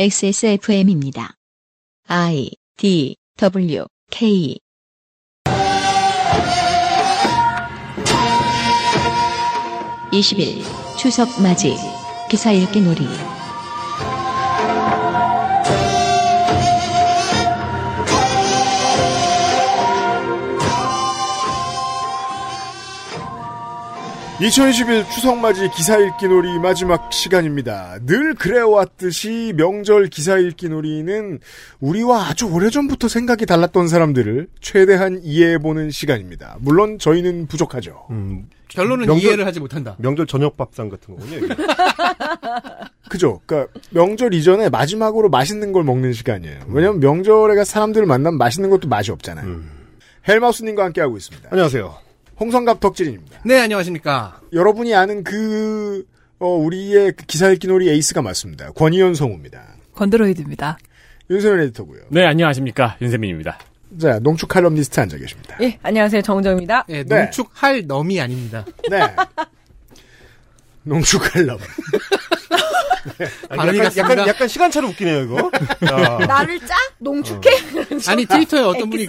XSFM입니다. I D W K (20일) 추석 맞이 기사 읽기 놀이 2021 추석맞이 기사 읽기 놀이 마지막 시간입니다. 늘 그래왔듯이 명절 기사 읽기 놀이는 우리와 아주 오래전부터 생각이 달랐던 사람들을 최대한 이해해보는 시간입니다. 물론 저희는 부족하죠. 음, 결론은 명절- 이해를 하지 못한다. 명절 저녁 밥상 같은 거군요. 그죠? 그러니까 명절 이전에 마지막으로 맛있는 걸 먹는 시간이에요. 왜냐면 명절에 사람들을 만나면 맛있는 것도 맛이 없잖아요. 음. 헬마우스님과 함께하고 있습니다. 안녕하세요. 홍성갑 덕질인입니다. 네, 안녕하십니까. 여러분이 아는 그 어, 우리의 그 기사 읽기 놀이 에이스가 맞습니다. 권희연 성우입니다. 건드로이드입니다. 윤세민 에디터고요. 네, 안녕하십니까. 윤세민입니다. 자, 농축 칼럼니스트 앉아 계십니다. 예, 안녕하세요. 정정입니다. 네, 네. 농축할 넘이 아닙니다. 네. 농축 칼럼. 아니, 반응이 약간. 약간, 약간 시간차로 웃기네요, 이거. 야. 나를 짜? 농축해? 아니, 트위터에 어떤 분이?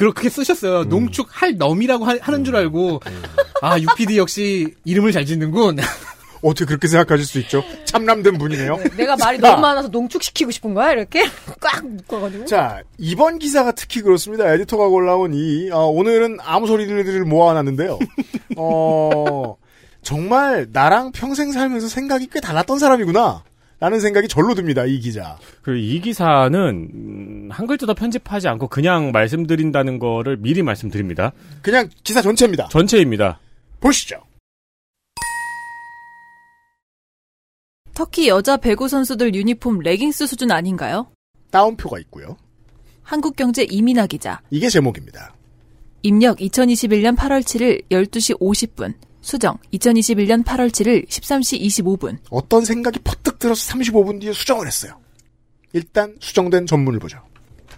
그렇게 쓰셨어요. 농축 할 넘이라고 하, 는줄 알고, 아, UPD 역시 이름을 잘 짓는군. 어떻게 그렇게 생각하실 수 있죠? 참남된 분이네요. 내가 말이 자. 너무 많아서 농축시키고 싶은 거야? 이렇게 꽉 묶어가지고. 자, 이번 기사가 특히 그렇습니다. 에디터가 골라온 이, 어, 오늘은 아무 소리들을 모아놨는데요. 어, 정말 나랑 평생 살면서 생각이 꽤 달랐던 사람이구나. 라는 생각이 절로 듭니다, 이 기자. 그리고 이 기사는 음, 한 글자도 편집하지 않고 그냥 말씀드린다는 거를 미리 말씀드립니다. 그냥 기사 전체입니다. 전체입니다. 보시죠. 터키 여자 배구 선수들 유니폼 레깅스 수준 아닌가요? 따옴표가 있고요. 한국경제 이민아 기자. 이게 제목입니다. 입력 2021년 8월 7일 12시 50분. 수정 2021년 8월 7일 13시 25분. 어떤 생각이 퍼뜩 들어서 35분 뒤에 수정을 했어요. 일단 수정된 전문을 보죠.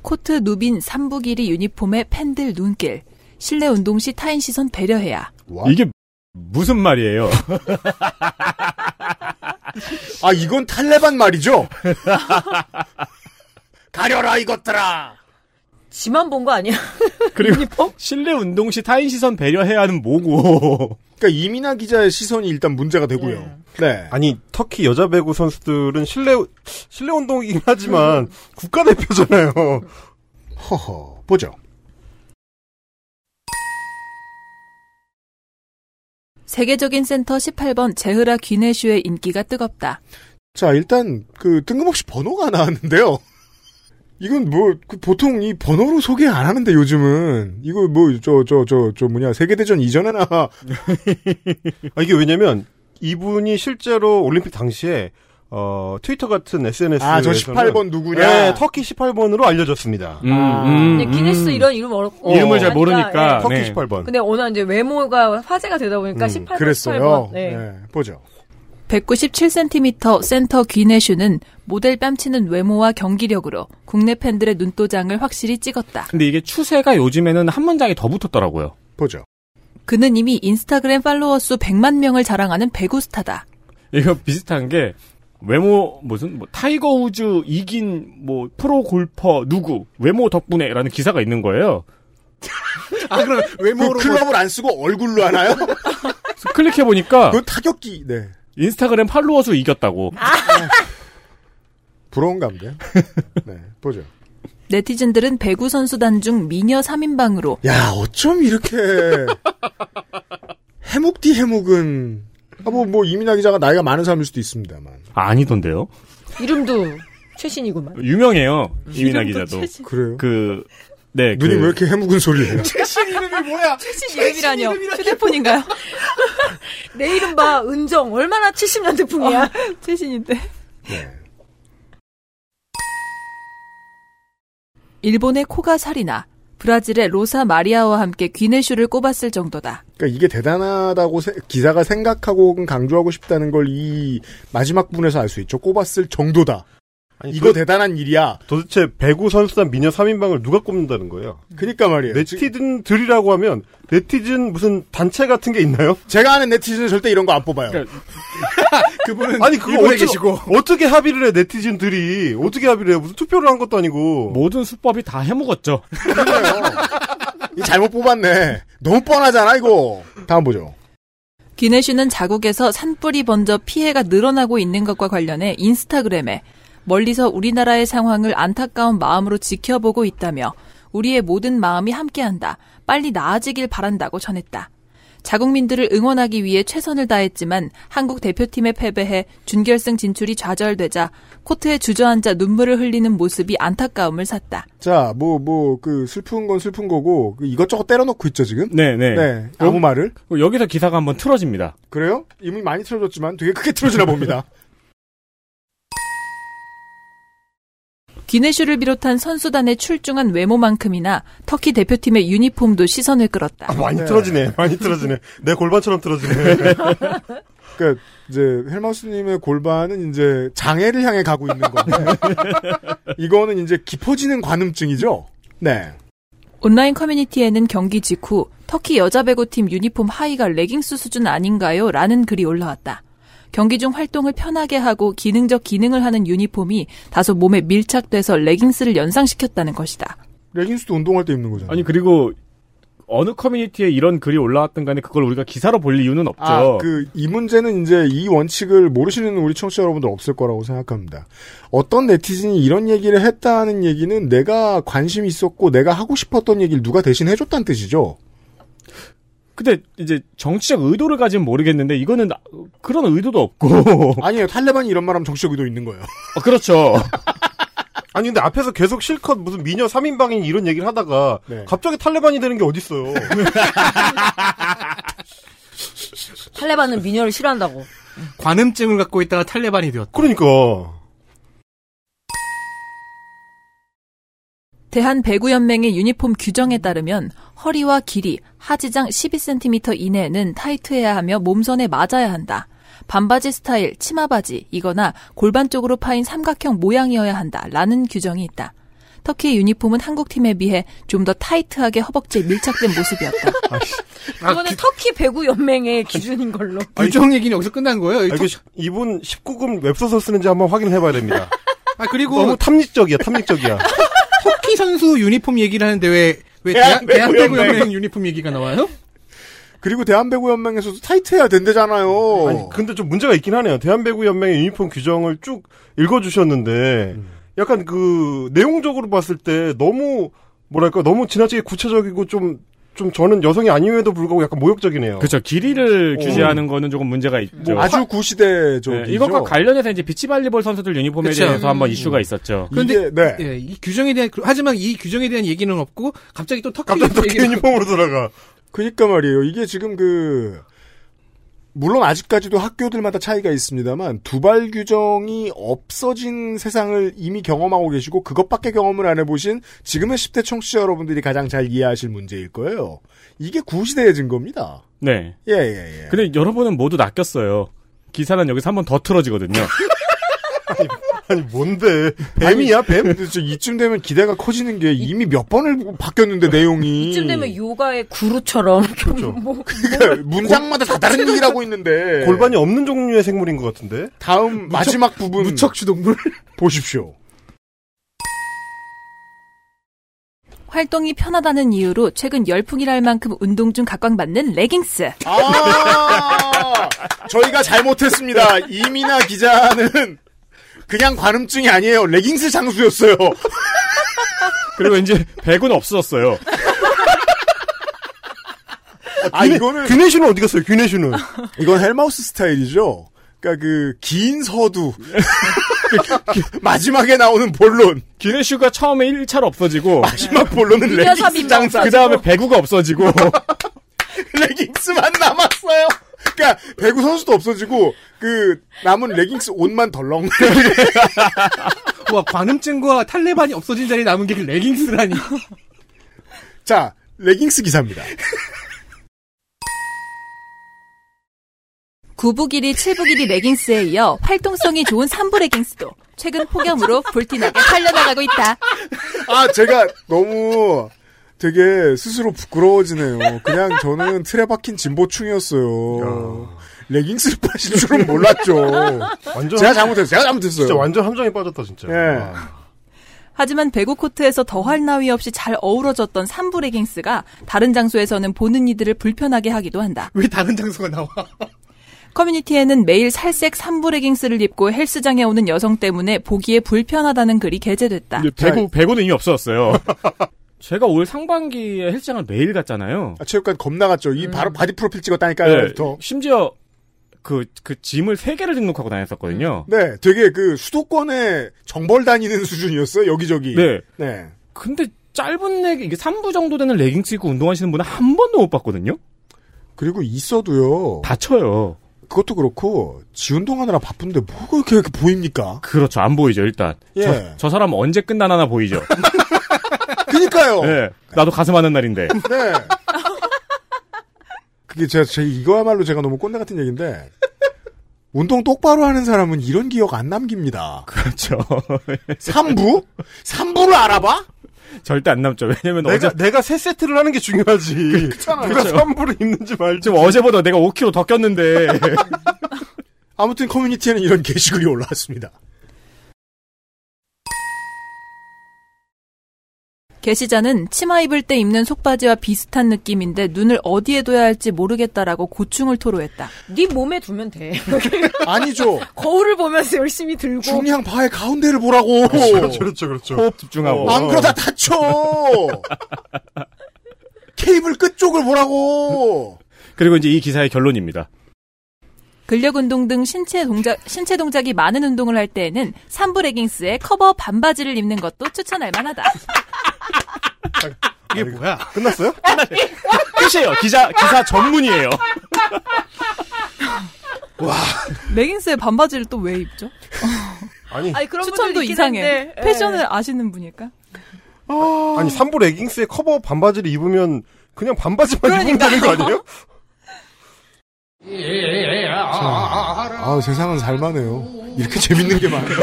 코트 누빈 3부 길이 유니폼의 팬들 눈길. 실내 운동 시 타인 시선 배려해야. 와. 이게 무슨 말이에요? 아, 이건 탈레반 말이죠? 가려라, 이것들아! 지만 본 거 아니야? 그리고 유니폼? 실내 운동 시 타인 시선 배려해야 하는 뭐고. 그러니까 이민아 기자의 시선이 일단 문제가 되고요. 네. 아니, 터키 여자 배구 선수들은 실내, 실내 운동이긴 하지만 국가 대표잖아요. 허허, 보죠. 세계적인 센터 18번 제흐라 귀네슈의 인기가 뜨겁다. 자, 일단, 그, 뜬금없이 번호가 나왔는데요. 이건 뭐, 그 보통 이 번호로 소개 안 하는데, 요즘은. 이거 뭐, 저, 저, 저, 저, 뭐냐, 세계대전 이전에나, 아, 이게 왜냐면, 이분이 실제로 올림픽 당시에, 어, 트위터 같은 SNS에. 아, 저 18번 누구냐. 네, 터키 18번으로 알려졌습니다. 음, 아, 음, 근데 기네스 음. 이런 이름 어렵고 이름을 잘 모르니까. 예. 터키 네. 18번. 근데 워낙 이제 외모가 화제가 되다 보니까 음, 18번, 그랬어요. 18번. 네. 네, 보죠. 197cm 센터 귀네슈는 모델 뺨치는 외모와 경기력으로 국내 팬들의 눈도장을 확실히 찍었다. 근데 이게 추세가 요즘에는 한 문장이 더 붙었더라고요. 보죠. 그는 이미 인스타그램 팔로워 수 100만 명을 자랑하는 배구 스타다. 이거 비슷한 게 외모 무슨 뭐 타이거 우즈 이긴 뭐 프로 골퍼 누구 외모 덕분에라는 기사가 있는 거예요. 아, 그럼 그 외모로. 뭐- 클럽을 안 쓰고 얼굴로 하나요? 클릭해 보니까 그건 타격기, 네. 인스타그램 팔로워 수 이겼다고. 부러운 감데. 네, 보죠. 네티즌들은 배구 선수단 중 미녀 3인방으로 야, 어쩜 이렇게 해묵 디 해묵은 아, 뭐, 뭐, 이민아 기자가 나이가 많은 사람일 수도 있습니다만. 아, 아니던데요? 이름도 최신이구만. 유명해요. 이민아 기자도. 그래요? 그, 네, 눈이 그, 왜 이렇게 해묵은 소리를 해요? 최신 이름이 뭐야? 최신 이름이라뇨. 휴대폰인가요? 내 이름 봐, 은정. 얼마나 70년대 풍이야. 최신인데. 네. 일본의 코가 살이 나 브라질의 로사 마리아와 함께 귀네슈를 꼽았을 정도다. 그러니까 이게 대단하다고 세- 기자가 생각하고 혹은 강조하고 싶다는 걸 이 마지막 분에서 알 수 있죠. 꼽았을 정도다. 아니, 이거 도- 대단한 일이야. 도대체 배구 선수단 미녀 3인방을 누가 꼽는다는 거예요? 그니까 말이에요. 네티즌들이라고 하면 네티즌 무슨 단체 같은 게 있나요? 제가 아는 네티즌은 절대 이런 거 안 뽑아요. 그러니까 그분은 아니 그거 어쩌, 계시고 어떻게 합의를 해 네티즌들이 어떻게 합의를 해 무슨 투표를 한 것도 아니고 모든 수법이 다 해먹었죠. 이 잘못 뽑았네. 너무 뻔하잖아 이거. 다음 보죠. 기네슈는 자국에서 산불이 번져 피해가 늘어나고 있는 것과 관련해 인스타그램에 멀리서 우리나라의 상황을 안타까운 마음으로 지켜보고 있다며 우리의 모든 마음이 함께한다. 빨리 나아지길 바란다고 전했다. 자국민들을 응원하기 위해 최선을 다했지만 한국 대표팀에 패배해 준결승 진출이 좌절되자 코트에 주저앉아 눈물을 흘리는 모습이 안타까움을 샀다. 자, 뭐, 뭐, 그, 슬픈 건 슬픈 거고, 그 이것저것 때려놓고 있죠, 지금? 네, 네. 네. 아무 말을. 여기서 기사가 한번 틀어집니다. 그래요? 이미 많이 틀어졌지만 되게 크게 틀어지나 봅니다. 기네슈를 비롯한 선수단의 출중한 외모만큼이나 터키 대표팀의 유니폼도 시선을 끌었다. 아, 많이 네. 틀어지네 많이 틀어지네 내 골반처럼 틀어지네 그니까, 이제, 헬마우스님의 골반은 이제 장애를 향해 가고 있는 건데, 이거는 이제 깊어지는 관음증이죠? 네. 온라인 커뮤니티에는 경기 직후 터키 여자 배구팀 유니폼 하의가 레깅스 수준 아닌가요? 라는 글이 올라왔다. 경기 중 활동을 편하게 하고 기능적 기능을 하는 유니폼이 다소 몸에 밀착돼서 레깅스를 연상시켰다는 것이다. 레깅스도 운동할 때 입는 거잖아요. 아니 그리고 어느 커뮤니티에 이런 글이 올라왔든 간에 그걸 우리가 기사로 볼 이유는 없죠. 아, 그, 이 문제는 이제 이 원칙을 모르시는 우리 청취자 여러분들 없을 거라고 생각합니다. 어떤 네티즌이 이런 얘기를 했다는 얘기는 내가 관심 있었고 내가 하고 싶었던 얘기를 누가 대신 해줬다는 뜻이죠. 근데 이제 정치적 의도를 가지면 모르겠는데 이거는 나- 그런 의도도 없고. 아니에요. 탈레반이 이런 말하면 정치적 의도 있는 거예요. 어, 그렇죠. 아니 근데 앞에서 계속 실컷 무슨 미녀 3인방인 이런 얘기를 하다가 네. 갑자기 탈레반이 되는 게 어딨어요 탈레반은 미녀를 싫어한다고. 관음증을 갖고 있다가 탈레반이 되었다. 그러니까 대한배구연맹의 유니폼 규정에 따르면 허리와 길이, 하지장 12cm 이내는 타이트해야 하며 몸선에 맞아야 한다. 반바지 스타일, 치마바지, 이거나 골반 쪽으로 파인 삼각형 모양이어야 한다. 라는 규정이 있다. 터키의 유니폼은 한국 팀에 비해 좀 더 타이트하게 허벅지에 밀착된 모습이었다. 이거는 터키 배구 연맹의 기준인 걸로. 규정 얘기는 여기서 끝난 거예요. 아, 이거 시- 이분 19금 웹소설 쓰는지 한번 확인을 해봐야 됩니다 아 그리고 너무 탐닉적이야 탐닉적이야 터키 선수 유니폼 얘기를 하는데 왜, 왜 대한 대한, 배구 대한배구 연맹. 연맹 유니폼 얘기가 나와요? 그리고 대한배구연맹에서도 타이트해야 된대잖아요. 아니 근데 좀 문제가 있긴 하네요 대한배구 연맹의 유니폼 규정을 쭉 읽어주셨는데 약간 그 내용적으로 봤을 때 너무 뭐랄까 너무 지나치게 구체적이고 좀 좀 저는 여성이 아님에도 불구하고 약간 모욕적이네요. 그렇죠. 길이를 오. 규제하는 거는 조금 문제가 있죠. 뭐 아주 구시대 죠. 네, 이것과 관련해서 이제 비치발리볼 선수들 유니폼에 그쵸. 대해서 한번 음. 이슈가 있었죠. 그런데 이게, 네. 예, 이 규정에 대한 하지만 이 규정에 대한 얘기는 없고 갑자기 또 터키 갑자기 터키 유니폼으로 돌아가. 그니까 말이에요. 이게 지금 그, 물론 아직까지도 학교들마다 차이가 있습니다만, 두발 규정이 없어진 세상을 이미 경험하고 계시고, 그것밖에 경험을 안 해보신 지금의 10대 청취자 여러분들이 가장 잘 이해하실 문제일 거예요. 이게 구시대의 증거입니다. 네. 예, 예, 예. 근데 여러분은 모두 낚였어요. 기사는 여기서 한 번 더 틀어지거든요. 아니 뭔데 뱀이야 뱀? 이쯤 되면 기대가 커지는 게 이미 몇 번을 바뀌었는데 내용이 이쯤 되면 요가의 구루처럼 그렇죠. 뭐, 그러니까 문장마다 다 다른 얘기를 하고 있는데 골반이 없는 종류의 생물인 것 같은데. 다음 마지막 부분 무척 주동물 보십시오. 활동이 편하다는 이유로 최근 열풍이랄 만큼 운동 중 각광받는 레깅스. 아 저희가 잘못했습니다. 이민아 기자는 그냥 관음증이 아니에요. 레깅스 장수였어요. 그리고 이제 백은 없어졌어요. 아 이거는 귀내슈는 어디 갔어요? 귀내슈는. 이건 헬마우스 스타일이죠. 그러니까 그 긴 서두 마지막에 나오는 본론 기네슈가 처음에 1차로 없어지고 마지막 본론은 레깅스 장사 그 다음에 배구가 없어지고 레깅스만 남았어요. 그러니까 배구 선수도 없어지고 그 남은 레깅스 옷만 덜렁. 와 관음증과 탈레반이 없어진 자리에 남은 게 레깅스라니. 자 레깅스 기사입니다. 9부 길이, 7부 길이 레깅스에 이어 활동성이 좋은 3부 레깅스도 최근 폭염으로 불티나게 팔려나가고 있다. 아, 제가 너무 되게 스스로 부끄러워지네요. 그냥 저는 틀에 박힌 진보충이었어요. 레깅스를 파실 줄은 몰랐죠. 완전 제가 잘못했어요. 제가 잘못했어요. 진짜 완전 함정에 빠졌다 진짜. 예. 아. 하지만 배구 코트에서 더할 나위 없이 잘 어우러졌던 삼부 레깅스가 다른 장소에서는 보는 이들을 불편하게 하기도 한다. 왜 다른 장소가 나와? 커뮤니티에는 매일 살색 삼부 레깅스를 입고 헬스장에 오는 여성 때문에 보기에 불편하다는 글이 게재됐다. 배구 배구는 이미 없어졌어요. 제가 올 상반기에 헬스장을 매일 갔잖아요. 아, 체육관 겁나 갔죠. 이 바로 바디 프로필 찍었다니까요. 네. 심지어 그, 그 짐을 세 개를 등록하고 다녔었거든요. 네, 되게 그 수도권에 정벌 다니는 수준이었어요. 여기저기. 네. 네. 근데 짧은 레깅, 이게 3부 정도 되는 레깅스 입고 운동하시는 분은 한 번도 못 봤거든요? 그리고 있어도요. 다쳐요. 그것도 그렇고 지 운동하느라 바쁜데 뭐가 이렇게, 이렇게 보입니까? 그렇죠. 안 보이죠, 일단. 예. 저, 저 사람 언제 끝나나 보이죠. 그니까요. 네. 나도 가슴 하는 날인데. 네. 그게 제가, 제 이거야말로 제가 너무 꼰대 같은 얘기인데 운동 똑바로 하는 사람은 이런 기억 안 남깁니다. 그렇죠. 3부? 3부를 알아봐? 절대 안 남죠. 왜냐면 내가 어제, 내가 세 세트를 하는 게 중요하지. 그렇잖아요. 누가 3부를 입는지 말지. 어제보다 내가 5kg 더 꼈는데. 아무튼 커뮤니티에는 이런 게시글이 올라왔습니다. 게시자는 치마 입을 때 입는 속바지와 비슷한 느낌인데 눈을 어디에 둬야 할지 모르겠다라고 고충을 토로했다. 네 몸에 두면 돼. 아니죠. 거울을 보면서 열심히 들고. 중량 바의 가운데를 보라고. 그렇죠, 그렇죠, 그렇죠. 호흡 집중하고. 안 그러다 다쳐. 케이블 끝쪽을 보라고. 그리고 이제 이 기사의 결론입니다. 근력 운동 등 신체 동작 신체 동작이 많은 운동을 할 때에는 삼부 레깅스에 커버 반바지를 입는 것도 추천할 만하다. 이게 뭐야? 끝났어요? 끝이에요. 기자, 기사 전문이에요. 레깅스에 반바지를 또 왜 입죠? 아니, 아니 그런 추천도 이상해. 예. 패션을 아시는 분일까? 아니 3부 레깅스에 커버 반바지를 입으면 그냥 반바지만 입으면 그러니까. 되는 거 아니에요? 아, 세상은 살만해요. 이렇게 재밌는 게 많아요.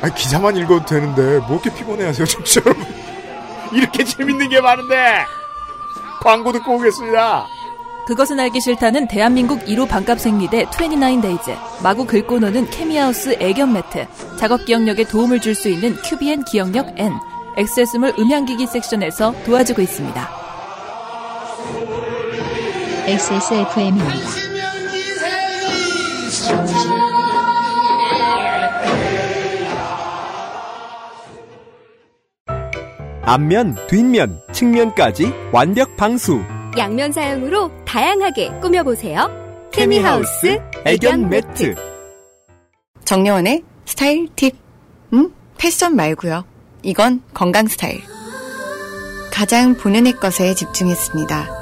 아니, 기사만 읽어도 되는데, 뭐 이렇게 피곤해 하세요, 청취자 여러분. 이렇게 재밌는 게 많은데! 광고 듣고 오겠습니다. 그것은 알기 싫다는 대한민국 1호 반값 생리대 29데이즈, 마구 노는 케미하우스 애견 매트, 작업 기억력에 도움을 줄 수 있는 큐비엔 기억력 N, 액세스몰 음향기기 섹션에서 도와주고 있습니다. XSFM입니다. 앞면, 뒷면, 측면까지 완벽 방수. 양면 사용으로 다양하게 꾸며보세요. 케미하우스 애견 매트. 정려원의 스타일 팁. 음? 패션 말고요. 이건 건강 스타일. 가장 본연의 것에 집중했습니다.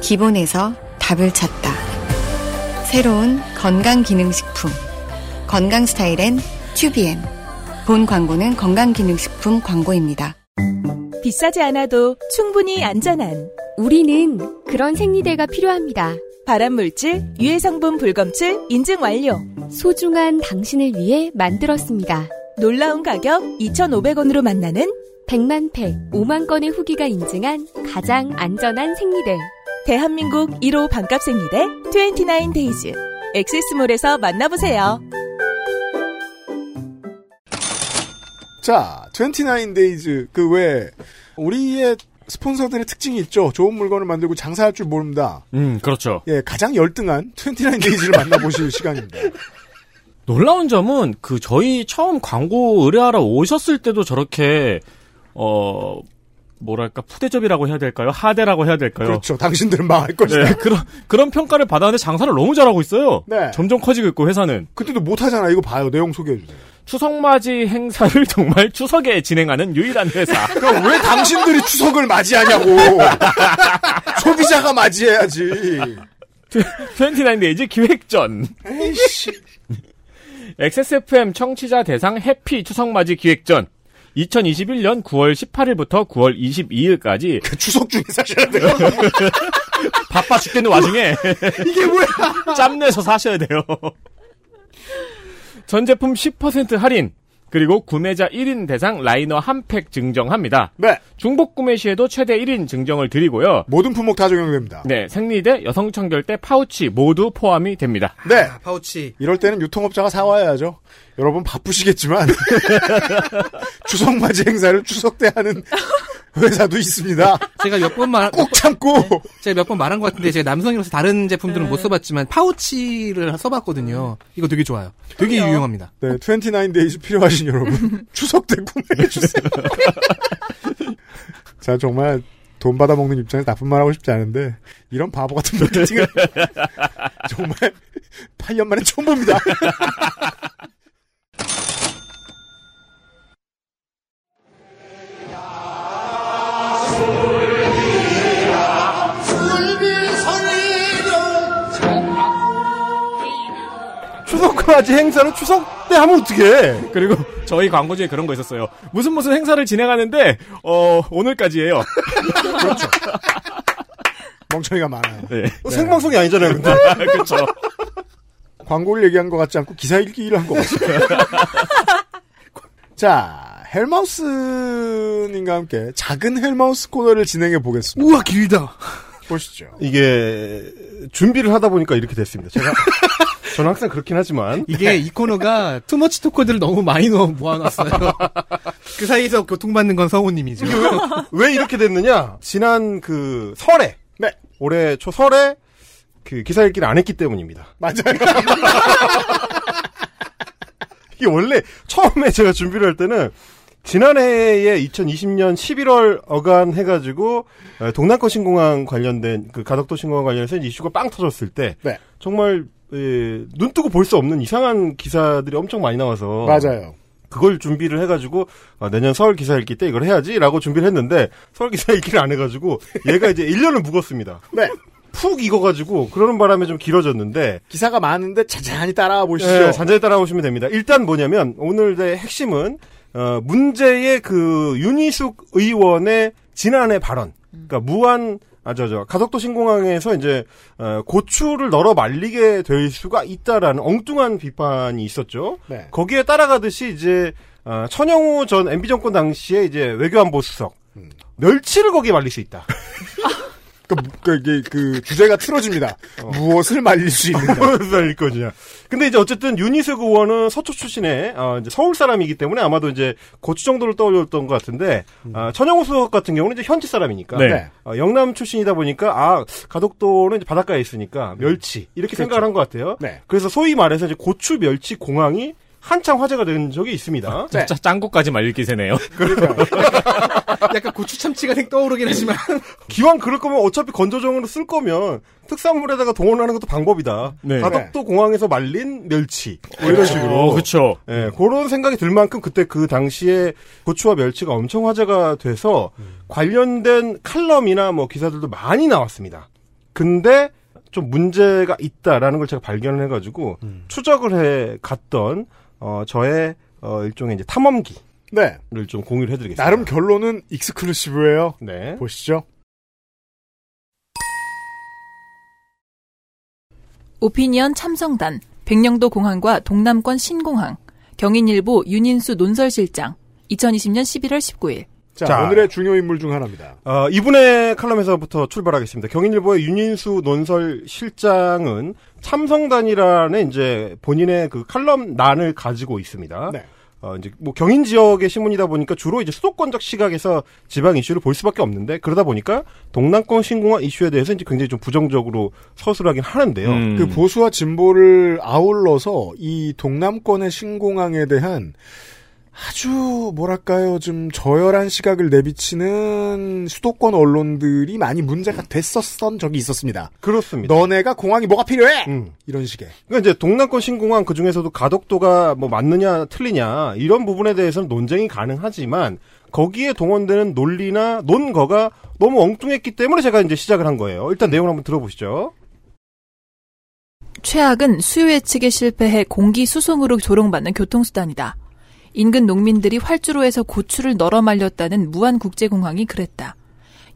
기본에서 답을 찾다. 새로운 건강기능식품. 건강 스타일엔 튜비엔. 본 광고는 건강기능식품 광고입니다. 비싸지 않아도 충분히 안전한 우리는 그런 생리대가 필요합니다. 발암물질, 유해성분 불검출 인증 완료. 소중한 당신을 위해 만들었습니다. 놀라운 가격 2,500원으로 만나는 100만 팩, 5만 건의 후기가 인증한 가장 안전한 생리대. 대한민국 1호 반값 생리대 29데이즈. 엑세스몰에서 만나보세요. 자, 29days, 그 외, 우리의 스폰서들의 특징이 있죠. 좋은 물건을 만들고 장사할 줄 모릅니다. 음, 그렇죠. 예, 가장 열등한 29days를 만나보실 시간입니다. 놀라운 점은 그 저희 처음 광고 의뢰하러 오셨을 때도 저렇게 어 뭐랄까 푸대접이라고 해야 될까요? 하대라고 해야 될까요? 그렇죠. 당신들은 망할 것이다. 네, 그런 그런 평가를 받았는데 장사를 너무 잘하고 있어요. 네. 점점 커지고 있고 회사는 그때도 못 하잖아. 이거 봐요. 내용 소개해 주세요. 추석맞이 행사를 정말 추석에 진행하는 유일한 회사. 그러니까 왜 당신들이 추석을 맞이하냐고. 소비자가 맞이해야지. 29데이즈 기획전. 에이씨. XSFM 청취자 대상 해피 추석맞이 기획전. 2021년 9월 18일부터 9월 22일까지 그 추석 중에 사셔야 돼요. 바빠 죽겠는 와중에 이게 뭐야? 짬내서 사셔야 돼요. 전 제품 10% 할인. 그리고 구매자 1인 대상 라이너 한 팩 증정합니다. 네. 중복 구매 시에도 최대 1인 증정을 드리고요. 모든 품목 다 적용됩니다. 네, 생리대, 여성 청결제, 파우치 모두 포함이 됩니다. 네. 파우치. 이럴 때는 유통업자가 사와야죠. 여러분 바쁘시겠지만 추석 맞이 행사를 추석 때 하는 회사도 있습니다. 제가 몇 번 말, 꼭 참고. 제가 몇 번 말한 것 같은데 제가 남성이라서 다른 제품들은 네. 못 써봤지만 파우치를 써봤거든요. 이거 되게 좋아요. 되게 유용합니다. 네, 29데이즈 필요하신 여러분 추석 때 구매해 주세요. 자 정말 돈 받아 먹는 입장에서 나쁜 말 하고 싶지 않은데 이런 바보 같은 마케팅을 정말 8년 만에 처음 봅니다. 추석맞이 행사는 추석 때 하면 어떡해. 그리고 저희 광고주에 그런 거 있었어요. 무슨 무슨 행사를 진행하는데 어 오늘까지예요. 그렇죠. 멍청이가 많아요. 네. 어, 생방송이 아니잖아요, 근데. 그렇죠. 광고를 얘기한 것 같지 않고 기사 읽기를 한 것 같습니다. 자, 헬마우스님과 함께 작은 헬마우스 코너를 진행해 보겠습니다. 우와 길다. 보시죠. 이게 준비를 하다 보니까 이렇게 됐습니다. 제가 저는 항상 그렇긴 하지만 이게 이 코너가 투머치 토커들을 너무 많이 넣어 모아놨어요. 그 사이에서 교통받는 건 성우님이죠. 왜 이렇게 됐느냐? 지난 그 설에 네. 올해 초 설에 그 기사 읽기를 안 했기 때문입니다. 맞아요. 이게 원래 처음에 제가 준비를 할 때는 지난해에 2020년 11월 어간 해가지고 어, 동남권 신공항 관련된 그 가덕도 신공항 관련해서 이슈가 빵 터졌을 때 네. 정말 예, 눈 뜨고 볼 수 없는 이상한 기사들이 엄청 많이 나와서 맞아요. 그걸 준비를 해가지고 아, 내년 서울 기사 읽기 때 이걸 해야지라고 준비를 했는데 서울 기사 읽기를 안 해가지고 얘가 이제 1년을 묵었습니다. 네. 푹 익어가지고 그러는 바람에 좀 길어졌는데 기사가 많은데 자세히 따라와 보시죠. 네, 잔잔히 따라오시면 됩니다. 일단 뭐냐면 오늘의 핵심은 어, 문제의 그 윤희숙 의원의 지난해 발언, 그러니까 무한 아저저 가덕도 신공항에서 이제 어, 고추를 널어 말리게 될 수가 있다라는 엉뚱한 비판이 있었죠. 네. 거기에 따라가듯이 이제 어, 천영우 전 MB 정권 당시에 이제 외교안보 수석 멸치를 거기에 말릴 수 있다. 그, 그, 이게 그 주제가 틀어집니다. 무엇을 말릴 수 있는가. 무엇을 말릴 거냐. 근데 이제 어쨌든 윤희석 의원은 서초 출신의 어, 이제 서울 사람이기 때문에 아마도 이제 고추 정도를 떠올렸던 것 같은데 어, 천영호 수석 같은 경우는 이제 현지 사람이니까 네. 어, 영남 출신이다 보니까 아 가덕도는 바닷가에 있으니까 멸치 이렇게 그렇죠. 생각을 한 것 같아요. 네. 그래서 소위 말해서 이제 고추 멸치 공항이 한창 화제가 된 적이 있습니다. 네. 진짜 짱구까지 말릴 기세네요. 약간 고추 참치가 생 떠오르긴 하지만 기왕 그럴 거면 어차피 건조정으로 쓸 거면 특산물에다가 동원하는 것도 방법이다. 네. 가덕도 공항에서 말린 멸치 뭐 이런 식으로. 어, 그쵸. 예, 그런 생각이 들 만큼 그때 그 당시에 고추와 멸치가 엄청 화제가 돼서 관련된 칼럼이나 뭐 기사들도 많이 나왔습니다. 근데 좀 문제가 있다라는 걸 제가 발견을 해가지고 추적을 해 갔던 어 저의 어 일종의 이제 탐험기를 네. 좀 공유를 해드리겠습니다. 나름 결론은 익스클루시브예요. 네. 보시죠. 오피니언 참성단, 백령도 공항과 동남권 신공항, 경인일보 윤인수 논설실장, 2020년 11월 19일. 자, 자. 오늘의 중요 인물 중 하나입니다. 어, 이분의 칼럼에서부터 출발하겠습니다. 경인일보의 윤인수 논설 실장은 참성단이라는 이제 본인의 그 칼럼란을 가지고 있습니다. 네. 어, 이제 뭐 경인 지역의 신문이다 보니까 주로 이제 수도권적 시각에서 지방 이슈를 볼 수밖에 없는데 그러다 보니까 동남권 신공항 이슈에 대해서 이제 굉장히 좀 부정적으로 서술하긴 하는데요. 음. 그 보수와 진보를 아울러서 이 동남권의 신공항에 대한 아주 뭐랄까요 좀 저열한 시각을 내비치는 수도권 언론들이 많이 문제가 됐었던 적이 있었습니다. 그렇습니다. 너네가 공항이 뭐가 필요해? 음. 이런 식의. 그러니까 이제 동남권 신공항 그 중에서도 가덕도가 뭐 맞느냐 틀리냐 이런 부분에 대해서는 논쟁이 가능하지만 거기에 동원되는 논리나 논거가 너무 엉뚱했기 때문에 제가 이제 시작을 한 거예요. 일단 내용을 한번 들어보시죠. 최악은 수요 예측에 실패해 공기 수송으로 조롱받는 교통수단이다. 인근 농민들이 활주로에서 고추를 널어 말렸다는 무안국제공항이 그랬다.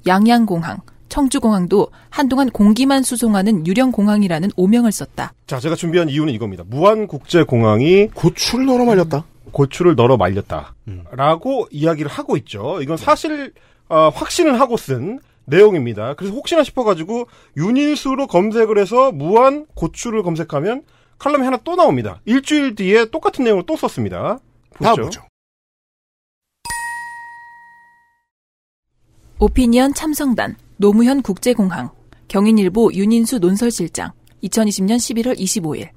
양양공항, 청주공항도 한동안 공기만 수송하는 유령공항이라는 오명을 썼다. 자, 제가 준비한 이유는 이겁니다. 무안국제공항이 고추를 널어 말렸다. 고추를 널어 말렸다. 라고 이야기를 하고 있죠. 이건 사실 어, 확신을 하고 쓴 내용입니다. 그래서 혹시나 싶어가지고 윤일수로 검색을 해서 무한 고추를 검색하면 칼럼이 하나 또 나옵니다. 일주일 뒤에 똑같은 내용을 또 썼습니다. 다 보시죠. 보죠. 오피니언 참성단, 노무현 국제공항, 경인일보 윤인수 논설실장, 2020년 11월 25일.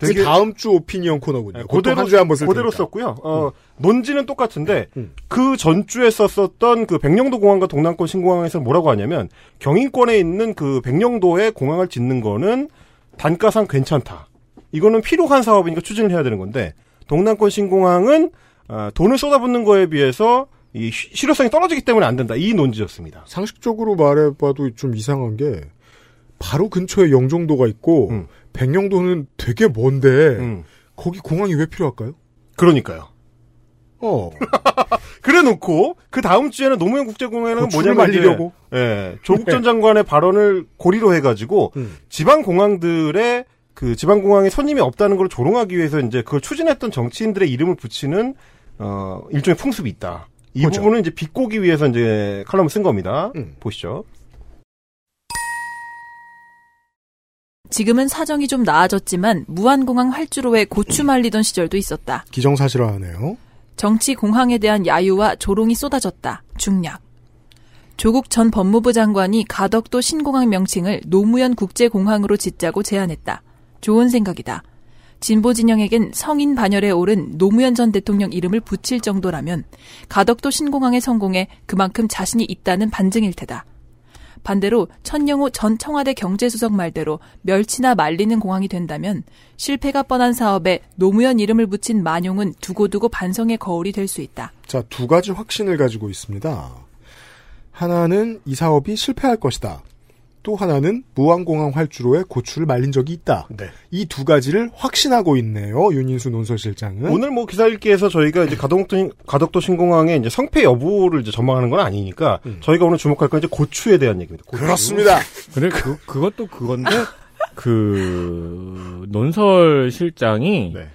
되게 다음 주 오피니언 코너군요. 네, 그대로 한 주에 한번 쓸 그대로. 썼고요. 어, 논지는 똑같은데, 음. 그 전주에 썼었던 그 백령도 공항과 동남권 신공항에서 뭐라고 하냐면, 경인권에 있는 그 백령도에 공항을 짓는 거는 단가상 괜찮다. 이거는 필요한 사업이니까 추진을 해야 되는 건데, 동남권 신공항은, 어, 돈을 쏟아붓는 거에 비해서 이 시- 실효성이 떨어지기 때문에 안 된다. 이 논지였습니다. 상식적으로 말해봐도 좀 이상한 게 바로 근처에 영종도가 있고 음. 백령도는 되게 먼데 음. 거기 공항이 왜 필요할까요? 그러니까요. 어. 그래 놓고, 그 다음 주에는 노무현 국제공항에는 뭐냐면, 이제, 말리려고? 예, 조국 전 장관의 발언을 고리로 해가지고, 음. 지방 공항들의 그 지방 공항에 손님이 없다는 걸 조롱하기 위해서 이제 그걸 추진했던 정치인들의 이름을 붙이는 어 일종의 풍습이 있다. 이 그렇죠. 부분은 이제 비꼬기 위해서 이제 칼럼을 쓴 겁니다. 음. 보시죠. 지금은 사정이 좀 나아졌지만 무안공항 활주로에 고추 말리던 시절도 있었다. 기정사실화하네요. 정치 공항에 대한 야유와 조롱이 쏟아졌다. 중략. 조국 전 법무부 장관이 가덕도 신공항 명칭을 노무현 국제공항으로 짓자고 제안했다. 좋은 생각이다. 진보 진영에겐 성인 반열에 오른 노무현 전 대통령 이름을 붙일 정도라면 가덕도 신공항의 성공에 그만큼 자신이 있다는 반증일 테다. 반대로 천영호 전 청와대 경제수석 말대로 멸치나 말리는 공항이 된다면 실패가 뻔한 사업에 노무현 이름을 붙인 만용은 두고두고 반성의 거울이 될 수 있다. 자, 두 가지 확신을 가지고 있습니다. 하나는 이 사업이 실패할 것이다. 또 하나는 무안공항 활주로에 고추를 말린 적이 있다. 네. 이 두 가지를 확신하고 있네요. 윤인수 논설실장은. 오늘 뭐 기사 읽기에서 저희가 이제 가덕도, 가덕도 신공항의 이제 성패 여부를 이제 전망하는 건 아니니까 저희가 오늘 주목할 건 이제 고추에 대한 얘기입니다. 고추. 그렇습니다. 근데 그 그것도 그건데 그 논설 실장이 네.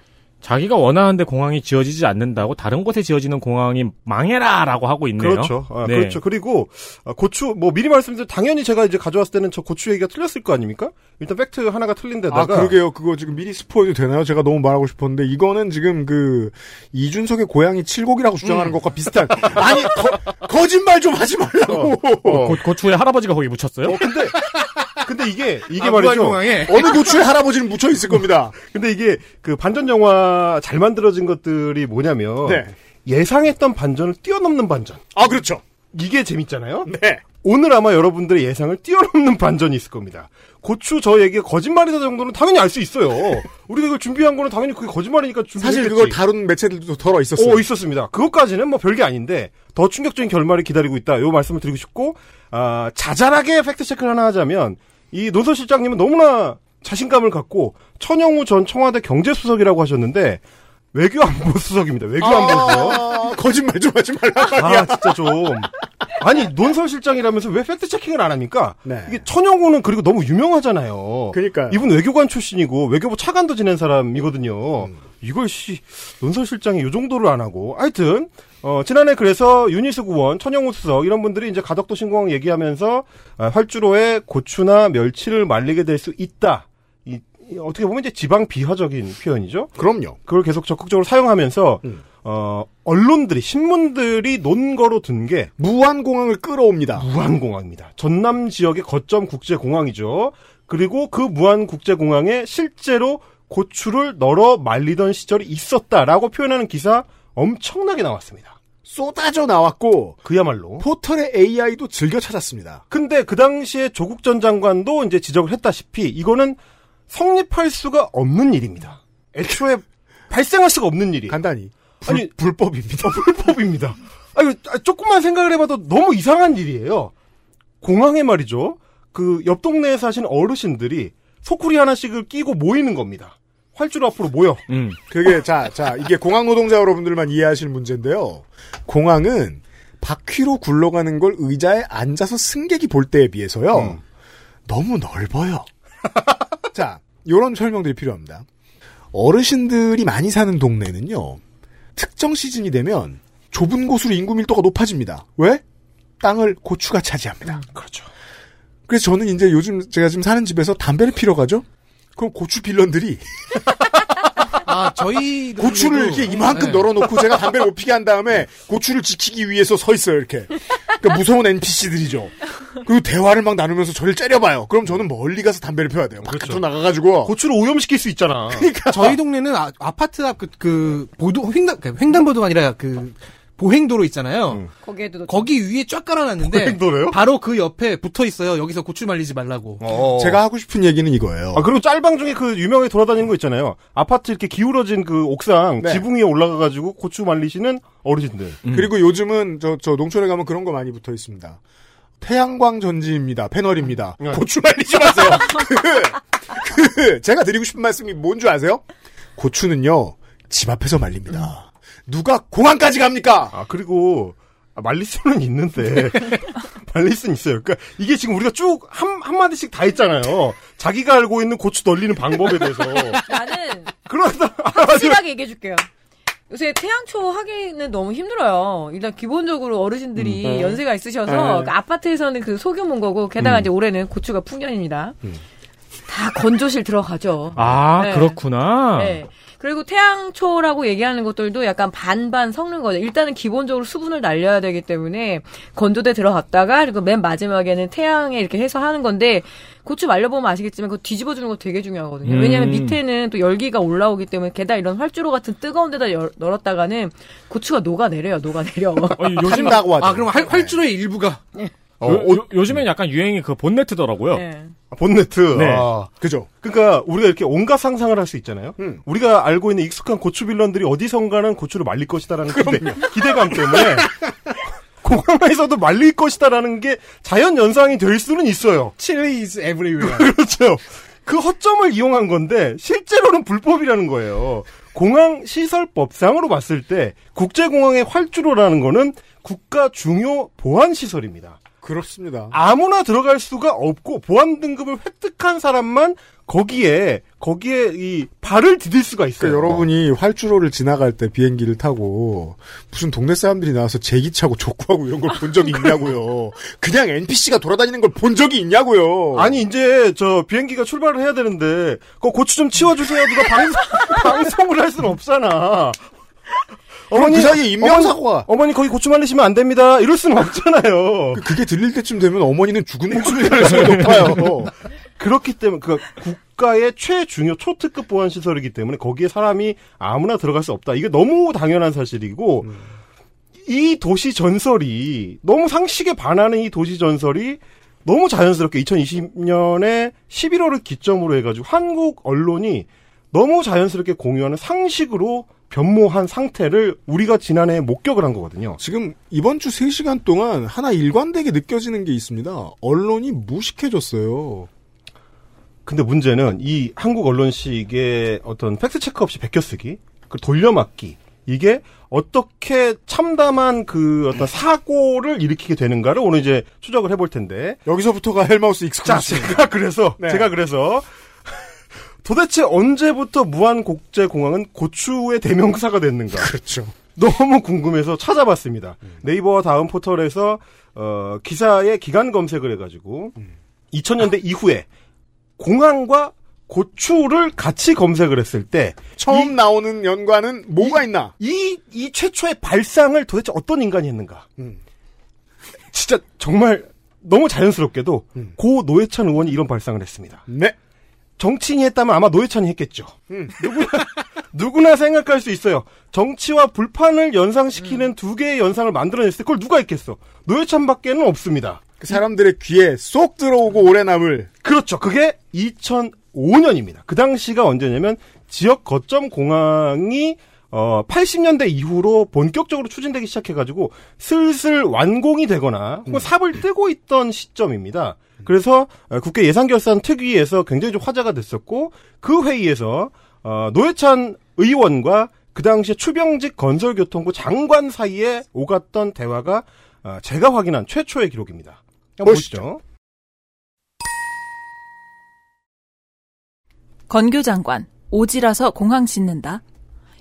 자기가 원하는데 공항이 지어지지 않는다고 다른 곳에 지어지는 공항이 망해라라고 하고 있네요. 그렇죠. 아, 네. 그렇죠. 그리고 아, 고추 뭐 미리 말씀드린 당연히 제가 이제 가져왔을 때는 저 고추 얘기가 틀렸을 거 아닙니까? 일단 팩트 하나가 틀린 데다가 아, 그러게요. 그거 지금 미리 스포해도 되나요? 제가 너무 말하고 싶었는데, 이거는 지금 그, 이준석의 고양이 칠곡이라고 주장하는 것과 비슷한. 아니, 거, 짓말좀 하지 말라고. 어. 고, 고추에 할아버지가 거기 묻혔어요? 어, 근데 근데 이게 이게 아, 말이죠. 어느 고추에 할아버지는 묻혀 있을 겁니다. 근데 이게 그 반전 영화 잘 만들어진 것들이 뭐냐면 네. 예상했던 반전을 뛰어넘는 반전. 아, 그렇죠. 이게 재밌잖아요. 네. 오늘 아마 여러분들의 예상을 뛰어넘는 반전이 있을 겁니다. 고추 저 얘기가 거짓말이다 정도는 당연히 알 수 있어요. 우리가 이걸 준비한 거는 당연히 그게 거짓말이니까 준비했겠지. 사실 그걸 다룬 매체들도 덜어 있었어요. 어, 있었습니다. 그것까지는 뭐 별게 아닌데 더 충격적인 결말이 기다리고 있다. 요 말씀을 드리고 싶고 아, 자잘하게 팩트 체크를 하나 하자면 이 논설 실장님은 너무나 자신감을 갖고 천영우 전 청와대 경제수석이라고 하셨는데 외교안보 수석입니다. 외교안보 수석. 아, 거짓말 좀 하지 말라. 아, 진짜 좀. 아니, 논설 실장이라면서 왜 fact checking을 안 합니까? 네. 이게 천영우는 그리고 너무 유명하잖아요. 그러니까요. 이분 외교관 출신이고 외교부 차관도 지낸 사람이거든요. 이걸 씨 논설 실장이 요 정도를 안 하고 하여튼 어 지난해 그래서 유니스 구원, 천영우 수석 이런 분들이 이제 가덕도 신공항 얘기하면서 아, 활주로에 고추나 멸치를 말리게 될 수 있다. 이, 이 어떻게 보면 이제 지방 비하적인 표현이죠. 그럼요. 그걸 계속 적극적으로 사용하면서 음. 어 언론들이 신문들이 논거로 든 게 무한공항을 끌어옵니다. 무안공항입니다. 전남 지역의 거점 국제공항이죠. 그리고 그 무안국제공항에 실제로 고추를 널어 말리던 시절이 있었다라고 표현하는 기사 엄청나게 나왔습니다. 쏟아져 나왔고, 그야말로. 포털의 AI도 즐겨 찾았습니다. 근데 그 당시에 조국 전 장관도 이제 지적을 했다시피 이거는 성립할 수가 없는 일입니다. 애초에 발생할 수가 없는 일이. 간단히. 불, 아니, 불법입니다. 불법입니다. 아니, 조금만 생각을 해봐도 너무 이상한 일이에요. 공항에 말이죠. 그 옆 동네에 사시는 어르신들이 소쿠리 하나씩을 끼고 모이는 겁니다. 활주로 앞으로 모여. 음. 그게, 자, 자, 이게 공항 노동자 여러분들만 이해하실 문제인데요. 공항은 바퀴로 굴러가는 걸 의자에 앉아서 승객이 볼 때에 비해서요. 너무 넓어요. 자, 요런 설명들이 필요합니다. 어르신들이 많이 사는 동네는요. 특정 시즌이 되면 좁은 곳으로 인구 밀도가 높아집니다. 왜? 땅을 고추가 차지합니다. 그렇죠. 그래서 저는 이제 요즘 제가 지금 사는 집에서 담배를 피러 가죠? 그럼 고추 빌런들이 아, 저희 고추를 이렇게 이만큼 네. 널어놓고 제가 담배를 못 피게 한 다음에 고추를 지키기 위해서 서 있어요, 이렇게. 그러니까 무서운 NPC들이죠. 그리고 대화를 막 나누면서 저를 째려봐요. 그럼 저는 멀리 가서 담배를 피워야 돼요. 바깥으로 나가가지고. 고추를 오염시킬 수 있잖아. 그러니까. 저희 동네는 아, 아파트 앞 그, 그 보도 횡단 그 횡단보도가 아니라 그 보행도로 있잖아요. 거기에도 거기 위에 쫙 깔아놨는데 보행도로요? 바로 그 옆에 붙어 있어요. 여기서 고추 말리지 말라고. 제가 하고 싶은 얘기는 이거예요. 아, 그리고 짤방 중에 그 유명하게 돌아다니는 거 있잖아요. 아파트 이렇게 기울어진 그 옥상 네. 지붕 위에 올라가가지고 고추 말리시는 어르신들. 그리고 요즘은 저, 저 농촌에 가면 그런 거 많이 붙어 있습니다. 태양광 전지입니다. 패널입니다. 네. 고추 말리지 마세요. 그, 그, 제가 드리고 싶은 말씀이 뭔 줄 아세요? 고추는요, 집 앞에서 말립니다. 누가 공항까지 갑니까? 아, 그리고 아, 말릴 수는 있는데 말릴 수는 있어요. 그러니까 이게 지금 우리가 쭉한 한마디씩 다 했잖아요. 자기가 알고 있는 고추 널리는 방법에 대해서. 나는 그러다 확실하게 얘기해 줄게요. 요새 태양초 하기는 너무 힘들어요. 일단 기본적으로 어르신들이 음. 연세가 있으셔서 네. 그 아파트에서는 그 소규모인 거고 게다가 음. 이제 올해는 고추가 풍년입니다. 다 건조실 들어가죠. 아, 네. 그렇구나. 네. 그리고 태양초라고 얘기하는 것들도 약간 반반 섞는 거죠. 일단은 기본적으로 수분을 날려야 되기 때문에 건조대 들어갔다가 그리고 맨 마지막에는 태양에 이렇게 해서 하는 건데 고추 말려보면 아시겠지만 그거 뒤집어주는 거 되게 중요하거든요. 음. 왜냐하면 밑에는 또 열기가 올라오기 때문에 게다가 이런 활주로 같은 뜨거운 데다 열- 널었다가는 고추가 녹아내려요. 녹아내려. 요즘 아, 그럼 활, 활주로의 일부가. 어, 요, 요 즘엔 약간 유행이 그 본네트더라고요. 네. 본네트. 네. 아. 그죠. 그러니까 우리가 이렇게 온갖 상상을 할 수 있잖아요. 음. 우리가 알고 있는 익숙한 고추 빌런들이 어디선가는 고추를 말릴 것이다라는 기대, 감 때문에 공항에서도 말릴 것이다라는 게 자연 연상이 될 수는 있어요. 칠리 is everywhere. 그렇죠. 그 허점을 이용한 건데 실제로는 불법이라는 거예요. 공항 시설법상으로 봤을 때 국제공항의 활주로라는 거는 국가 중요 보안 시설입니다. 그렇습니다. 아무나 들어갈 수가 없고 보안 등급을 획득한 사람만 거기에 거기에 이 발을 디딜 수가 있어요. 그러니까 여러분이 활주로를 지나갈 때 비행기를 타고 무슨 동네 사람들이 나와서 제기 차고 족구하고 이런 걸 본 적이 있냐고요. 그냥 NPC가 돌아다니는 걸 본 적이 있냐고요. 아니 이제 저 비행기가 출발을 해야 되는데 그 고추 좀 치워주세요. 누가 방송 방송을 할 수는 없잖아. 그럼 그 사이에 인명사고가. 어머니, 어머니 거기 고추 말리시면 안 됩니다. 이럴 수는 없잖아요. 그- 그게 들릴 때쯤 되면 어머니는 죽은 목숨일 가능성이 높아요. 그렇기 때문에 그 국가의 최중요 초특급 보안 시설이기 때문에 거기에 사람이 아무나 들어갈 수 없다. 이게 너무 당연한 사실이고 이 도시 전설이 너무 상식에 반하는 이 도시 전설이 너무 자연스럽게 2020년에 11월을 기점으로 해가지고 한국 언론이 너무 자연스럽게 공유하는 상식으로 변모한 상태를 우리가 지난해 목격을 한 거거든요. 지금 이번 주 3시간 동안 하나 일관되게 느껴지는 게 있습니다. 언론이 무식해졌어요. 근데 문제는 이 한국 언론식의 어떤 팩트 체크 없이 베껴쓰기, 그 돌려막기 이게 어떻게 참담한 그 어떤 사고를 일으키게 되는가를 오늘 이제 추적을 해볼 텐데. 여기서부터가 헬마우스 자, exclusive. 제가 그래서 네. 제가 그래서 도대체 언제부터 무한국제공항은 고추의 대명사가 됐는가? 그렇죠. 너무 궁금해서 찾아봤습니다. 네이버와 다음 포털에서 어, 기사의 기간 검색을 해가지고 2000년대 이후에 공항과 고추를 같이 검색을 했을 때 처음 나오는 연관은 뭐가 있나? 이, 이 최초의 발상을 도대체 어떤 인간이 했는가? 음. 진짜 정말 너무 자연스럽게도 고 노회찬 의원이 이런 발상을 했습니다. 네. 정치인이 했다면 아마 노회찬이 했겠죠. 음. 누구나, 누구나 생각할 수 있어요. 정치와 불판을 연상시키는 음. 두 개의 연상을 만들어냈을 때 그걸 누가 했겠어? 노회찬밖에는 없습니다. 그 사람들의 귀에 쏙 들어오고 오래 남을. 그렇죠. 그게 2005년입니다. 그 당시가 언제냐면 지역 거점 공항이 어 80년대 이후로 본격적으로 추진되기 시작해가지고 슬슬 완공이 되거나 혹은 삽을 뜨고 있던 시점입니다. 그래서 어, 국회 예산결산 특위에서 굉장히 좀 화제가 됐었고 그 회의에서 어, 노회찬 의원과 그 당시에 추병직 건설교통부 장관 사이에 오갔던 대화가 아, 제가 확인한 최초의 기록입니다. 한번 보시죠. 건교 장관, 오지라서 공항 짓는다.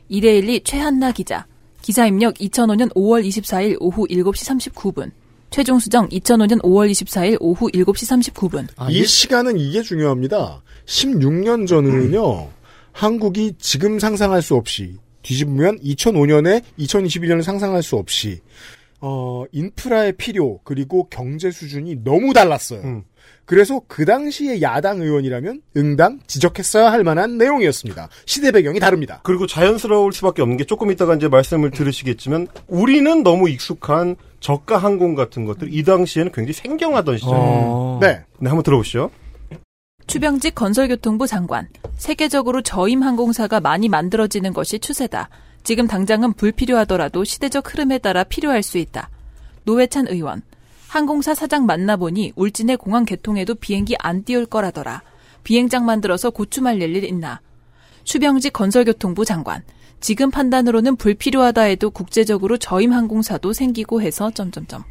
이데일리 최한나 기자. 기사 입력 2005년 5월 24일 오후 7시 39분. 최종 수정 2005년 5월 24일 오후 7시 39분. 이 시간은 이게 중요합니다. 16년 전으로는요, 한국이 지금 상상할 수 없이, 뒤집으면 2005년에 2021년을 상상할 수 없이, 어, 인프라의 필요, 그리고 경제 수준이 너무 달랐어요. 그래서 그 당시에 야당 의원이라면 응당 지적했어야 할 만한 내용이었습니다. 시대 배경이 다릅니다. 그리고 자연스러울 수밖에 없는 게 조금 이따가 이제 말씀을 들으시겠지만 우리는 너무 익숙한 저가 항공 같은 것들 이 당시에는 굉장히 생경하던 시절이에요. 네. 네, 한번 들어보시죠. 추병직 건설교통부 장관. 세계적으로 저임 항공사가 많이 만들어지는 것이 추세다. 지금 당장은 불필요하더라도 시대적 흐름에 따라 필요할 수 있다. 노회찬 의원. 항공사 사장 만나보니 울진의 공항 개통에도 비행기 안 띄울 거라더라. 비행장 만들어서 고추 말릴 일 있나. 추병직 건설교통부 장관. 지금 판단으로는 불필요하다 해도 국제적으로 저임 항공사도 생기고 해서 점점점.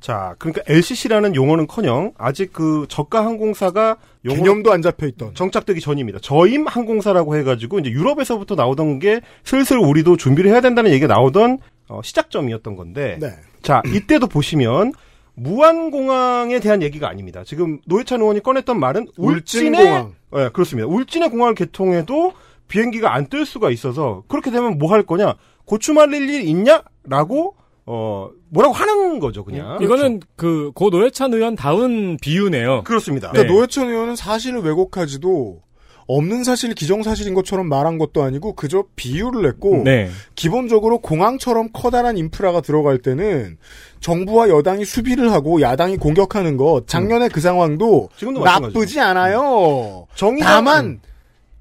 자, 그러니까 LCC라는 용어는커녕 아직 그 저가 항공사가 용어 개념도 안 잡혀 있던 정착되기 전입니다. 저임 항공사라고 해가지고 이제 유럽에서부터 나오던 게 슬슬 우리도 준비를 해야 된다는 얘기가 나오던 어, 시작점이었던 건데. 네. 자, 이때도 보시면 무안공항에 대한 얘기가 아닙니다. 지금 노회찬 의원이 꺼냈던 말은 울진의 울진공항. 네, 그렇습니다. 울진의 공항을 개통해도 비행기가 안 뜰 수가 있어서 그렇게 되면 뭐 할 거냐? 고추 말릴 일 있냐?라고 어 뭐라고 하는 거죠, 그냥. 이거는 그고 노회찬 의원 다운 비유네요. 그렇습니다. 그러니까 노회찬 의원은 사실을 왜곡하지도 없는 사실 기정사실인 것처럼 말한 것도 아니고 그저 비유를 냈고 네. 기본적으로 공항처럼 커다란 인프라가 들어갈 때는 정부와 여당이 수비를 하고 야당이 공격하는 것 작년에 그 상황도 지금도 나쁘지 않아요. 정의당- 다만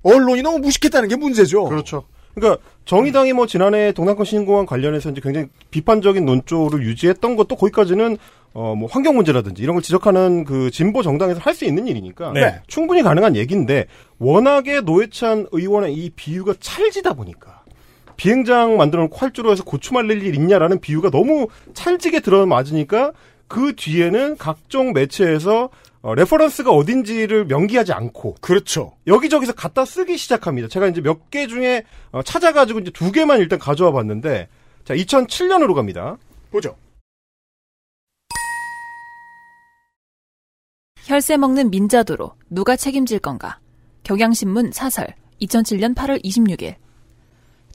언론이 너무 무식했다는 게 문제죠. 그렇죠. 그러니까 정의당이 뭐 지난해 동남권 신공항 관련해서 이제 굉장히 비판적인 논조를 유지했던 것도 거기까지는 어 뭐 환경 문제라든지 이런 걸 지적하는 그 진보 정당에서 할 수 있는 일이니까 네. 충분히 가능한 얘기인데 워낙에 노회찬 의원의 이 비유가 찰지다 보니까 비행장 만들어 놓고 활주로 해서 고추 말릴 일 있냐라는 비유가 너무 찰지게 들어맞으니까 그 뒤에는 각종 매체에서 어, reference가 어딘지를 명기하지 않고 그렇죠. 여기저기서 갖다 쓰기 시작합니다. 제가 이제 몇 개 중에 어, 찾아가지고 이제 두 개만 일단 가져와 봤는데 자 2007년으로 갑니다. 보죠. 혈세 먹는 민자도로 누가 책임질 건가? 경향신문 사설 2007년 8월 26일.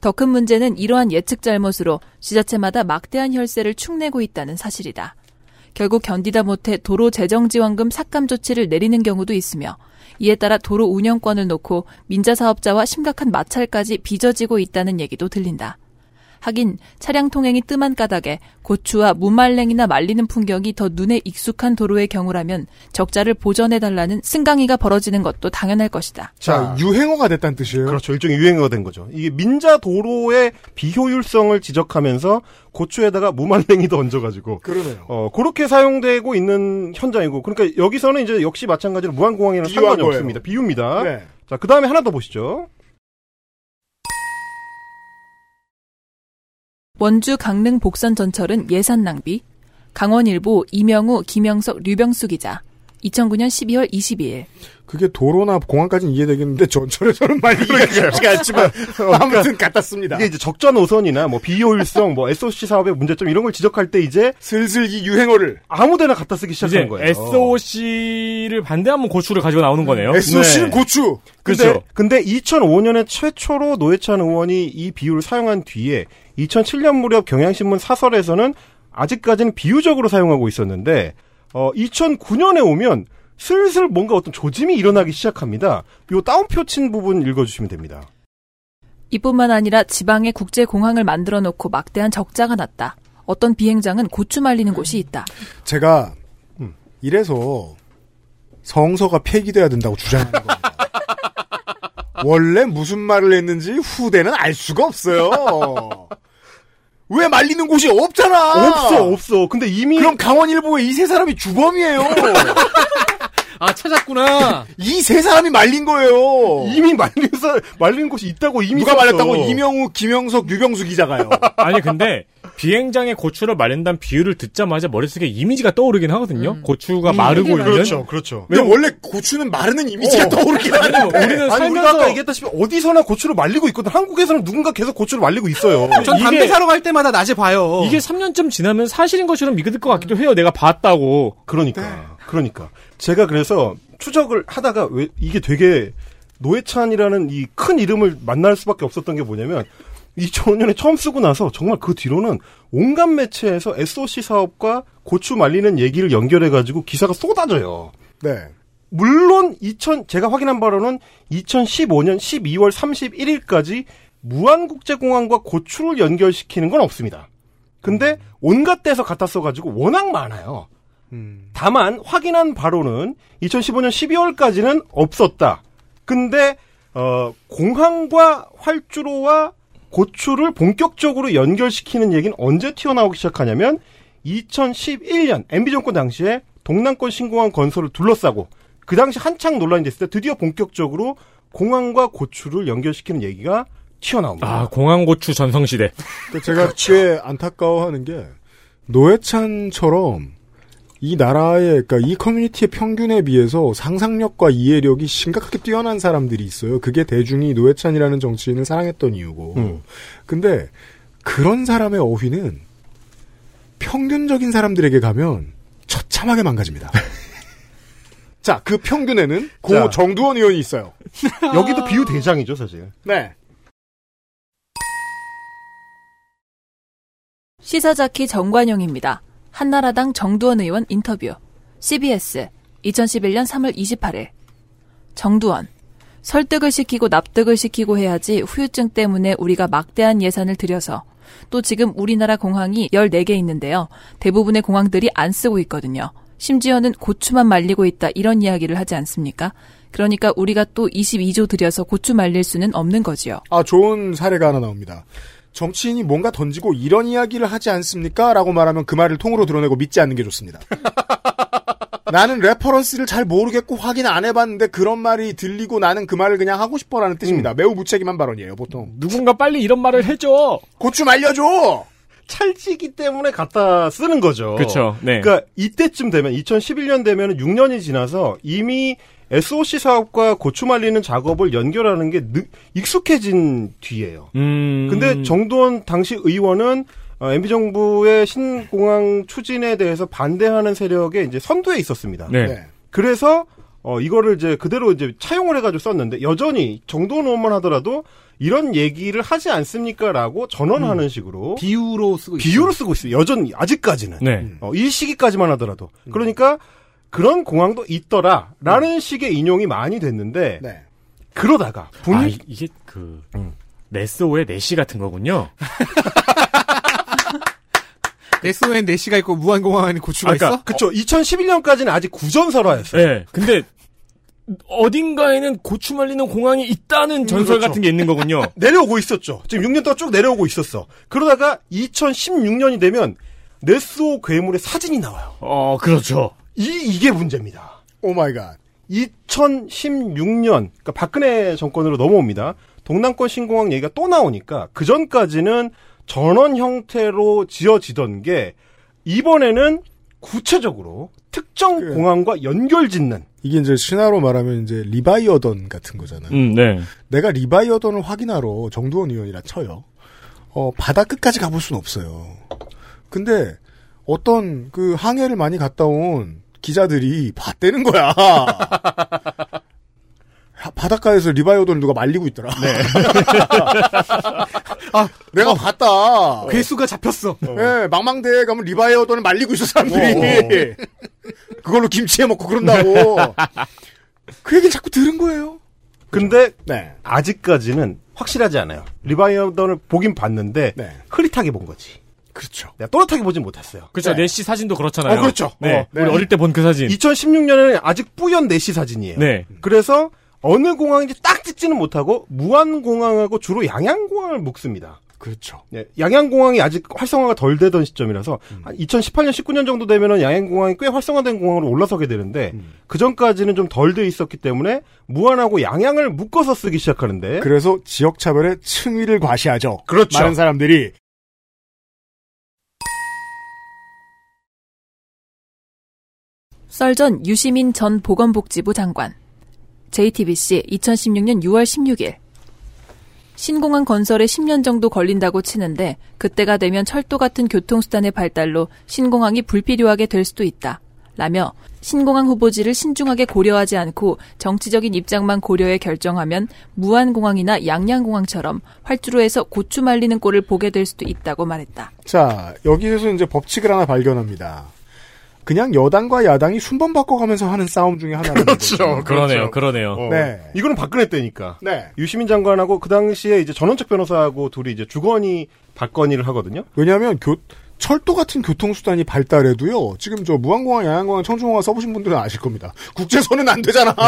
더 큰 문제는 이러한 예측 잘못으로 지자체마다 막대한 혈세를 축내고 있다는 사실이다. 결국 견디다 못해 도로 재정지원금 삭감 조치를 내리는 경우도 있으며 이에 따라 도로 운영권을 놓고 민자 사업자와 심각한 마찰까지 빚어지고 있다는 얘기도 들린다. 하긴 차량 통행이 뜸한 까닭에 고추와 무말랭이나 말리는 풍경이 더 눈에 익숙한 도로의 경우라면 적자를 보전해달라는 승강이가 벌어지는 것도 당연할 것이다. 자, 유행어가 됐다는 뜻이에요. 그렇죠. 일종의 유행어가 된 거죠. 이게 민자 도로의 비효율성을 지적하면서 고추에다가 무말랭이도 얹어가지고 그러네요. 어 그렇게 사용되고 있는 현장이고 그러니까 여기서는 이제 역시 마찬가지로 무한공항이랑 상관이 거예요. 없습니다. 비유입니다. 네. 자, 그 다음에 하나 더 보시죠. 원주 강릉 복선 전철은 예산 낭비. 강원일보 이명우, 김영석, 류병수 기자. 2009년 12월 22일. 그게 도로나 공항까지는 이해되겠는데 전철에서는 말리기가 쉽지가 않지만 아무튼 같았습니다. 이게 이제 적자 노선이나 뭐 비효율성, 뭐 SOC 사업의 문제점 이런 걸 지적할 때 이제 슬슬 이 유행어를 아무데나 갖다 쓰기 시작한 거예요. SOC를 반대하면 고추를 가지고 나오는 거네요. SOC는 네. 고추. 근데, 그렇죠. 근데 2005년에 최초로 노회찬 의원이 이 비유를 사용한 뒤에 2007년 무렵 경향신문 사설에서는 아직까지는 비유적으로 사용하고 있었는데 어 2009년에 오면 슬슬 뭔가 어떤 조짐이 일어나기 시작합니다. 요 다운표 친 부분 읽어주시면 됩니다. 이뿐만 아니라 지방에 국제공항을 만들어 놓고 막대한 적자가 났다. 어떤 비행장은 고추 말리는 곳이 있다. 제가 음. 이래서 성서가 폐기돼야 된다고 주장하는 겁니다. 원래 무슨 말을 했는지 후대는 알 수가 없어요. 왜 말리는 곳이 없잖아. 없어 없어. 근데 이미 그럼 강원일보에 이 세 사람이 주범이에요. 아 찾았구나. 이 세 사람이 말린 거예요. 이미 말린 사 말린 곳이 있다고 이미 누가 썼어. 말렸다고 이명우, 김영석, 유병수 기자가요. 아니 근데 비행장에 고추를 말린다는 비유를 듣자마자 머릿속에 이미지가 떠오르긴 하거든요. 고추가 마르고 있는. 그렇죠, 그렇죠. 근데 원래 고추는 마르는 이미지가 어. 떠오르긴 하는데. 우리는 아니, 우리가 살면서- 아까 얘기했다시피 어디서나 고추를 말리고 있거든. 한국에서는 누군가 계속 고추를 말리고 있어요. 전 담배 이게- 사러 갈 때마다 낮에 봐요. 이게 3년쯤 지나면 사실인 것처럼 믿을 것 같기도 해요. 내가 봤다고. 그러니까. 그러니까. 제가 그래서 추적을 하다가 왜 이게 되게 노회찬이라는 이 큰 이름을 만날 수밖에 없었던 게 뭐냐면 2005년에 처음 쓰고 나서 정말 그 뒤로는 온갖 매체에서 SOC 사업과 고추 말리는 얘기를 연결해가지고 기사가 쏟아져요. 네. 물론 2000 제가 확인한 바로는 2015년 12월 31일까지 무안국제공항과 고추를 연결시키는 건 없습니다. 근데 온갖 데서 갖다 써가지고 워낙 많아요. 다만 확인한 바로는 2015년 12월까지는 없었다. 근데 어, 공항과 활주로와 고추를 본격적으로 연결시키는 얘기는 언제 튀어나오기 시작하냐면 2011년 MB 정권 당시에 동남권 신공항 건설을 둘러싸고 그 당시 한창 논란이 됐을 때 드디어 본격적으로 공항과 고추를 연결시키는 얘기가 튀어나옵니다. 아, 공항 고추 전성시대. 그 제가 꽤 안타까워하는 게 노회찬처럼 이 나라의 그러니까 이 커뮤니티의 평균에 비해서 상상력과 이해력이 심각하게 뛰어난 사람들이 있어요. 그게 대중이 노회찬이라는 정치인을 사랑했던 이유고. 음. 근데 그런 사람의 어휘는 평균적인 사람들에게 가면 처참하게 망가집니다. 자, 그 평균에는 고 자. 정두원 의원이 있어요. 여기도 비유 대장이죠, 사실. 네. 시사자키 정관용입니다. 한나라당 정두원 의원 인터뷰. CBS 2011년 3월 28일. 정두원. 설득을 시키고 납득을 시키고 해야지 후유증 때문에 우리가 막대한 예산을 들여서 또 지금 우리나라 공항이 14개 있는데요. 대부분의 공항들이 안 쓰고 있거든요. 심지어는 고추만 말리고 있다 이런 이야기를 하지 않습니까? 그러니까 우리가 또 22조 들여서 고추 말릴 수는 없는 거지요. 아, 좋은 사례가 하나 나옵니다. 정치인이 뭔가 던지고 이런 이야기를 하지 않습니까? 라고 말하면 그 말을 통으로 들어내고 믿지 않는 게 좋습니다. 나는 reference를 잘 모르겠고 확인 안 해봤는데 그런 말이 들리고 나는 그 말을 그냥 하고 싶어라는 뜻입니다. 매우 무책임한 발언이에요, 보통. 누군가 빨리 이런 말을 해줘. 고추 말려줘! 찰지기 때문에 갖다 쓰는 거죠. 그쵸, 네. 그러니까 이때쯤 되면 2011년 되면 6년이 지나서 이미 SOC 사업과 고추 말리는 작업을 연결하는 게 느- 익숙해진 뒤예요. 음. 근데 정두원 당시 의원은 어, MB 정부의 신공항 추진에 대해서 반대하는 세력에 이제 선두에 있었습니다. 네. 그래서 어 이거를 이제 그대로 이제 차용을 해가지고 썼는데 여전히 정두원 의원만 하더라도 이런 얘기를 하지 않습니까라고 전언하는 식으로 비유로 쓰고 비유로 쓰고 있어요. 여전히 아직까지는 네. 어, 이 시기까지만 하더라도 그러니까 그런 공항도 있더라라는 식의 인용이 많이 됐는데 네. 그러다가 아, 분위 이- 이게 그 네스오의 네시 같은 거군요. SON 4시가 있고 무한공항 안에 고추가 아, 그러니까 있어? 그쵸 2011년까지는 아직 구전설화였어요. 네. 근데 어딘가에는 고추 말리는 공항이 있다는 전설 그렇죠. 같은 게 있는 거군요. 내려오고 있었죠. 지금 6년 동안 쭉 내려오고 있었어. 그러다가 2016년이 되면 네스호 괴물의 사진이 나와요. 어, 그렇죠. 이 이게 문제입니다. oh my god. 2016년, 그러니까 박근혜 정권으로 넘어옵니다. 동남권 신공항 얘기가 또 나오니까 그 전까지는 전언 형태로 지어지던 게 이번에는 구체적으로 특정 그- 공항과 연결 짓는 이게 이제 신화로 말하면 이제 리바이어던 같은 거잖아요. 음, 네. 내가 리바이어던을 확인하러 정두언 의원이라 쳐요. 어, 바다 끝까지 가볼 수는 없어요. 근데 어떤 그 항해를 많이 갔다 온 기자들이 봤다는 거야. 하- 바닷가에서 리바이어던을 누가 말리고 있더라. 아, 내가 봤다. 괴수가 잡혔어. 예, 망망대해 가면 리바이어던을 말리고 있어, 사람들이. 그걸로 김치 해 먹고 그런다고. 그 얘기를 자꾸 들은 거예요. 근데 네. 아직까지는 확실하지 않아요. 리바이어던을 보긴 봤는데 네. 흐릿하게 본 거지. 그렇죠. 내가 또렷하게 보진 못했어요. 그렇죠. 네. 네시 사진도 그렇잖아요. 어, 그렇죠. 네. 어, 우리 네. 어릴 때 본 그 사진. 2016년에는 아직 뿌연 네시 사진이에요. 네. 그래서 어느 공항인지 딱 짓지는 못하고 무안공항하고 주로 양양공항을 묶습니다. 그렇죠. 예, 양양공항이 아직 활성화가 덜 되던 시점이라서 음. 한 2018년 19년 정도 되면은 양양공항이 꽤 활성화된 공항으로 올라서게 되는데 음. 그 전까지는 좀 덜 돼 있었기 때문에 무안하고 양양을 묶어서 쓰기 시작하는데 그래서 지역 차별의 층위를 과시하죠. 그렇죠. 많은 사람들이 썰전 유시민 전 보건복지부 장관 JTBC 2016년 6월 16일. 신공항 건설에 10년 정도 걸린다고 치는데 그때가 되면 철도 같은 교통수단의 발달로 신공항이 불필요하게 될 수도 있다. 라며 신공항 후보지를 신중하게 고려하지 않고 정치적인 입장만 고려해 결정하면 무안공항이나 양양공항처럼 활주로에서 고추 말리는 꼴을 보게 될 수도 있다고 말했다. 자, 여기에서 이제 법칙을 하나 발견합니다. 그냥 여당과 야당이 순번 바꿔가면서 하는 싸움 중에 하나라는 그렇죠. 거죠. 그러네요, 그러네요. 어, 네. 이거는 박근혜 때니까. 네. 유시민 장관하고 그 당시에 이제 전원책 변호사하고 둘이 이제 주거니 박건희를 하거든요. 왜냐하면 교 철도 같은 교통수단이 발달해도요. 지금 저 무안공항, 양양공항, 청주공항 써보신 분들은 아실 겁니다. 국제선은 안 되잖아.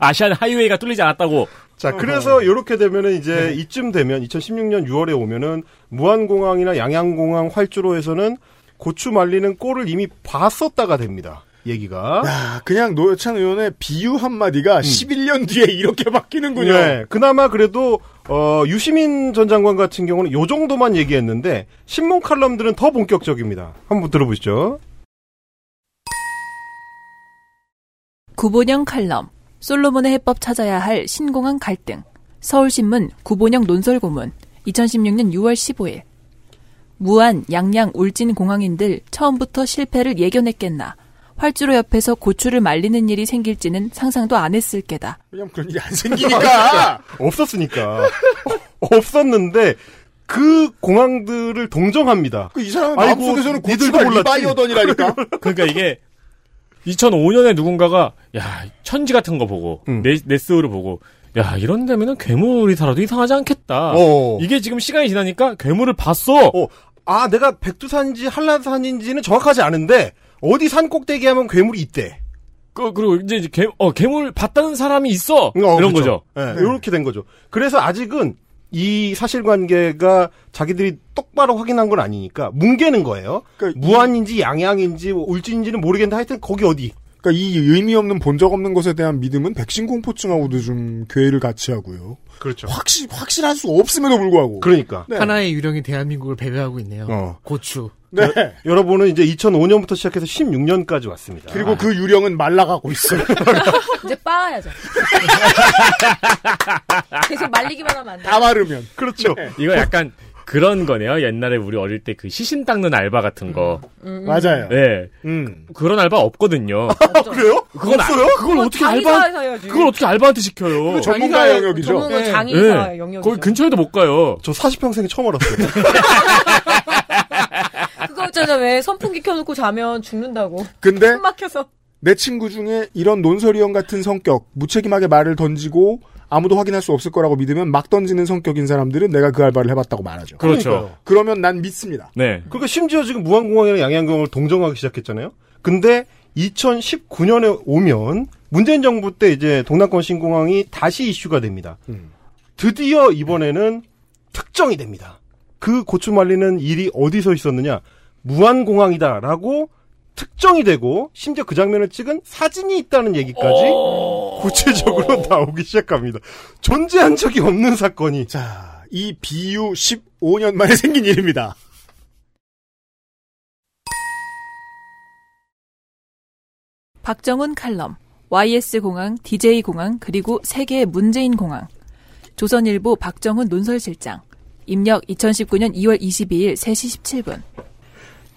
아시안 하이웨이가 뚫리지 않았다고. 자, 그래서 이렇게 되면은 이제 이쯤 되면 2016년 6월에 오면은 무안공항이나 양양공항 활주로에서는 고추 말리는 꼴을 이미 봤었다가 됩니다. 얘기가. 야, 그냥 노회찬 의원의 비유 한마디가 11년 뒤에 이렇게 바뀌는군요. 네, 그나마 그래도 어, 유시민 전 장관 같은 경우는 요 정도만 얘기했는데 신문 칼럼들은 더 본격적입니다. 한번 들어보시죠. 구본영 칼럼. 솔로몬의 해법 찾아야 할 신공항 갈등. 서울신문 구본영 논설고문. 2016년 6월 15일. 무안, 양양, 울진 공항인들 처음부터 실패를 예견했겠나. 활주로 옆에서 고추를 말리는 일이 생길지는 상상도 안 했을 게다. 왜냐면 그런 일이 안 생기니까. 없었으니까. 없었는데 그 공항들을 동정합니다. 그 이 사람은 마음속에서는 고추가. 리바이어던이라니까. 그러니까 이게 2005년에 누군가가 야 천지 같은 거 보고 음. 네, 네스우를 보고 야 이런 데면은 괴물이 살아도 이상하지 않겠다. 어. 이게 지금 시간이 지나니까 괴물을 봤어. 어, 아, 내가 백두산인지 한라산인지는 정확하지 않은데 어디 산 꼭대기 하면 괴물이 있대. 그, 그리고 이제 괴, 어, 괴물 봤다는 사람이 있어. 어, 이런 그렇죠. 거죠. 네, 이렇게 된 거죠. 그래서 아직은 이 사실관계가 자기들이 똑바로 확인한 건 아니니까 뭉개는 거예요. 그러니까 무안인지 양양인지 뭐 울진인지는 모르겠는데 하여튼 거기 어디. 그러니까 이 의미 없는 본 적 없는 것에 대한 믿음은 백신 공포증하고도 좀 괴를 같이 하고요. 그렇죠. 확실 확실할 수 없음에도 불구하고. 그러니까. 네. 하나의 유령이 대한민국을 배회하고 있네요. 어. 고추. 네. 여러분은 이제 2005년부터 시작해서 16년까지 왔습니다. 그리고 그 유령은 말라가고 있어요. 이제 빻아야죠. 계속 말리기만 하면 안 돼. 다 마르면. 그렇죠. 이거 약간 그런 거네요. 옛날에 우리 어릴 때 그 시신 닦는 알바 같은 거. 맞아요. 네. 음. 그런 알바 없거든요. 그래요? 그건 아- 없어요? 그걸 어떻게 알바. 그걸 어떻게 알바한테 시켜요? 그 전문가 영역이죠. 전문가 네. 장의사 네. 영역이죠. 거기 근처에도 못 가요. 저 40평생에 처음 알았어요. 그거 있잖아 왜 선풍기 켜놓고 자면 죽는다고. 근데 숨 막혀서. 내 친구 중에 이런 논설위원 같은 성격, 무책임하게 말을 던지고 아무도 확인할 수 없을 거라고 믿으면 막 던지는 성격인 사람들은 내가 그 알바를 해봤다고 말하죠. 그렇죠. 그러면 난 믿습니다. 네. 그러니까 심지어 지금 무안공항이랑 양양공항을 동정하기 시작했잖아요. 근데 2019년에 오면 문재인 정부 때 이제 동남권 신공항이 다시 이슈가 됩니다. 음. 드디어 이번에는 특정이 됩니다. 그 고추 말리는 일이 어디서 있었느냐? 무안공항이다라고 특정이 되고 심지어 그 장면을 찍은 사진이 있다는 얘기까지 구체적으로 나오기 시작합니다. 존재한 적이 없는 사건이 자, 이 비유 15년 만에 생긴 일입니다. 박정훈 칼럼, YS공항, DJ공항, 그리고 세계의 문재인 공항. 조선일보 박정훈 논설실장. 입력 2019년 2월 22일 3시 17분.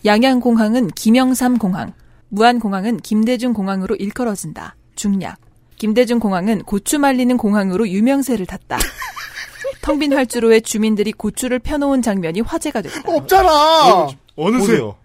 양양공항은 김영삼 공항, 무안공항은 김대중 공항으로 일컬어진다. 중략. 김대중 공항은 고추 말리는 공항으로 유명세를 탔다. 텅 빈 활주로에 주민들이 고추를 펴놓은 장면이 화제가 됐다. 없잖아! 어느새요.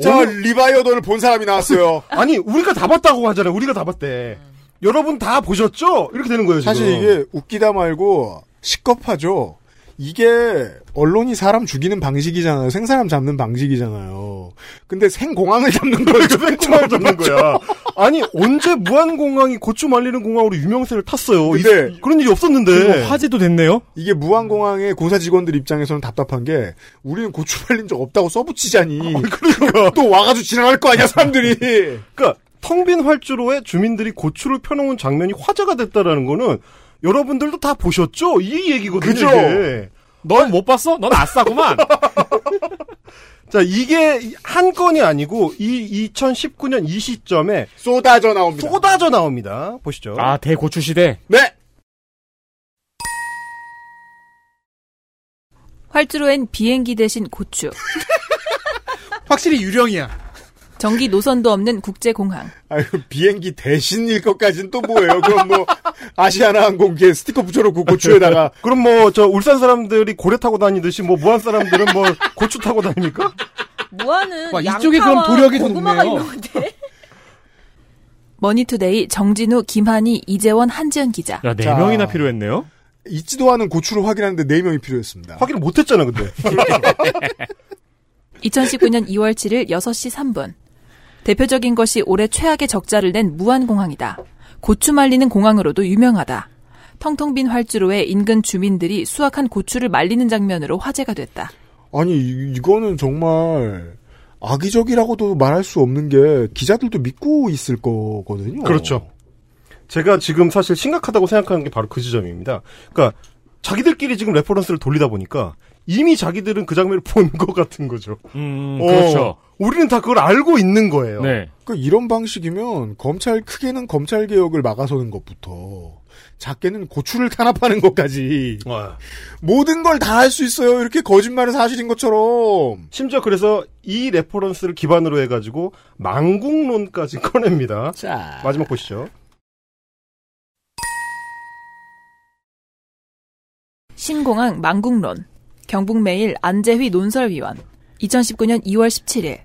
자, 리바이어던을 본 사람이 나왔어요. 아니 우리가 다 봤다고 하잖아요. 우리가 다 봤대. 여러분 다 보셨죠? 이렇게 되는 거예요. 지금. 사실 이게 웃기다 말고 시겁하죠. 이게 언론이 사람 죽이는 방식이잖아요. 생사람 잡는 방식이잖아요. 근데 생공항을 잡는 거예요. 생공항을 잡는 거야. 아니 언제 무안공항이 고추 말리는 공항으로 유명세를 탔어요. 근데 이- 그런 일이 없었는데. 화제도 됐네요. 이게 무안공항의 공사 직원들 입장에서는 답답한 게 우리는 고추 말린 적 없다고 써붙이자니 그러니까. 또 와가지고 지나갈 거 아니야 사람들이. 그러니까 텅 빈 활주로에 주민들이 고추를 펴놓은 장면이 화제가 됐다라는 거는 여러분들도 다 보셨죠? 이 얘기거든요. 그죠? 이게. 넌못 봤어? 넌 아싸구만. 자, 이게 한 건이 아니고 이 2019년 이 시점에 쏟아져 나옵니다. 쏟아져 나옵니다. 보시죠. 아, 대고추 시대. 네. 활주로엔 비행기 대신 고추. 확실히 유령이야. 정기 노선도 없는 국제공항. 아유, 비행기 대신일 것까진 또 뭐예요? 그럼 뭐, 아시아나 항공기에 스티커 붙여놓고 고추에다가. 그럼 뭐, 저, 울산 사람들이 고래 타고 다니듯이 뭐, 무안 사람들은 뭐, 고추 타고 다닙니까? 무안은 와, 이쪽에 그럼 도력이 더 고구마가. 머니투데이 정진우, 김한희, 이재원, 한지연 기자. 야, 네 자. 명이나 필요했네요. 있지도 않은 고추를 확인하는데 4명이 필요했습니다. 확인을 못 했잖아, 근데. 2019년 2월 7일 6시 3분. 대표적인 것이 올해 최악의 적자를 낸 무안공항이다. 고추 말리는 공항으로도 유명하다. 텅텅 빈 활주로에 인근 주민들이 수확한 고추를 말리는 장면으로 화제가 됐다. 아니, 이- 이거는 정말, 악의적이라고도 말할 수 없는 게, 기자들도 믿고 있을 거거든요. 그렇죠. 제가 지금 사실 심각하다고 생각하는 게 바로 그 지점입니다. 그러니까 자기들끼리 지금 reference를 돌리다 보니까 이미 자기들은 그 장면을 본 것 같은 거죠. 음, 어, 그렇죠. 우리는 다 그걸 알고 있는 거예요. 네. 그 이런 방식이면, 검찰, 크게는 검찰 개혁을 막아서는 것부터, 작게는 고추를 탄압하는 것까지, 어. 모든 걸 다 할 수 있어요. 이렇게 거짓말은 사실인 것처럼. 심지어 그래서 이 reference를 기반으로 해가지고 망국론까지 꺼냅니다. 자. 마지막 보시죠. 신공항 망국론. 경북매일 안재휘 논설위원. 2019년 2월 17일.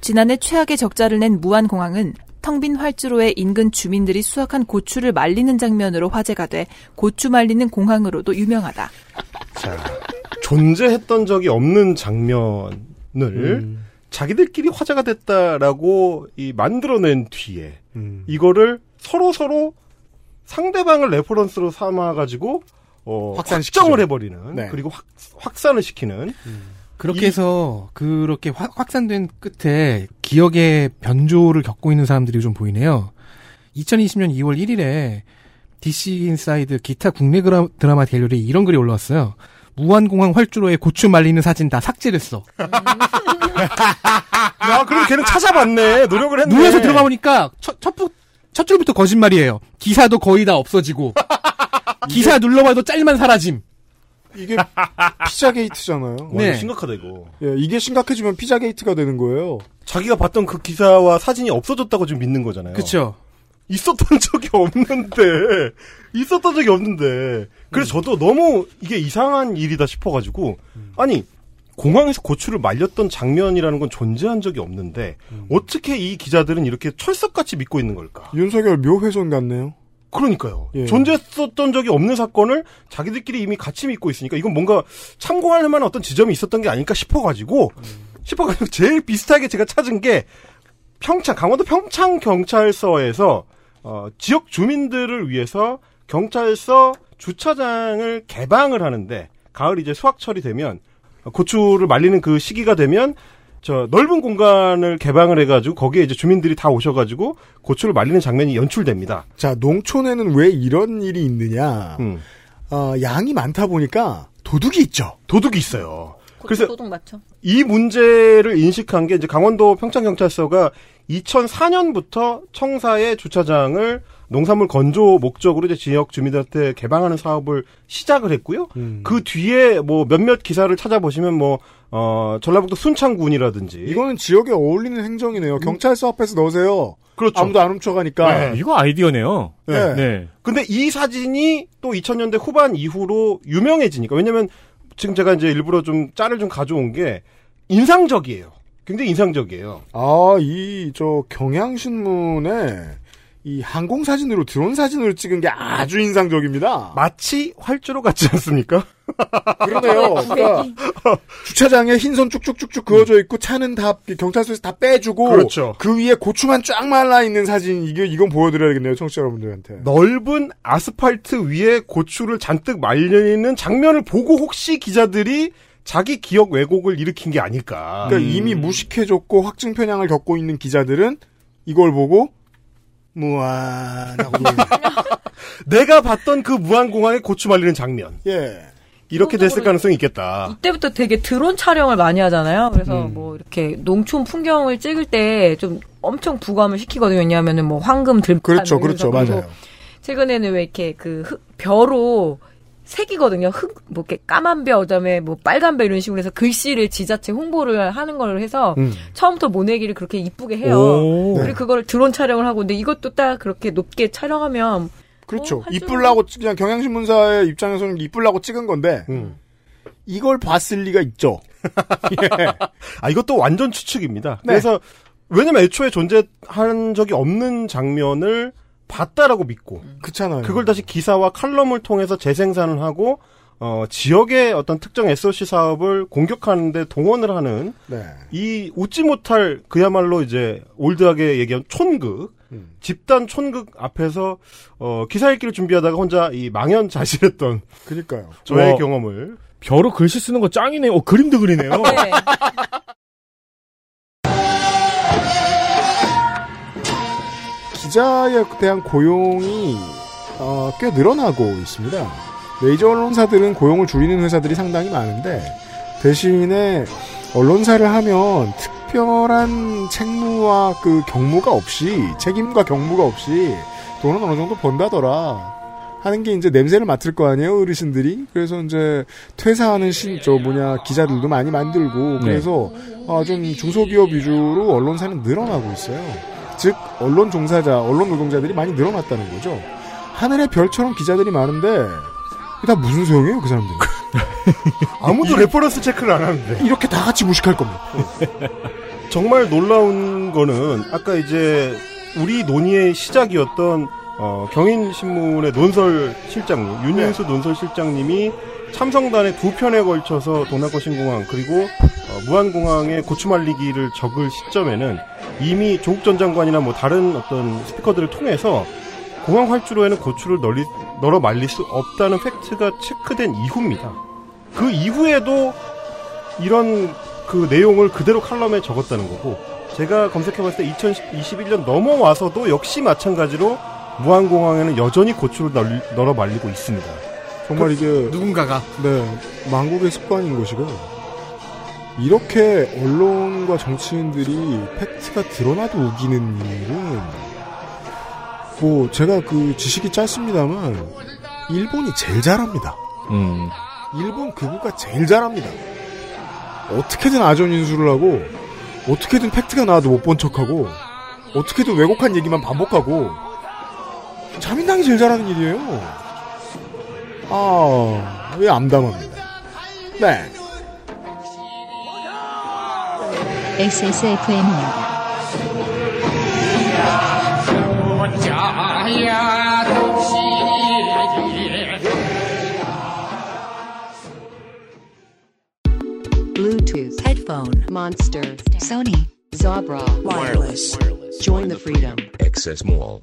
지난해 최악의 적자를 낸 무안공항은 텅빈 활주로에 인근 주민들이 수확한 고추를 말리는 장면으로 화제가 돼 고추 말리는 공항으로도 유명하다. 자, 존재했던 적이 없는 장면을 음. 자기들끼리 화제가 됐다라고 이 만들어낸 뒤에 음. 이거를 서로 서로 상대방을 reference로 삼아가지고 어, 확산시키죠. 확정을 해버리는 네. 그리고 확, 확산을 시키는 그렇게 이- 해서 그렇게 확, 확산된 끝에 기억의 변조를 겪고 있는 사람들이 좀 보이네요. 2020년 2월 1일에 DC 인사이드 기타 국내 그라- 드라마 갤러리에 이런 글이 올라왔어요. 무안공항 활주로에 고추 말리는 사진 다 삭제됐어. 야 그럼 걔는 찾아봤네 노력을 했네 누워서 들어가 보니까 첫, 첫, 부- 첫 줄부터 거짓말이에요. 기사도 거의 다 없어지고. 기사 눌러봐도 짤만 사라짐. 이게 피자 게이트잖아요. 와, 네. 심각하다 이거 예, 이게 심각해지면 피자 게이트가 되는 거예요. 자기가 봤던 그 기사와 사진이 없어졌다고 지금 믿는 거잖아요 그쵸. 있었던 적이 없는데 있었던 적이 없는데 그래서 저도 너무 이게 이상한 일이다 싶어가지고 아니 공항에서 고추를 말렸던 장면이라는 건 존재한 적이 없는데 어떻게 이 기자들은 이렇게 철석같이 믿고 있는 걸까? 윤석열 묘훼손 같네요. 그러니까요. 예. 존재했었던 적이 없는 사건을 자기들끼리 이미 같이 믿고 있으니까 이건 뭔가 참고할 만한 어떤 지점이 있었던 게 아닐까 싶어가지고 싶어가지고 제일 비슷하게 제가 찾은 게 평창 강원도 평창 경찰서에서 어, 지역 주민들을 위해서 경찰서 주차장을 개방을 하는데 가을 이제 수확철이 되면 고추를 말리는 그 시기가 되면 저 넓은 공간을 개방을 해가지고 거기에 이제 주민들이 다 오셔가지고 고추를 말리는 장면이 연출됩니다. 자, 농촌에는 왜 이런 일이 있느냐. 음. 어, 양이 많다 보니까 도둑이 있죠. 도둑이 있어요. 그래서 도둑 맞죠? 이 문제를 인식한 게 이제 강원도 평창경찰서가 2004년부터 청사의 주차장을 농산물 건조 목적으로 이제 지역 주민들한테 개방하는 사업을 시작을 했고요. 음. 그 뒤에 뭐 몇몇 기사를 찾아보시면 뭐, 어, 전라북도 순창군이라든지. 이거는 지역에 어울리는 행정이네요. 경찰서 앞에서 넣으세요. 그렇죠. 아무도 안 훔쳐가니까. 네. 이거 아이디어네요. 네. 네. 근데 이 사진이 또 2000년대 후반 이후로 유명해지니까 왜냐면 지금 제가 이제 일부러 좀 짤을 좀 가져온 게 인상적이에요. 굉장히 인상적이에요. 아, 이, 저, 경향신문에 이 항공 사진으로 드론 사진을 찍은 게 아주 인상적입니다. 마치 활주로 같지 않습니까? 그러네요. 그러니까 주차장에 흰선 쭉쭉쭉쭉 그어져 있고 차는 다 경찰서에서 다 빼주고 그렇죠. 그 위에 고추만 쫙 말라 있는 사진 이게 이건 보여드려야겠네요 청취자 여러분들한테. 넓은 아스팔트 위에 고추를 잔뜩 말려 있는 장면을 보고 혹시 기자들이 자기 기억 왜곡을 일으킨 게 아닐까. 그러니까 이미 무식해졌고 확증 편향을 겪고 있는 기자들은 이걸 보고 무한하고 내가 봤던 그 무한공항의 고추 말리는 장면. 예. 이렇게 됐을 가능성이 있겠다. 이때부터 되게 드론 촬영을 많이 하잖아요. 그래서 음. 뭐 이렇게 농촌 풍경을 찍을 때 좀 엄청 부감을 시키거든요. 왜냐하면은 뭐 황금 들판 그렇죠, 그렇죠, 맞아요. 최근에는 왜 이렇게 그 흙, 벼로 색이거든요. 흙, 뭐 이렇게 까만 벼, 그다음에 뭐 빨간 벼 이런 식으로 해서 글씨를 지자체 홍보를 하는 걸 해서 음. 처음부터 모내기를 그렇게 이쁘게 해요. 오. 네. 그리고 그걸 드론 촬영을 하고 근데 이것도 딱 그렇게 높게 촬영하면 그렇죠. 어, 이쁠라고 찍- 그냥 경향신문사의 입장에서는 이쁠라고 찍은 건데 음. 이걸 봤을 리가 있죠. 예. 아 이것도 완전 추측입니다. 네. 그래서 왜냐면 애초에 존재한 적이 없는 장면을 봤다라고 믿고 그렇잖아요. 그걸 다시 기사와 칼럼을 통해서 재생산을 하고 어, 지역의 어떤 특정 SOC 사업을 공격하는데 동원을 하는 네. 이 웃지 못할 그야말로 이제 올드하게 얘기한 촌극 음. 집단 촌극 앞에서 어, 기사 읽기를 준비하다가 혼자 이 망연 자실했던 그러니까요. 저의 와. 경험을 벼로 글씨 쓰는 거 짱이네요. 어, 그림도 그리네요. 네. 기자에 대한 고용이 어, 꽤 늘어나고 있습니다. 메이저 언론사들은 고용을 줄이는 회사들이 상당히 많은데 대신에 언론사를 하면 특별한 책무와 그 경무가 없이 책임과 경무가 없이 돈은 어느 정도 번다더라 하는 게 이제 냄새를 맡을 거 아니에요 어르신들이 그래서 이제 퇴사하는 신저 뭐냐 기자들도 많이 만들고 그래서 어, 좀 중소기업 위주로 언론사는 늘어나고 있어요. 즉 언론 종사자, 언론 노동자들이 많이 늘어났다는 거죠. 하늘의 별처럼 기자들이 많은데 다 무슨 소용이에요, 그 사람들은? 아무도 reference 체크를 안 하는데 이렇게 다 같이 무식할 겁니다. 정말 놀라운 거는 아까 이제 우리 논의의 시작이었던 어, 경인신문의 논설 실장님 윤윤수 논설 실장님이 참성단의 두 편에 걸쳐서 동남권 신공항 그리고 어, 무한공항의 고추말리기를 적을 시점에는 이미 조국 전 장관이나 뭐 다른 어떤 스피커들을 통해서 공항 활주로에는 고추를 널리, 널어 말릴 수 없다는 팩트가 체크된 이후입니다. 그 이후에도 이런 그 내용을 그대로 칼럼에 적었다는 거고 제가 검색해봤을 때 2021년 넘어와서도 역시 마찬가지로 무한공항에는 여전히 고추를 널, 널어 말리고 있습니다. 정말 이게 누군가가 네 망국의 습관인 것이고 이렇게 언론과 정치인들이 팩트가 드러나도 우기는 일은 뭐 제가 그 지식이 짧습니다만 일본이 제일 잘합니다. 음. 일본 극우가 제일 잘합니다. 어떻게든 아전 인수를 하고 어떻게든 팩트가 나와도 못 본 척하고 어떻게든 왜곡한 얘기만 반복하고 자민당이 제일 잘하는 일이에요. 아, 왜 암담합니다. 네. XSFM입니다. Bluetooth, headphone, Monster, Sony, Zabra, wireless. Join the freedom. Access Mall.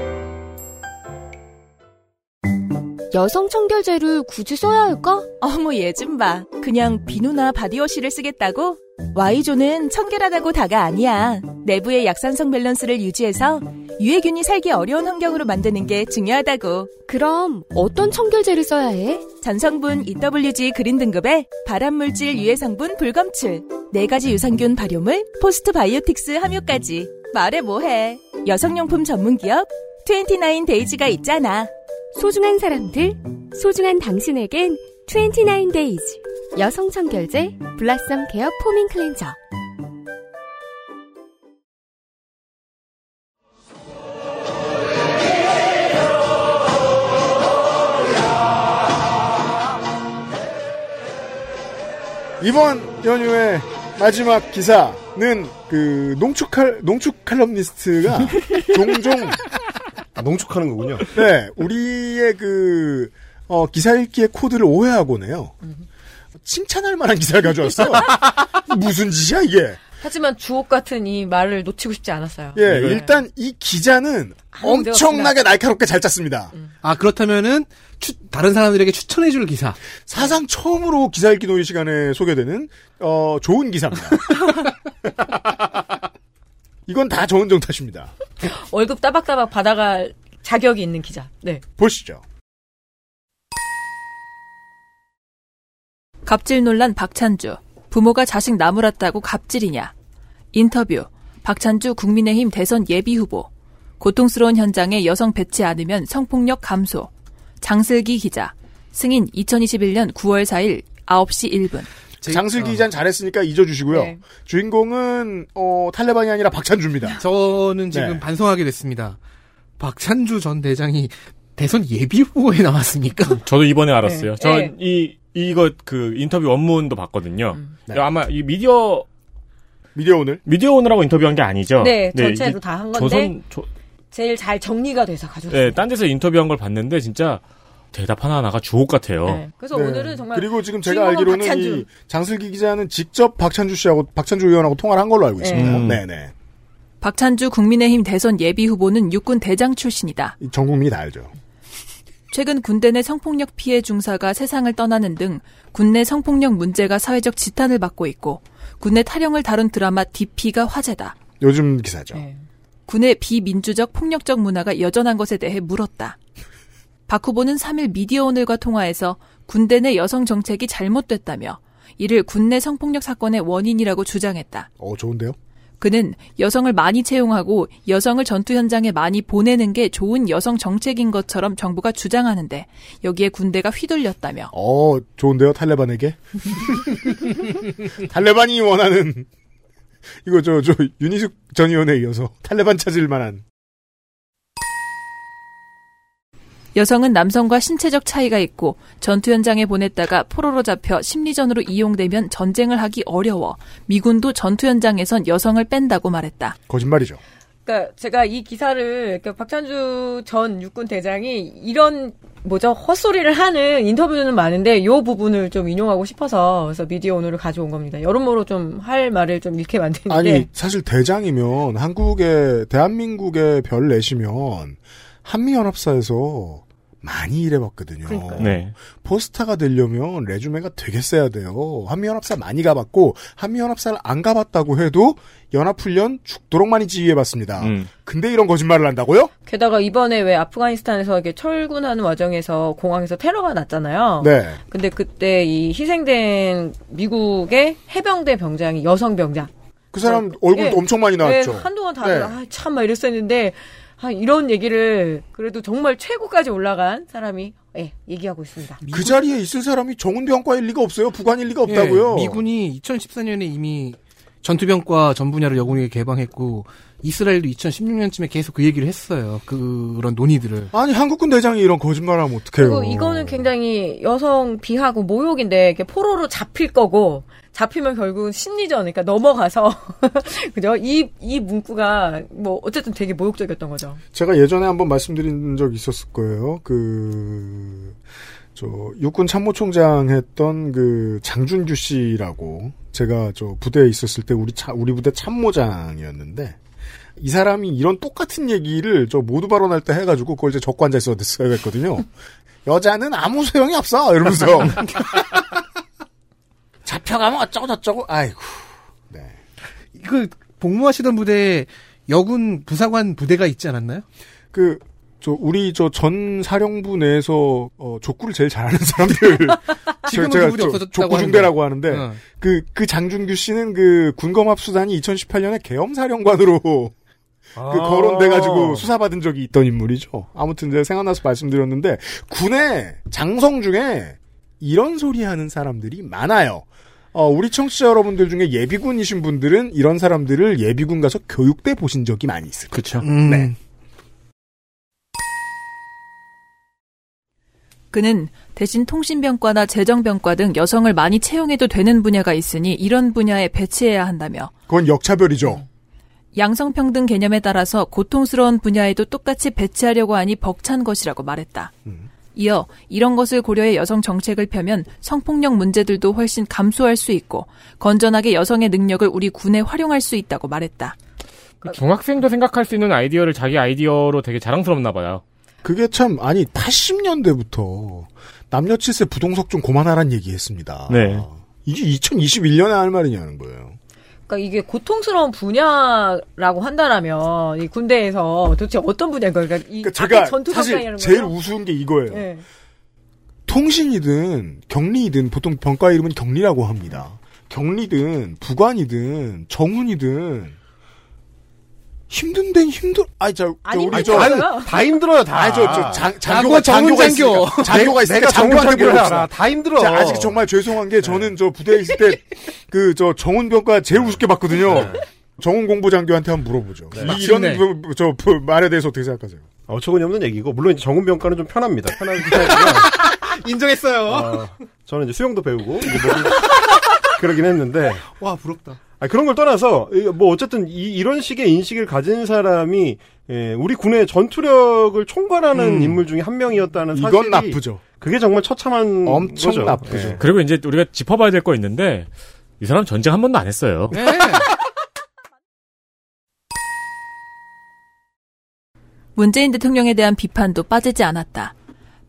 여성 청결제를 굳이 써야 할까? 어머 얘 좀 봐. 그냥 비누나 body wash를 쓰겠다고? Y존은 청결하다고 다가 아니야. 내부의 약산성 밸런스를 유지해서 유해균이 살기 어려운 환경으로 만드는 게 중요하다고. 그럼 어떤 청결제를 써야 해? 전성분 EWG green 등급의 발암물질 유해 성분 불검출, 네 가지 유산균 발효물, postbiotics 함유까지. 말해 뭐해. 여성용품 전문기업 29days가 있잖아. 소중한 사람들, 소중한 당신에겐 29days 여성 청결제 blossom care foaming cleanser. 이번 연휴의 마지막 기사는 그 농축 칼 농축 칼럼니스트가 종종 아, 농축하는 거군요. 네 우리의 그 어, 기사 읽기의 코드를 오해하곤 해요. 칭찬할 만한 기사를 가져왔어요. 무슨 짓이야 이게? 하지만 주옥 같은 이 말을 놓치고 싶지 않았어요. 예, 일단 이 기자는 엄청나게 날카롭게 잘 짰습니다. 아 그렇다면은 추- 다른 사람들에게 추천해줄 기사. 사상 처음으로 기사 읽기 놀이 시간에 소개되는 어, 좋은 기사입니다. 이건 다 정은정 탓입니다. 월급 따박따박 받아갈 자격이 있는 기자. 네. 보시죠. 갑질 논란 박찬주. 부모가 자식 나무랐다고 갑질이냐. 인터뷰. 박찬주 국민의힘 대선 예비 후보. 고통스러운 현장에 여성 배치 않으면 성폭력 감소. 장슬기 기자. 승인 2021년 9월 4일 9시 1분. 장슬기 기자는 잘했으니까 잊어주시고요. 네. 주인공은 어, 탈레반이 아니라 박찬주입니다. 저는 지금 네. 반성하게 됐습니다. 박찬주 전 대장이 대선 예비 후보에 나왔습니까? 저도 이번에 알았어요. 네. 저 네. 이 이거 그 인터뷰 원문도 봤거든요. 네. 아마 이 미디어 미디어 오늘 미디어 오늘하고 인터뷰한 게 아니죠. 네, 전체로 이게 다한 건데. 조선 조, 제일 잘 정리가 돼서 가져왔어요. 네, 딴 데서 인터뷰한 걸 봤는데 진짜 대답 하나 하나가 주옥 같아요. 네. 그래서 오늘은 정말 그리고 지금 제가 알기로는 박찬주. 이 장슬기 기자는 직접 박찬주 씨하고 박찬주 의원하고 통화를 한 걸로 알고 있습니다. 음. 네 네. 박찬주 국민의힘 대선 예비 후보는 육군 대장 출신이다. 이전 국민이 다 알죠. 최근 군대 내 성폭력 피해 중사가 세상을 떠나는 등 군내 성폭력 문제가 사회적 지탄을 받고 있고 군내 탈영을 다룬 드라마 DP가 화제다. 요즘 기사죠. 네. 군의 비민주적 폭력적 문화가 여전한 것에 대해 물었다. 박 후보는 3일 미디어 오늘과 통화에서 군대 내 여성 정책이 잘못됐다며 이를 군내 성폭력 사건의 원인이라고 주장했다. 어, 좋은데요? 그는 여성을 많이 채용하고 여성을 전투 현장에 많이 보내는 게 좋은 여성 정책인 것처럼 정부가 주장하는데 여기에 군대가 휘둘렸다며 어, 좋은데요, 탈레반에게? 탈레반이 원하는, 이거 저, 저, 윤희숙 전 의원에 이어서 탈레반 찾을 만한. 여성은 남성과 신체적 차이가 있고 전투 현장에 보냈다가 포로로 잡혀 심리전으로 이용되면 전쟁을 하기 어려워 미군도 전투 현장에선 여성을 뺀다고 말했다. 거짓말이죠. 그러니까 제가 이 기사를 그러니까 박찬주 전 육군 대장이 이런 뭐죠 헛소리를 하는 인터뷰는 많은데 요 부분을 좀 인용하고 싶어서 그래서 미디어 오늘을 가져온 겁니다. 여러모로 좀 할 말을 좀 잃게 만드는데 아니, 사실 대장이면 한국에, 대한민국에 별 내시면 한미연합사에서 많이 일해봤거든요. 네. 포스타가 되려면 레주메가 되게 세야 돼요. 한미연합사 많이 가봤고, 한미연합사를 안 가봤다고 해도 연합훈련 죽도록 많이 지휘해봤습니다. 음. 근데 이런 거짓말을 한다고요? 게다가 이번에 왜 아프가니스탄에서 이렇게 철군하는 와중에서 공항에서 테러가 났잖아요. 네. 근데 그때 이 희생된 미국의 해병대 병장이 여성 병장. 그 사람 얼굴도 예. 엄청 많이 나왔죠. 네, 한동안 다들 네. 아, 참막 이랬었는데 아, 이런 얘기를 그래도 정말 최고까지 올라간 사람이 예, 얘기하고 있습니다. 그 자리에 있을 사람이 정은병과일 리가 없어요. 부관일 리가 없다고요. 예, 미군이 2014년에 이미 전투병과 전 분야를 여군에게 개방했고 이스라엘도 2016년쯤에 계속 그 얘기를 했어요. 그런 논의들을. 아니 한국군 대장이 이런 거짓말하면 어떡해요. 그리고 이거는 굉장히 여성 비하고 모욕인데 이렇게 포로로 잡힐 거고 잡히면 결국은 심리전 그러니까 넘어가서 그죠? 이 이 문구가 뭐 어쨌든 되게 모욕적이었던 거죠. 제가 예전에 한번 말씀드린 적 있었을 거예요. 그, 저, 육군 참모총장 했던 그 장준규 씨라고 제가 저 부대에 있었을 때 우리 차, 우리 부대 참모장이었는데 이 사람이 이런 똑같은 얘기를 저 모두 발언할 때 해가지고 그걸 이제 적관자에 써야겠거든요. 여자는 아무 소용이 없어! 이러면서. 잡혀가면 어쩌고 저쩌고, 아이고. 그 복무하시던 부대에 여군 부사관 부대가 있지 않았나요? 그, 저, 우리 저 전 사령부 내에서, 어, 족구를 제일 잘하는 사람들. 지금은 제가 저 족구 중대라고 하는데. 하는데, 어. 그, 그 장준규 씨는 그 군검 합수단이 2018년에 계엄 사령관으로 그 거론돼가지고 수사받은 적이 있던 인물이죠. 아무튼 제가 생각나서 말씀드렸는데, 군의 장성 중에 이런 소리 하는 사람들이 많아요. 어, 우리 청취자 여러분들 중에 예비군이신 분들은 이런 사람들을 예비군 가서 교육대 보신 적이 많이 있을 거예요. 그렇죠. 네. 그는 대신 통신병과나 재정병과 등 여성을 많이 채용해도 되는 분야가 있으니 이런 분야에 배치해야 한다며 그건 역차별이죠. 양성평등 개념에 따라서 고통스러운 분야에도 똑같이 배치하려고 하니 벅찬 것이라고 말했다. 이어 이런 것을 고려해 여성 정책을 펴면 성폭력 문제들도 훨씬 감소할 수 있고 건전하게 여성의 능력을 우리 군에 활용할 수 있다고 말했다. 그 중학생도 생각할 수 있는 아이디어를 자기 아이디어로 되게 자랑스럽나 봐요. 그게 참 아니 80년대부터 남녀 칠세 부동석 좀 그만하란 얘기했습니다. 네. 이게 2021년에 할 말이냐는 거예요. 그러니까 이게 고통스러운 분야라고 한다라면 이 군대에서 도대체 어떤 분야인가요? 그러니까 이 그러니까 제가 전투 사실 제일? 우스운 게 이거예요. 예. 통신이든 격리이든 보통 병과 이름은 격리라고 합니다. 격리든 부관이든 정훈이든 힘든 데는 힘들. 아니 저, 저 우리 다- 다 힘들어요, 다. 아니 저, 저 장, 나고 장교가 정훈 장교가 장교. 있으니까 장교가 있으니까 내가 정훈 장교한테 물어봅시다. 알아. 다 힘들어. 자, 아직 정말 죄송한 게 저는 저 부대에 있을 때 그 저 정훈 병과 제일 우습게 봤거든요. 정훈 공부 장교한테 한번 물어보죠. 이- 이런. 그, 저 그 말에 대해서 어떻게 생각하세요? 어처구니 없는 얘기고 물론 이제 정훈 병과는 좀 편합니다. 편한 스타일이고요. 인정했어요. 어, 저는 이제 수영도 배우고 이제 뭐 그러긴 했는데 와 부럽다. 아, 그런 걸 떠나서 이- 뭐 어쨌든 이, 런 식의 인식을 가진 사람이 예, 우리 군의 전투력을 총괄하는 음. 인물 중에 한 명이었다는 사실이 이건 나쁘죠. 그게 정말 처참한 엄청 거죠. 나쁘죠. 예. 그리고 이제 우리가 짚어봐야 될 거 있는데 이 사람 전쟁 한 번도 안 했어요. 네. 문재인 대통령에 대한 비판도 빠지지 않았다.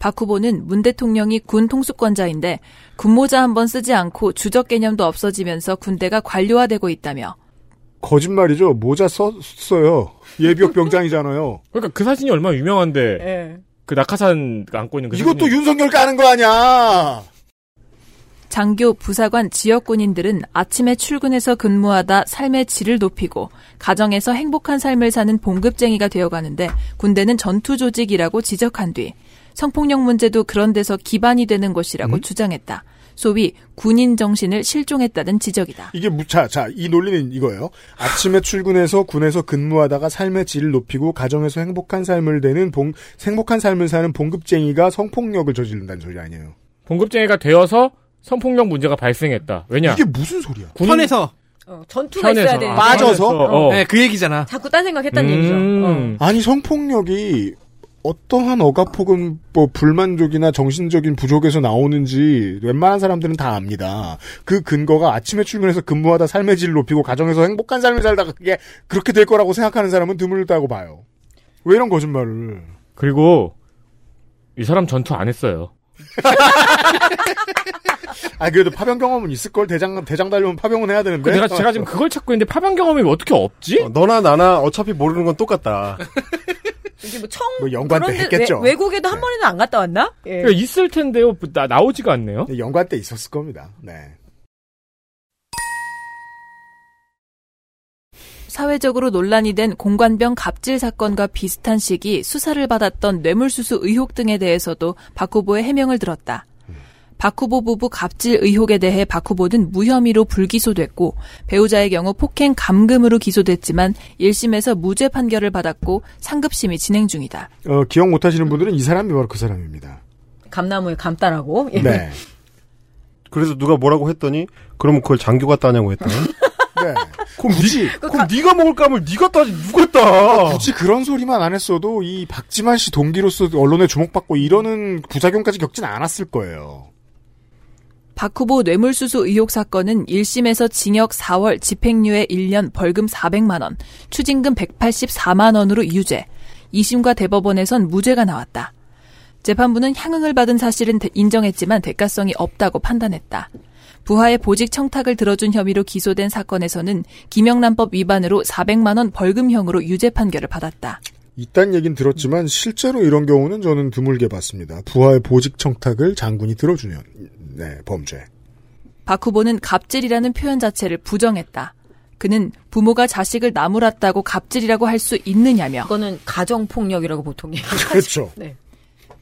박 후보는 문 대통령이 군 통수권자인데 군모자 한 번 쓰지 않고 주적 개념도 없어지면서 군대가 관료화되고 있다며 거짓말이죠. 모자 썼어요. 예비역 병장이잖아요. 그러니까 그 사진이 얼마나 유명한데 예. 그 낙하산 안고 있는 그 이것도 사진이 윤석열 까는 거 아니야. 장교, 부사관, 지역 군인들은 아침에 출근해서 근무하다 삶의 질을 높이고 가정에서 행복한 삶을 사는 봉급쟁이가 되어가는데 군대는 전투 조직이라고 지적한 뒤 성폭력 문제도 그런 데서 기반이 되는 것이라고 주장했다. 소위 군인 정신을 실종했다는 지적이다. 이게 무차. 자, 이 논리는 이거예요. 아침에 출근해서 군에서 근무하다가 삶의 질을 높이고 가정에서 행복한 삶을 되는 봉, 행복한 삶을 사는 봉급쟁이가 성폭력을 저지른다는 소리 아니에요. 봉급쟁이가 되어서 성폭력 문제가 발생했다. 왜냐? 이게 무슨 소리야? 군인- 편에서 어, 전투가 있어야 편에서. 되는 아, 빠져서? 어. 네, 그 얘기잖아. 자꾸 딴 생각했다는 음. 얘기죠. 어. 아니 성폭력이 어떠한 억압 혹은 뭐 불만족이나 정신적인 부족에서 나오는지 웬만한 사람들은 다 압니다. 그 근거가 아침에 출근해서 근무하다 삶의 질을 높이고 가정에서 행복한 삶을 살다가 그게 그렇게 될 거라고 생각하는 사람은 드물다고 봐요. 왜 이런 거짓말을? 그리고 이 사람 전투 안 했어요. 아 그래도 파병 경험은 있을 걸 대장 대장 달려면 파병은 해야 되는데. 그 내가 제가 지금 그걸 찾고 있는데 파병 경험이 어떻게 없지? 어, 너나 나나 어차피 모르는 건 똑같다. 이게 뭐 청, 뭐 연관 때 했겠죠. 외, 외국에도 한 번에는 안 갔다 왔나? 예. 그러니까 있을 텐데요. 나, 나오지가 않네요. 연관 때 있었을 겁니다. 네. 사회적으로 논란이 된 공관병 갑질 사건과 비슷한 시기 수사를 받았던 뇌물수수 의혹 등에 대해서도 박 후보의 해명을 들었다. 박 후보 부부 갑질 의혹에 대해 박 후보는 무혐의로 불기소됐고 배우자의 경우 폭행 감금으로 기소됐지만 1심에서 무죄 판결을 받았고 상급심이 진행 중이다. 어, 기억 못하시는 분들은 이 사람이 바로 그 사람입니다. 감나무에 감따라고. 예. 네. 그래서 누가 뭐라고 했더니 그러면 그걸 장교가 따냐고 했더니 네. 그럼 굳이 니, 그럼 네가 먹을 감을 네가 따지 누가 따? 굳이 그런 소리만 안 했어도 이 박지만 씨 동기로서 언론에 주목받고 이러는 부작용까지 겪진 않았을 거예요. 박 후보 뇌물수수 의혹 사건은 1심에서 징역 4월, 집행유예 1년, 벌금 400만 원, 추징금 184만 원으로 유죄. 2심과 대법원에선 무죄가 나왔다. 재판부는 향응을 받은 사실은 대- 인정했지만 대가성이 없다고 판단했다. 부하의 보직 청탁을 들어준 혐의로 기소된 사건에서는 김영란법 위반으로 400만 원 벌금형으로 유죄 판결을 받았다. 이딴 얘긴 들었지만 실제로 이런 경우는 저는 드물게 봤습니다. 부하의 보직 청탁을 장군이 들어주는 네, 범죄. 박 후보는 갑질이라는 표현 자체를 부정했다. 그는 부모가 자식을 나무랐다고 갑질이라고 할 수 있느냐며 그거는 가정폭력이라고 보통 얘기하죠. 그렇죠. 네.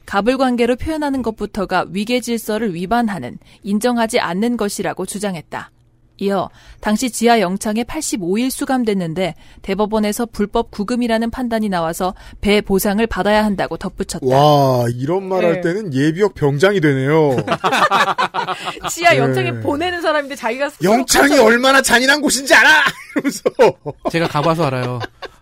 갑을 관계로 표현하는 것부터가 위계 질서를 위반하는 인정하지 않는 것이라고 주장했다. 이어 당시 지하 영창에 85일 수감됐는데 대법원에서 불법 구금이라는 판단이 나와서 배 보상을 받아야 한다고 덧붙였다. 와 이런 말할 네. 때는 예비역 병장이 되네요. 지하 네. 영창에 보내는 사람인데 자기가 영창이 가서- 얼마나 잔인한 곳인지 알아. 이러면서 제가 가봐서 알아요.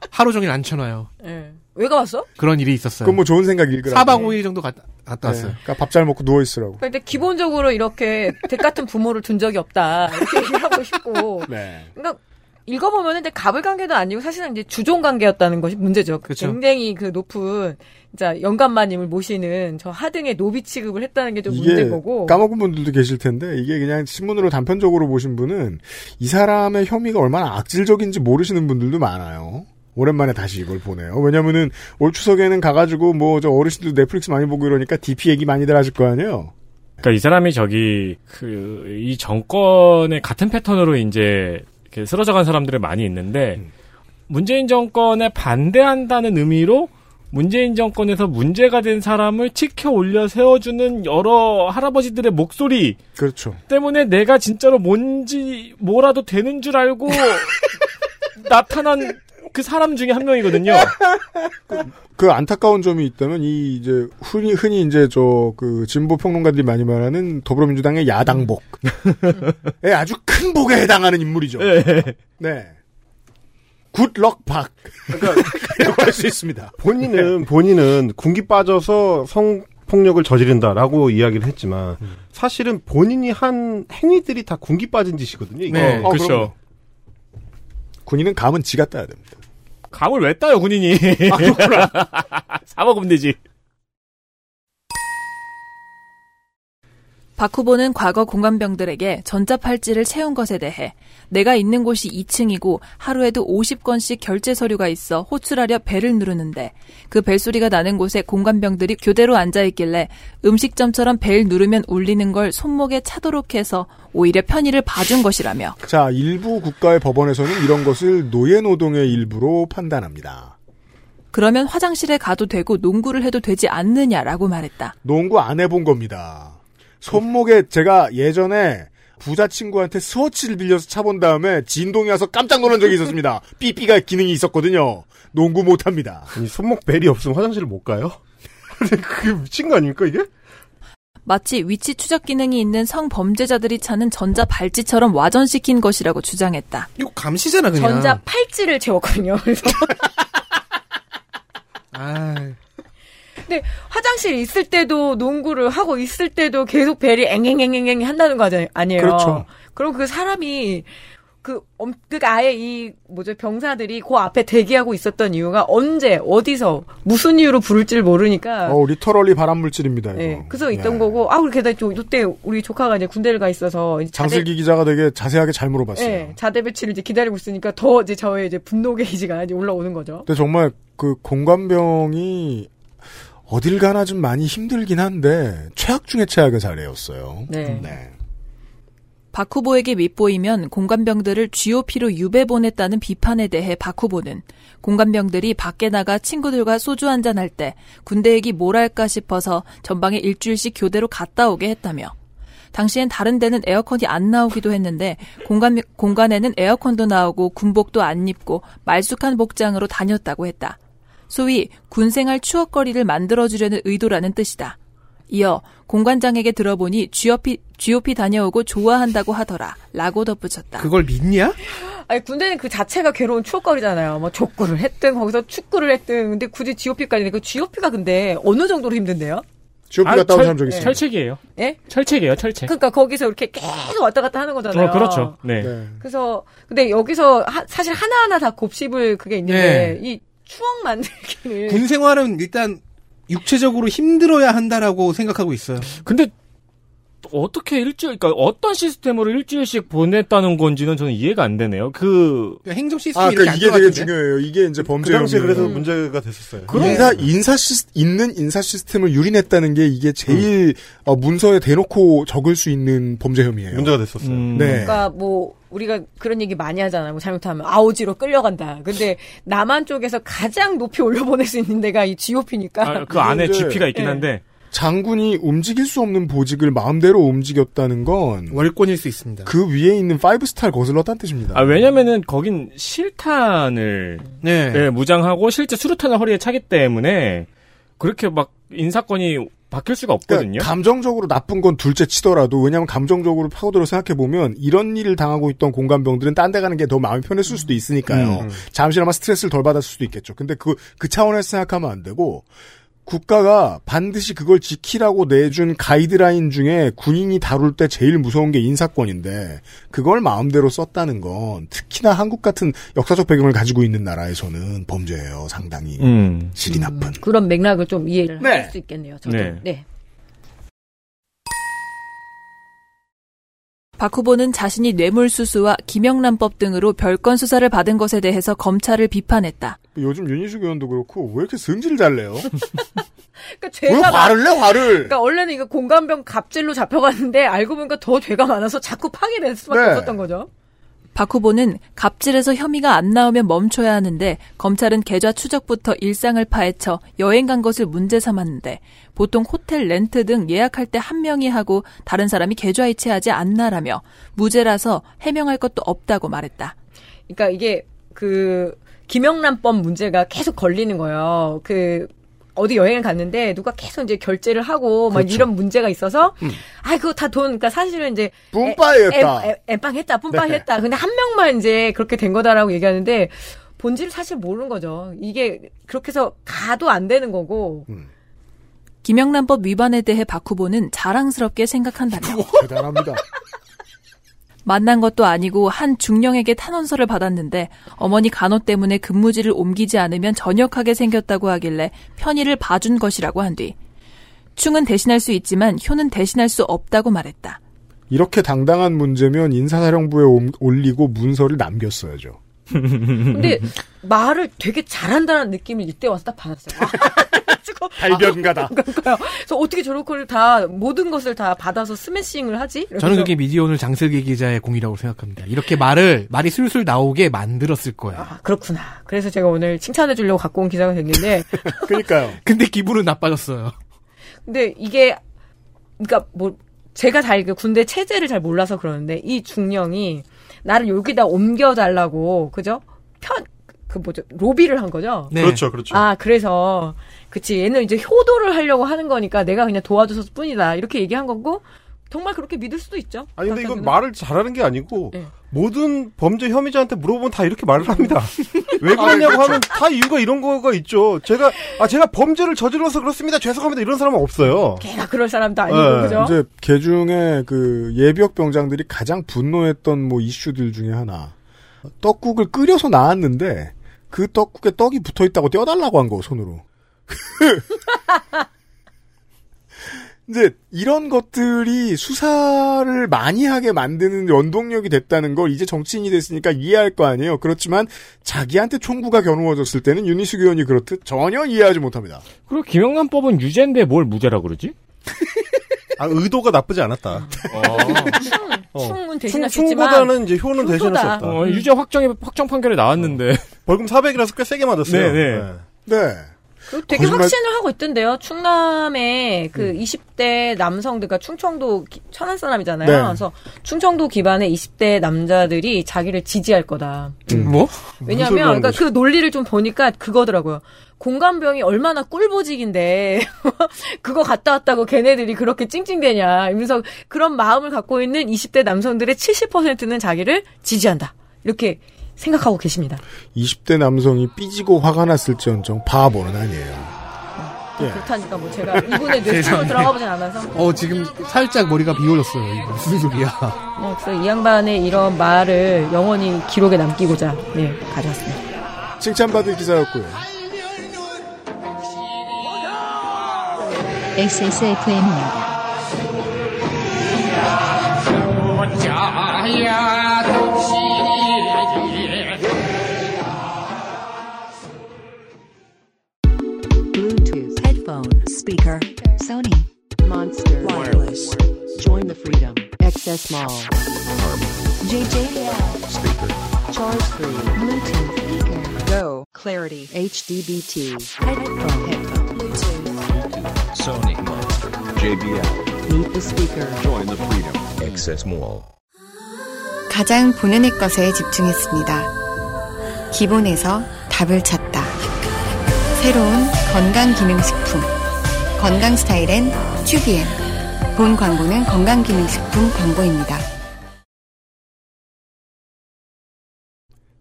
하루 종일 앉혀놔요. 예. 왜 가봤어? 그런 일이 있었어요. 그건 뭐 좋은 생각 일거라. 4박 5일 정도 갔다, 갔다 왔어요. 그러니까 밥 잘 먹고 누워 있으라고. 근데 기본적으로 이렇게 댁 같은 부모를 둔 적이 없다. 이렇게 얘기하고 싶고. 네. 그러니까 읽어보면은 근데 갑을 관계도 아니고 사실은 이제 주종 관계였다는 것이 문제죠. 그쵸. 굉장히 그 높은 진짜 영감마님을 모시는 저 하등의 노비 취급을 했다는 게 좀 문제인 거고. 까먹은 분들도 계실 텐데 이게 그냥 신문으로 단편적으로 보신 분은 이 사람의 혐의가 얼마나 악질적인지 모르시는 분들도 많아요. 오랜만에 다시 이걸 보네요. 왜냐면은 올 추석에는 가가지고 뭐 저 어르신들 넷플릭스 많이 보고 이러니까 DP 얘기 많이들 하실 거 아니에요. 그러니까 이 사람이 저기 그 이 정권의 같은 패턴으로 이제 이렇게 쓰러져간 사람들이 많이 있는데 문재인 정권에 반대한다는 의미로 문재인 정권에서 문제가 된 사람을 치켜 올려 세워주는 여러 할아버지들의 목소리 그렇죠. 때문에 내가 진짜로 뭔지 뭐라도 되는 줄 알고 나타난 그 사람 중에 한 명이거든요. 그 안타까운 점이 있다면 이 이제 흔히 흔히 이제 저 그 진보 평론가들이 많이 말하는 더불어민주당의 야당복. 예, 아주 큰 복에 해당하는 인물이죠. 네. 굿럭 박. 그러니까 할수 있습니다. 본인은 본인은 군기 빠져서 성 폭력을 저지른다라고 이야기를 했지만 사실은 본인이 한 행위들이 다 군기 빠진 짓이거든요. 이거. 네, 어, 그렇죠. 군인은 감은 지가 따야 됩니다. 감을 왜 따요 군인이? 사 먹으면 되지. 박 후보는 과거 공감병들에게 전자 팔찌를 채운 것에 대해 내가 있는 곳이 2층이고 하루에도 50건씩 결제 서류가 있어 호출하려 벨을 누르는데 그 벨소리가 나는 곳에 공감병들이 교대로 앉아 있길래 음식점처럼 벨 누르면 울리는 걸 손목에 차도록 해서 오히려 편의를 봐준 것이라며 자, 일부 국가의 법원에서는 이런 것을 노예 노동의 일부로 판단합니다. 그러면 화장실에 가도 되고 농구를 해도 되지 않느냐라고 말했다. 농구 안 해본 겁니다. 손목에 제가 예전에 부자 친구한테 스워치를 빌려서 차본 다음에 진동이 와서 깜짝 놀란 적이 있었습니다. 삐삐가 기능이 있었거든요. 농구 못합니다. 아니, 손목 벨이 없으면 화장실을 못 가요? 그게 미친 거 아닙니까 이게? 마치 위치 추적 기능이 있는 성범죄자들이 차는 전자 발찌처럼 와전시킨 것이라고 주장했다. 이거 감시잖아 그냥. 전자 팔찌를 채웠거든요. 그래서 아, 근데 화장실 있을 때도 농구를 하고 있을 때도 계속 벨이 앵앵앵앵앵 한다는 거 아니- 아니에요. 그렇죠. 그럼 그 사람이 그, 엄, 그 아예 이 뭐죠 병사들이 그 앞에 대기하고 있었던 이유가 언제 어디서 무슨 이유로 부를지를 모르니까 어, literally 발암물질입니다. 이거. 예, 그래서 있던 예. 거고 아 그렇게 또 이때 우리 조카가 이제 군대를 가 있어서 장슬기 기자가 되게 자세하게 잘 물어봤어요. 예, 자대 배치를 이제 기다리고 있으니까 더 이제 저의 이제 분노 게이지가 이제 올라오는 거죠. 근데 정말 그 공관병이 어딜 가나 좀 많이 힘들긴 한데 최악 중에 최악의 사례였어요. 네. 박 후보에게 밉보이면 공관병들을 GOP로 유배 보냈다는 비판에 대해 박 후보는 공관병들이 밖에 나가 친구들과 소주 한잔 할 때 군대 얘기 뭘 할까 싶어서 전방에 일주일씩 교대로 갔다 오게 했다며 당시엔 다른 데는 에어컨이 안 나오기도 했는데 공간, 공간에는 에어컨도 나오고 군복도 안 입고 말쑥한 복장으로 다녔다고 했다. 소위 군생활 추억거리를 만들어주려는 의도라는 뜻이다. 이어 공관장에게 들어보니 GOP, GOP 다녀오고 좋아한다고 하더라. 라고 덧붙였다. 그걸 믿냐? 아니 군대는 그 자체가 괴로운 추억거리잖아요. 뭐 족구를 했든 거기서 축구를 했든 근데 굳이 GOP까지 그 GOP가 근데 어느 정도로 힘든데요? GOP 아, 갔다 온 철- 사람 저기 있습니다. 철책이에요. 예? 철책이에요, 철책. 그러니까 거기서 이렇게 계속 왔다 갔다 하는 거잖아요. 어, 그렇죠. 네. 그래서 근데 여기서 하- 사실 하나하나 다 곱씹을 그게 있는데 네. 이 추억 만들기를 군 생활은 일단 육체적으로 힘들어야 한다라고 생각하고 있어요. 근데 어떻게 일주일, 그러니까 어떤 시스템으로 일주일씩 보냈다는 건지는 저는 이해가 안 되네요. 그 행정 시스템이 아, 그러니까 안 이게 되게? 중요해요. 이게 이제 범죄 그 당시에. 그래서 문제가 됐었어요. 인사 인사 시 있는 인사 시스템을 유린했다는 게 이게 제일 어, 문서에 대놓고 적을 수 있는 범죄 혐의예요. 문제가 됐었어요. 음. 네. 그러니까 뭐 우리가 그런 얘기 많이 하잖아요. 뭐 잘못하면 아오지로 끌려간다. 근데 남한 쪽에서 가장 높이 올려보낼 수 있는 데가 이 GOP니까. 아, 그 안에 이제- GP가 있긴 예. 한데 장군이 움직일 수 없는 보직을 마음대로 움직였다는 건그 월권일 수 있습니다. 위에 있는 5스타를 거슬렀다는 뜻입니다. 아, 왜냐면은 거긴 실탄을 네. 예, 무장하고 실제 수류탄을 허리에 차기 때문에 그렇게 막 인사권이 바뀔 수가 없거든요. 그러니까 감정적으로 나쁜 건 둘째 치더라도 왜냐하면 감정적으로 파고들어 생각해 보면 이런 일을 당하고 있던 공감병들은 딴 데 가는 게 더 마음이 편했을 수도 있으니까요. 음. 잠시나마 스트레스를 덜 받았을 수도 있겠죠. 근데 그그 차원에서 생각하면 안 되고 국가가 반드시 그걸 지키라고 내준 가이드라인 중에 군인이 다룰 때 제일 무서운 게 인사권인데 그걸 마음대로 썼다는 건 특히나 한국 같은 역사적 배경을 가지고 있는 나라에서는 범죄예요. 상당히 음. 질이 나쁜. 그런 맥락을 좀 이해를 네. 할수 있겠네요. 저도. 네. 네. 박 후보는 자신이 뇌물수수와 김영란법 등으로 별건 수사를 받은 것에 대해서 검찰을 비판했다. 요즘 윤희숙 의원도 그렇고 왜 이렇게 승질 잘 내요? 그러니까 왜 죄가 많- 화를 내 화를? 그러니까 원래는 이거 공감병 갑질로 잡혀갔는데 알고 보니까 더 죄가 많아서 자꾸 파기될 수밖에 네. 없었던 거죠. 박 후보는 갑질에서 혐의가 안 나오면 멈춰야 하는데 검찰은 계좌 추적부터 일상을 파헤쳐 여행 간 것을 문제 삼았는데 보통 호텔 렌트 등 예약할 때 한 명이 하고 다른 사람이 계좌 이체하지 않나라며 무죄라서 해명할 것도 없다고 말했다. 그러니까 이게 그 김영란법 문제가 계속 걸리는 거예요. 그 어디 여행을 갔는데 누가 계속 이제 결제를 하고 막 그렇죠. 이런 문제가 있어서 음. 아 그거 다 돈 그러니까 사실은 이제. 엠- 엠- 엠빵했다 뿜빵 네. 했다 근데 한 명만 이제 그렇게 된 거다라고 얘기하는데 본질을 사실 모르는 거죠 이게 그렇게 해서 가도 안 되는 거고 김영란법 위반에 대해 박 후보는 자랑스럽게 생각한다며 대단합니다. 만난 것도 아니고 한 중령에게 탄원서를 받았는데 어머니 간호 때문에 근무지를 옮기지 않으면 전역하게 생겼다고 하길래 편의를 봐준 것이라고 한 뒤 충은 대신할 수 있지만 효는 대신할 수 없다고 말했다. 이렇게 당당한 문제면 인사사령부에 옴- 올리고 문서를 남겼어야죠. 근데 말을 되게 잘한다는 느낌을 이때 와서 딱 받았어요 아, 발견가다. 그러니까요. 그래서 어떻게 저렇게 다 모든 것을 다 받아서 스매싱을 하지? 저는 그게 미디어오늘 장슬기 기자의 공이라고 생각합니다. 이렇게 말을 말이 술술 나오게 만들었을 거예요. 아, 그렇구나. 그래서 제가 오늘 칭찬해 주려고 갖고 온 기사가 생긴데 그러니까요. 근데 기분은 나빠졌어요. 근데 이게 그러니까 뭐 제가 잘 그 군대 체제를 잘 몰라서 그러는데 이 중령이 나를 여기다 옮겨 달라고 그죠? 편 그 뭐죠? 로비를 한 거죠? 네. 그렇죠, 그렇죠. 아, 그래서 그치 얘는 이제 효도를 하려고 하는 거니까 내가 그냥 도와줘서 뿐이다. 이렇게 얘기한 거고 정말 그렇게 믿을 수도 있죠. 아니 근데 이건. 말을 잘하는 게 아니고 네. 모든 범죄 혐의자한테 물어보면 다 이렇게 말을 합니다. 왜 그러냐고 하면 다 이유가 이런 거가 있죠. 제가 아 제가 범죄를 저질러서 그렇습니다. 죄송합니다. 이런 사람은 없어요. 걔가 그럴 사람도 아니고 네. 그죠? 이제 개 중에 그 예비역 병장들이 가장 분노했던 뭐 이슈들 중에 하나 떡국을 끓여서 나왔는데 그 떡국에 떡이 붙어 있다고 떼어달라고 한 거 손으로. 이제 이런 것들이 수사를 많이 하게 만드는 원동력이 됐다는 걸 이제 정치인이 됐으니까 이해할 거 아니에요. 그렇지만 자기한테 총구가 겨누어졌을 때는 윤희숙 의원이 그렇듯 전혀 이해하지 못합니다. 그리고 김영란법은 유죄인데 뭘 무죄라 그러지? 아 의도가 나쁘지 않았다. 어. 충은 있지만 충보다는 이제 효는 대신할 수 효도다. 없다. 어, 유죄 확정이 확정 판결에 나왔는데. 벌금 400이라서 꽤 세게 맞았어요. 네, 네. 네. 그 되게 거짓말- 확신을 하고 있던데요. 충남의 그 20대 남성들, 그러니까 충청도 기- 천안 사람이잖아요. 네. 그래서 충청도 기반의 20대 남자들이 자기를 지지할 거다. 뭐? 왜냐하면 그러니까 그 논리를 좀 보니까 그거더라고요. 공감병이 얼마나 꿀보직인데 그거 갔다 왔다고 걔네들이 그렇게 찡찡대냐. 이러면서 그런 마음을 갖고 있는 20대 남성들의 70%는 자기를 지지한다. 이렇게 생각하고 계십니다. 20대 남성이 삐지고 화가 났을지언정 바보는 아니에요. 예. 그렇다니까 뭐 제가 이분의 뇌속으로 들어가 보진 않아서. 어, 지금 살짝 머리가 비올렸어요. 이거 무슨 소리야. 네, 그래서 이 양반의 이런 말을 영원히 기록에 남기고자 네, 가져왔습니다. 칭찬받을 기사였고요. XSFM입니다. Bluetooth, Sony, Monster, wireless. Join the freedom. XS Mall. JJL. Speaker. Charge free. Bluetooth speaker. Go. Clarity. HDBT. Headphone. Headphone. Bluetooth. Sony Monster. JBL. Meet the speaker. Join the freedom. Access Mall. 가장 본연의 것에 집중했습니다. 기본에서 답을 찾다. 새로운 건강기능식품. 건강 스타일엔 튜비엔. 본 광고는 건강기능식품 광고입니다.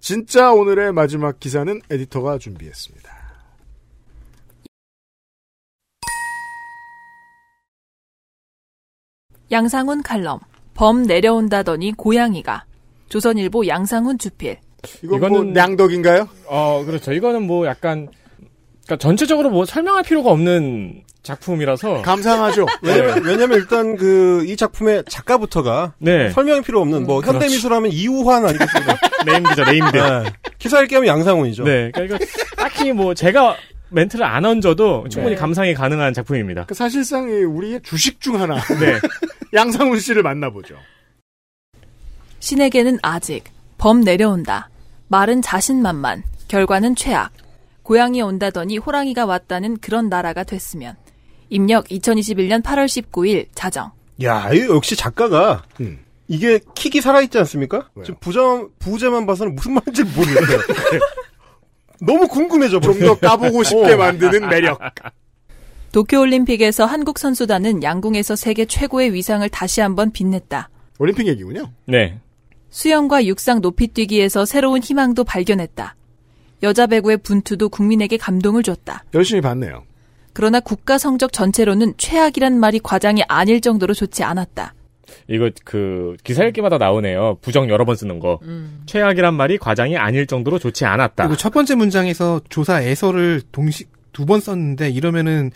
진짜 오늘의 마지막 기사는 에디터가 준비했습니다. 양상훈 칼럼. 범 내려온다더니 고양이가. 조선일보 양상훈 주필. 이건 뭐 냥덕인가요? 어, 그렇죠. 이거는 뭐 약간 그러니까 전체적으로 뭐 설명할 필요가 없는 작품이라서 감상하죠. 왜냐면, 왜냐면 일단 그 이 작품의 작가부터가 네. 설명이 필요 없는 뭐 그렇죠. 현대 미술하면 이우환 아니겠습니까? named죠, named. 네. 기사 읽기 하면 양상훈이죠. 네. 그러니까 이거 딱히 뭐 제가 멘트를 안 얹어도 충분히 네. 감상이 가능한 작품입니다. 그 사실상 이 우리의 주식 중 하나. 네. 양상훈 씨를 만나보죠. 신에게는 아직. 범 내려온다. 말은 자신만만. 결과는 최악. 고양이 온다더니 호랑이가 왔다는 그런 나라가 됐으면. 입력 2021년 8월 19일 자정. 야, 이 역시 작가가 음. 이게 킥이 살아있지 않습니까? 지금 부자, 부제만 봐서는 무슨 말인지 모르겠어요. 너무 궁금해져 좀 더 까보고 싶게 만드는 매력. 도쿄올림픽에서 한국 선수단은 양궁에서 세계 최고의 위상을 다시 한번 빛냈다. 올림픽 얘기군요. 네. 수영과 육상 높이뛰기에서 새로운 희망도 발견했다. 여자 배구의 분투도 국민에게 감동을 줬다. 열심히 봤네요. 그러나 국가 성적 전체로는 최악이란 말이 과장이 아닐 정도로 좋지 않았다. 이거 그 기사 읽기마다 나오네요. 부정 여러 번 쓰는 거. 최악이란 말이 과장이 아닐 정도로 좋지 않았다. 그리고 첫 번째 문장에서 조사에서를 동시 두 번 썼는데 이러면은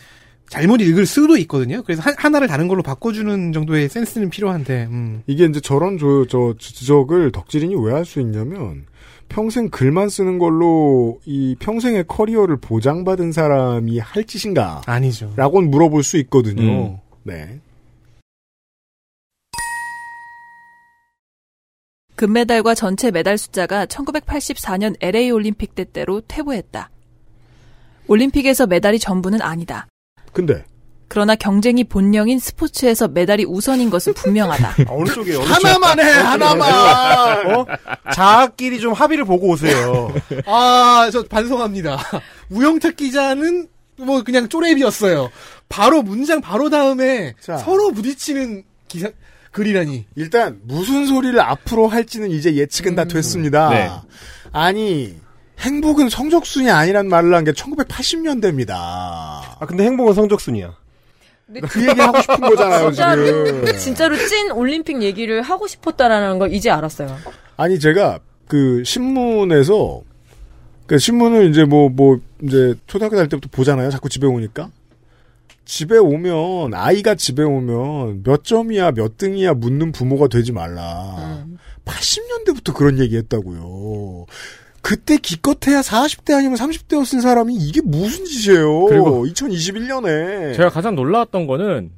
잘못 읽을 수도 있거든요. 그래서 한, 하나를 다른 걸로 바꿔주는 정도의 센스는 필요한데. 음. 이게 이제 저런 저, 저 지적을 덕질인이 왜 할 수 있냐면 평생 글만 쓰는 걸로 이 평생의 커리어를 보장받은 사람이 할 짓인가? 아니죠. 라고는 물어볼 수 있거든요. 음. 네. 금메달과 전체 메달 숫자가 1984년 LA 올림픽 때대로 퇴보했다. 올림픽에서 메달이 전부는 아니다. 근데 그러나 경쟁이 본령인 스포츠에서 메달이 우선인 것은 분명하다. 어느 쪽이에요? 어느 하나만 해, 하나만! 어? 자아끼리 좀 합의를 보고 오세요. 아, 저 반성합니다. 우영택 기자는 뭐 그냥 쪼렙이었어요. 바로 문장 바로 다음에 자. 서로 부딪히는 기사 글이라니. 일단 무슨 소리를 앞으로 할지는 이제 예측은 다 됐습니다. 네. 아니 행복은 성적순이 아니란 말을 한 게 1980년대입니다. 아, 근데 행복은 성적순이야. 그 얘기 하고 싶은 거잖아요 지금. 진짜로, 진짜로 찐 올림픽 얘기를 하고 싶었다라는 걸 이제 알았어요. 아니 제가 그 신문에서 그 신문을 이제 뭐뭐 이제 초등학교 다닐 때부터 보잖아요. 자꾸 집에 오니까 집에 오면 아이가 집에 오면 몇 점이야 몇 등이야 묻는 부모가 되지 말라. 80년대부터 그런 얘기했다고요. 그때 기껏해야 40대 아니면 30대였을 사람이 이게 무슨 짓이에요. 그리고 2021년에 제가 가장 놀라웠던 거는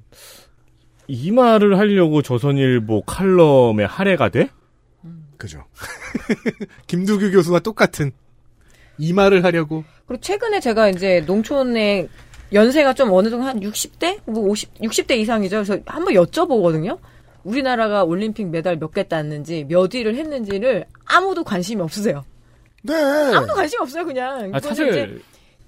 이 말을 하려고 조선일보 칼럼에 할애가 돼? 그죠. 김두규 교수와 똑같은 이 말을 하려고. 그리고 최근에 제가 이제 농촌에 연세가 좀 어느 정도 한 60대? 뭐 50, 60대 이상이죠. 그래서 한번 여쭤보거든요. 우리나라가 올림픽 메달 몇 개 땄는지, 몇 위를 했는지를 아무도 관심이 없으세요. 네. 아무도 관심 없어요, 그냥. 아, 사실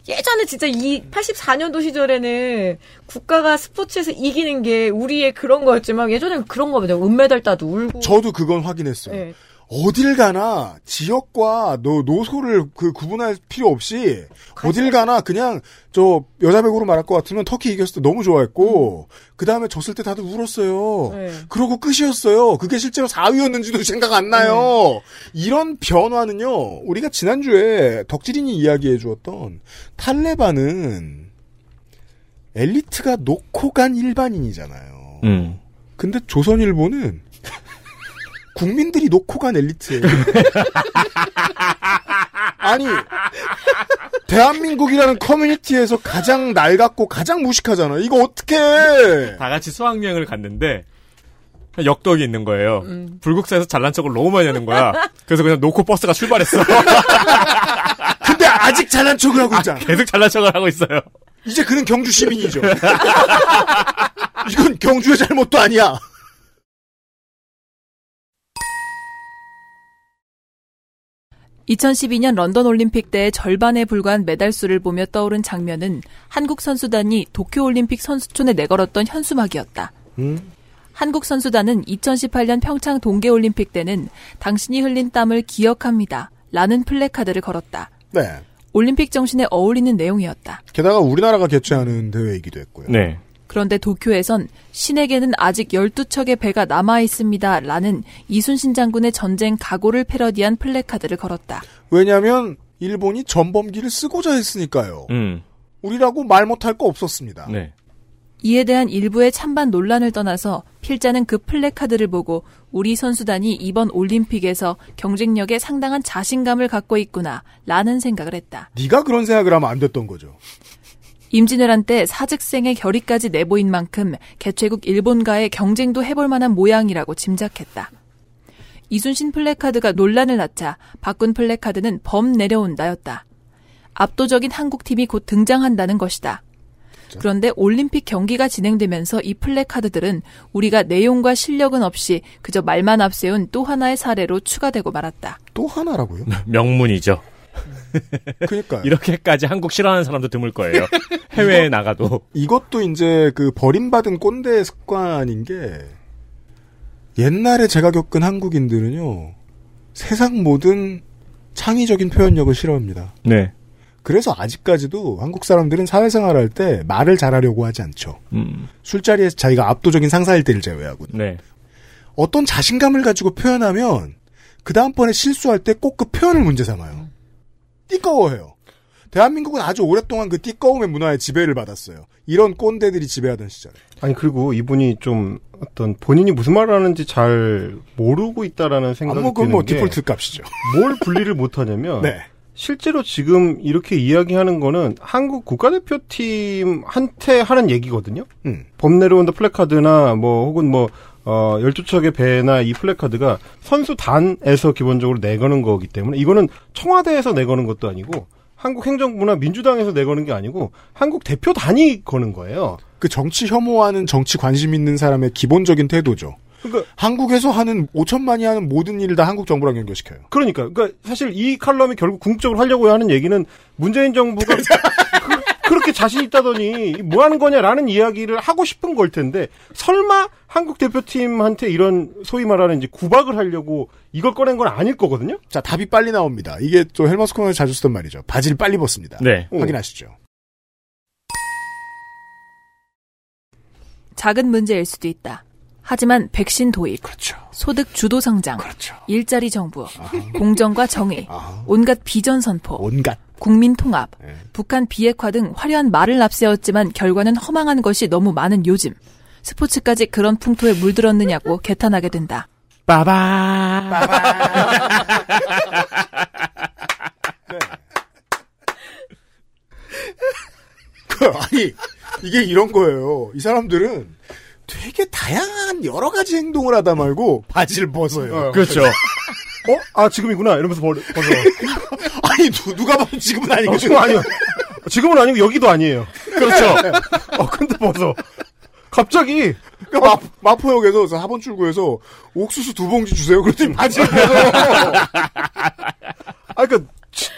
예전에 진짜 이 84년도 시절에는 국가가 스포츠에서 이기는 게 우리의 그런 거였지만 예전에는 그런 거거든요. 은메달 따도 울고. 저도 그건 확인했어요. 네. 어딜 가나 지역과 노, 노소를 그 구분할 필요 없이 어딜 가나 그냥 저 여자 배구로 말할 것 같으면 터키 이겼을 때 너무 좋아했고 그 다음에 졌을 때 다들 울었어요. 네. 그러고 끝이었어요. 그게 실제로 4위였는지도 생각 안 나요. 이런 변화는요. 우리가 지난주에 덕질인이 이야기해 주었던 탈레반은 엘리트가 놓고 간 일반인이잖아요. 음. 근데 조선일보는 국민들이 놓고 간 엘리트예요. 아니 대한민국이라는 커뮤니티에서 가장 낡았고 가장 무식하잖아. 이거 어떻게? 다 같이 수학여행을 갔는데 역덕이 있는 거예요. 음. 불국사에서 잘난 척을 너무 많이 하는 거야. 그래서 그냥 놓고 버스가 출발했어. 근데 아직 잘난 척을 하고 있잖아. 계속 잘난 척을 하고 있어요. 이제 그는 경주 시민이죠. 이건 경주의 잘못도 아니야. 2012년 런던 올림픽 때 절반에 불과한 메달 수를 보며 떠오른 장면은 한국 선수단이 도쿄 올림픽 선수촌에 내걸었던 현수막이었다. 음? 한국 선수단은 2018년 평창 동계 올림픽 때는 당신이 흘린 땀을 기억합니다. 라는 플래카드를 걸었다. 네. 올림픽 정신에 어울리는 내용이었다. 게다가 우리나라가 개최하는 대회이기도 했고요. 네. 그런데 도쿄에선 신에게는 아직 12척의 배가 남아 있습니다. 라는 이순신 장군의 전쟁 각오를 패러디한 플래카드를 걸었다. 왜냐하면 일본이 전범기를 쓰고자 했으니까요. 음. 우리라고 말 못할 거 없었습니다. 네. 이에 대한 일부의 찬반 논란을 떠나서 필자는 그 플래카드를 보고 우리 선수단이 이번 올림픽에서 경쟁력에 상당한 자신감을 갖고 있구나 라는 생각을 했다. 네가 그런 생각을 하면 안 됐던 거죠. 임진왜란 때 사직생의 결의까지 내보인 만큼 개최국 일본과의 경쟁도 해볼 만한 모양이라고 짐작했다. 이순신 플래카드가 논란을 낳자 바꾼 플래카드는 범 내려온다였다. 압도적인 한국팀이 곧 등장한다는 것이다. 그런데 올림픽 경기가 진행되면서 이 플래카드들은 우리가 내용과 실력은 없이 그저 말만 앞세운 또 하나의 사례로 추가되고 말았다. 또 하나라고요? 명문이죠. 그러니까요. 이렇게까지 한국 싫어하는 사람도 드물 거예요. 해외에 나가도. 이것도 이제 그 버림받은 꼰대 습관인 게 옛날에 제가 겪은 한국인들은요 세상 모든 창의적인 표현력을 싫어합니다. 네. 그래서 아직까지도 한국 사람들은 사회생활 할때 말을 잘하려고 하지 않죠. 음. 술자리에서 자기가 압도적인 상사일 때를 제외하고 네. 어떤 자신감을 가지고 표현하면 그 다음번에 실수할 때 꼭 그 표현을 문제 삼아요. 띠꺼워해요. 대한민국은 아주 오랫동안 그 띠꺼움의 문화에 지배를 받았어요. 이런 꼰대들이 지배하던 시절에. 아니 그리고 이분이 좀 어떤 본인이 무슨 말을 하는지 잘 모르고 있다라는 생각이 아, 뭐 드는 뭐 게 디폴트 값이죠. 뭘 분리를 못하냐면 네. 실제로 지금 이렇게 이야기하는 거는 한국 국가대표팀한테 하는 얘기거든요. 음. 범 내려온다 플래카드나 뭐 혹은 뭐 어, 12척의 배나 이 플래카드가 선수단에서 기본적으로 내거는 거기 때문에 이거는 청와대에서 내거는 것도 아니고 한국 행정부나 민주당에서 내거는 게 아니고 한국 대표단이 거는 거예요. 그 정치 혐오하는 정치 관심 있는 사람의 기본적인 태도죠. 그러니까 한국에서 하는 5천만이 하는 모든 일을 다 한국 정부랑 연결시켜요. 그러니까, 그러니까 사실 이 칼럼이 결국 궁극적으로 하려고 하는 얘기는 문재인 정부가 그, 렇게 자신 있다더니 뭐 하는 거냐라는 이야기를 하고 싶은 걸 텐데 설마 한국 대표팀한테 이런 소위 말하는 이제 구박을 하려고 이걸 꺼낸 건 아닐 거거든요. 자, 답이 빨리 나옵니다. 이게 또 헬마우스 코너에 자주 쓰던 말이죠. 바지를 빨리 벗습니다. 네. 확인하시죠. 작은 문제일 수도 있다. 하지만 백신 도입, 그렇죠. 소득 주도 성장, 그렇죠. 일자리 정부, 공정과 정의, 온갖 비전 선포, 온갖 국민 통합, 네. 북한 비핵화 등 화려한 말을 앞세웠지만 결과는 허망한 것이 너무 많은 요즘. 스포츠까지 그런 풍토에 물들었느냐고 개탄하게 된다. 빠바. 그, 아니, 이게 이런 거예요. 이 사람들은 되게 다양한 여러 가지 행동을 하다 말고 바지를 벗어요. 그렇죠. 어? 아 지금이구나 이러면서 벌, 벗어. 아니, 누, 누가 봐도 지금은 어, 아니거든. 지금 아니요. 지금은 아니고 여기도 아니에요. 그렇죠. 어 근데 벗어. 갑자기 그 마, 마포역에서 저 하본 출구에서 옥수수 두 봉지 주세요. 그랬더니 벗어. 아, 그니까,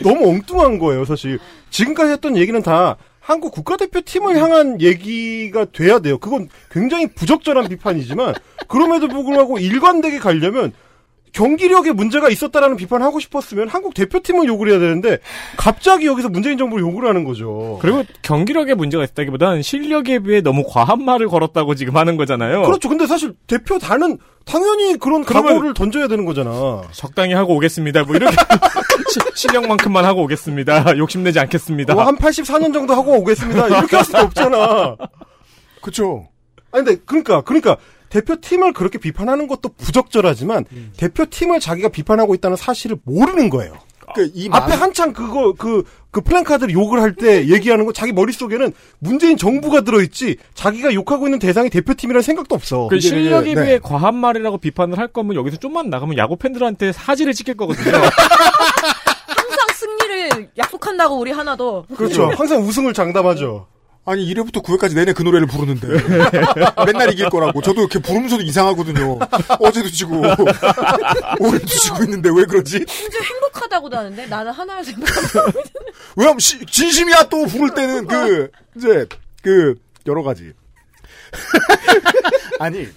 너무 엉뚱한 거예요, 사실. 지금까지 했던 얘기는 다 한국 국가대표팀을 향한 얘기가 돼야 돼요. 그건 굉장히 부적절한 비판이지만, 그럼에도 불구하고 일관되게 가려면, 경기력에 문제가 있었다라는 비판을 하고 싶었으면 한국 대표팀을 욕을 해야 되는데, 갑자기 여기서 문재인 정부를 욕을 하는 거죠. 그리고 경기력에 문제가 있다기보단 실력에 비해 너무 과한 말을 걸었다고 지금 하는 거잖아요. 그렇죠. 근데 사실 대표단은 당연히 그런 각오를 던져야 되는 거잖아. 적당히 하고 오겠습니다. 뭐 이렇게 시- 실력만큼만 하고 오겠습니다. 욕심내지 않겠습니다. 뭐 한 84년 정도 하고 오겠습니다. 이렇게 할 수도 없잖아. 그쵸. 아니, 근데, 그러니까, 그러니까, 대표팀을 그렇게 비판하는 것도 부적절하지만, 대표팀을 자기가 비판하고 있다는 사실을 모르는 거예요. 그, 이 앞에 한창 그거, 그, 그 플랜카드를 욕을 할 때 얘기하는 거 자기 머릿속에는 문재인 정부가 들어있지, 자기가 욕하고 있는 대상이 대표팀이라는 생각도 없어. 그 실력에 네. 비해 과한 말이라고 비판을 할 거면 여기서 좀만 나가면 야구 팬들한테 사지를 찍힐 거거든요. 항상 승리를 약속한다고 우리 하나 더. 그렇죠. 항상 우승을 장담하죠. 아니 1회부터 9회까지 내내 그 노래를 부르는데 맨날 이길 거라고 저도 이렇게 부르면서도 이상하거든요 어제도 지고 오늘도 지고 있는데 왜 그러지? 심지어 행복하다고도 하는데 나는 하나여서 행복하다. 왜냐면 시- 진심이야 또 부를 때는 그 이제 그 여러 가지 아니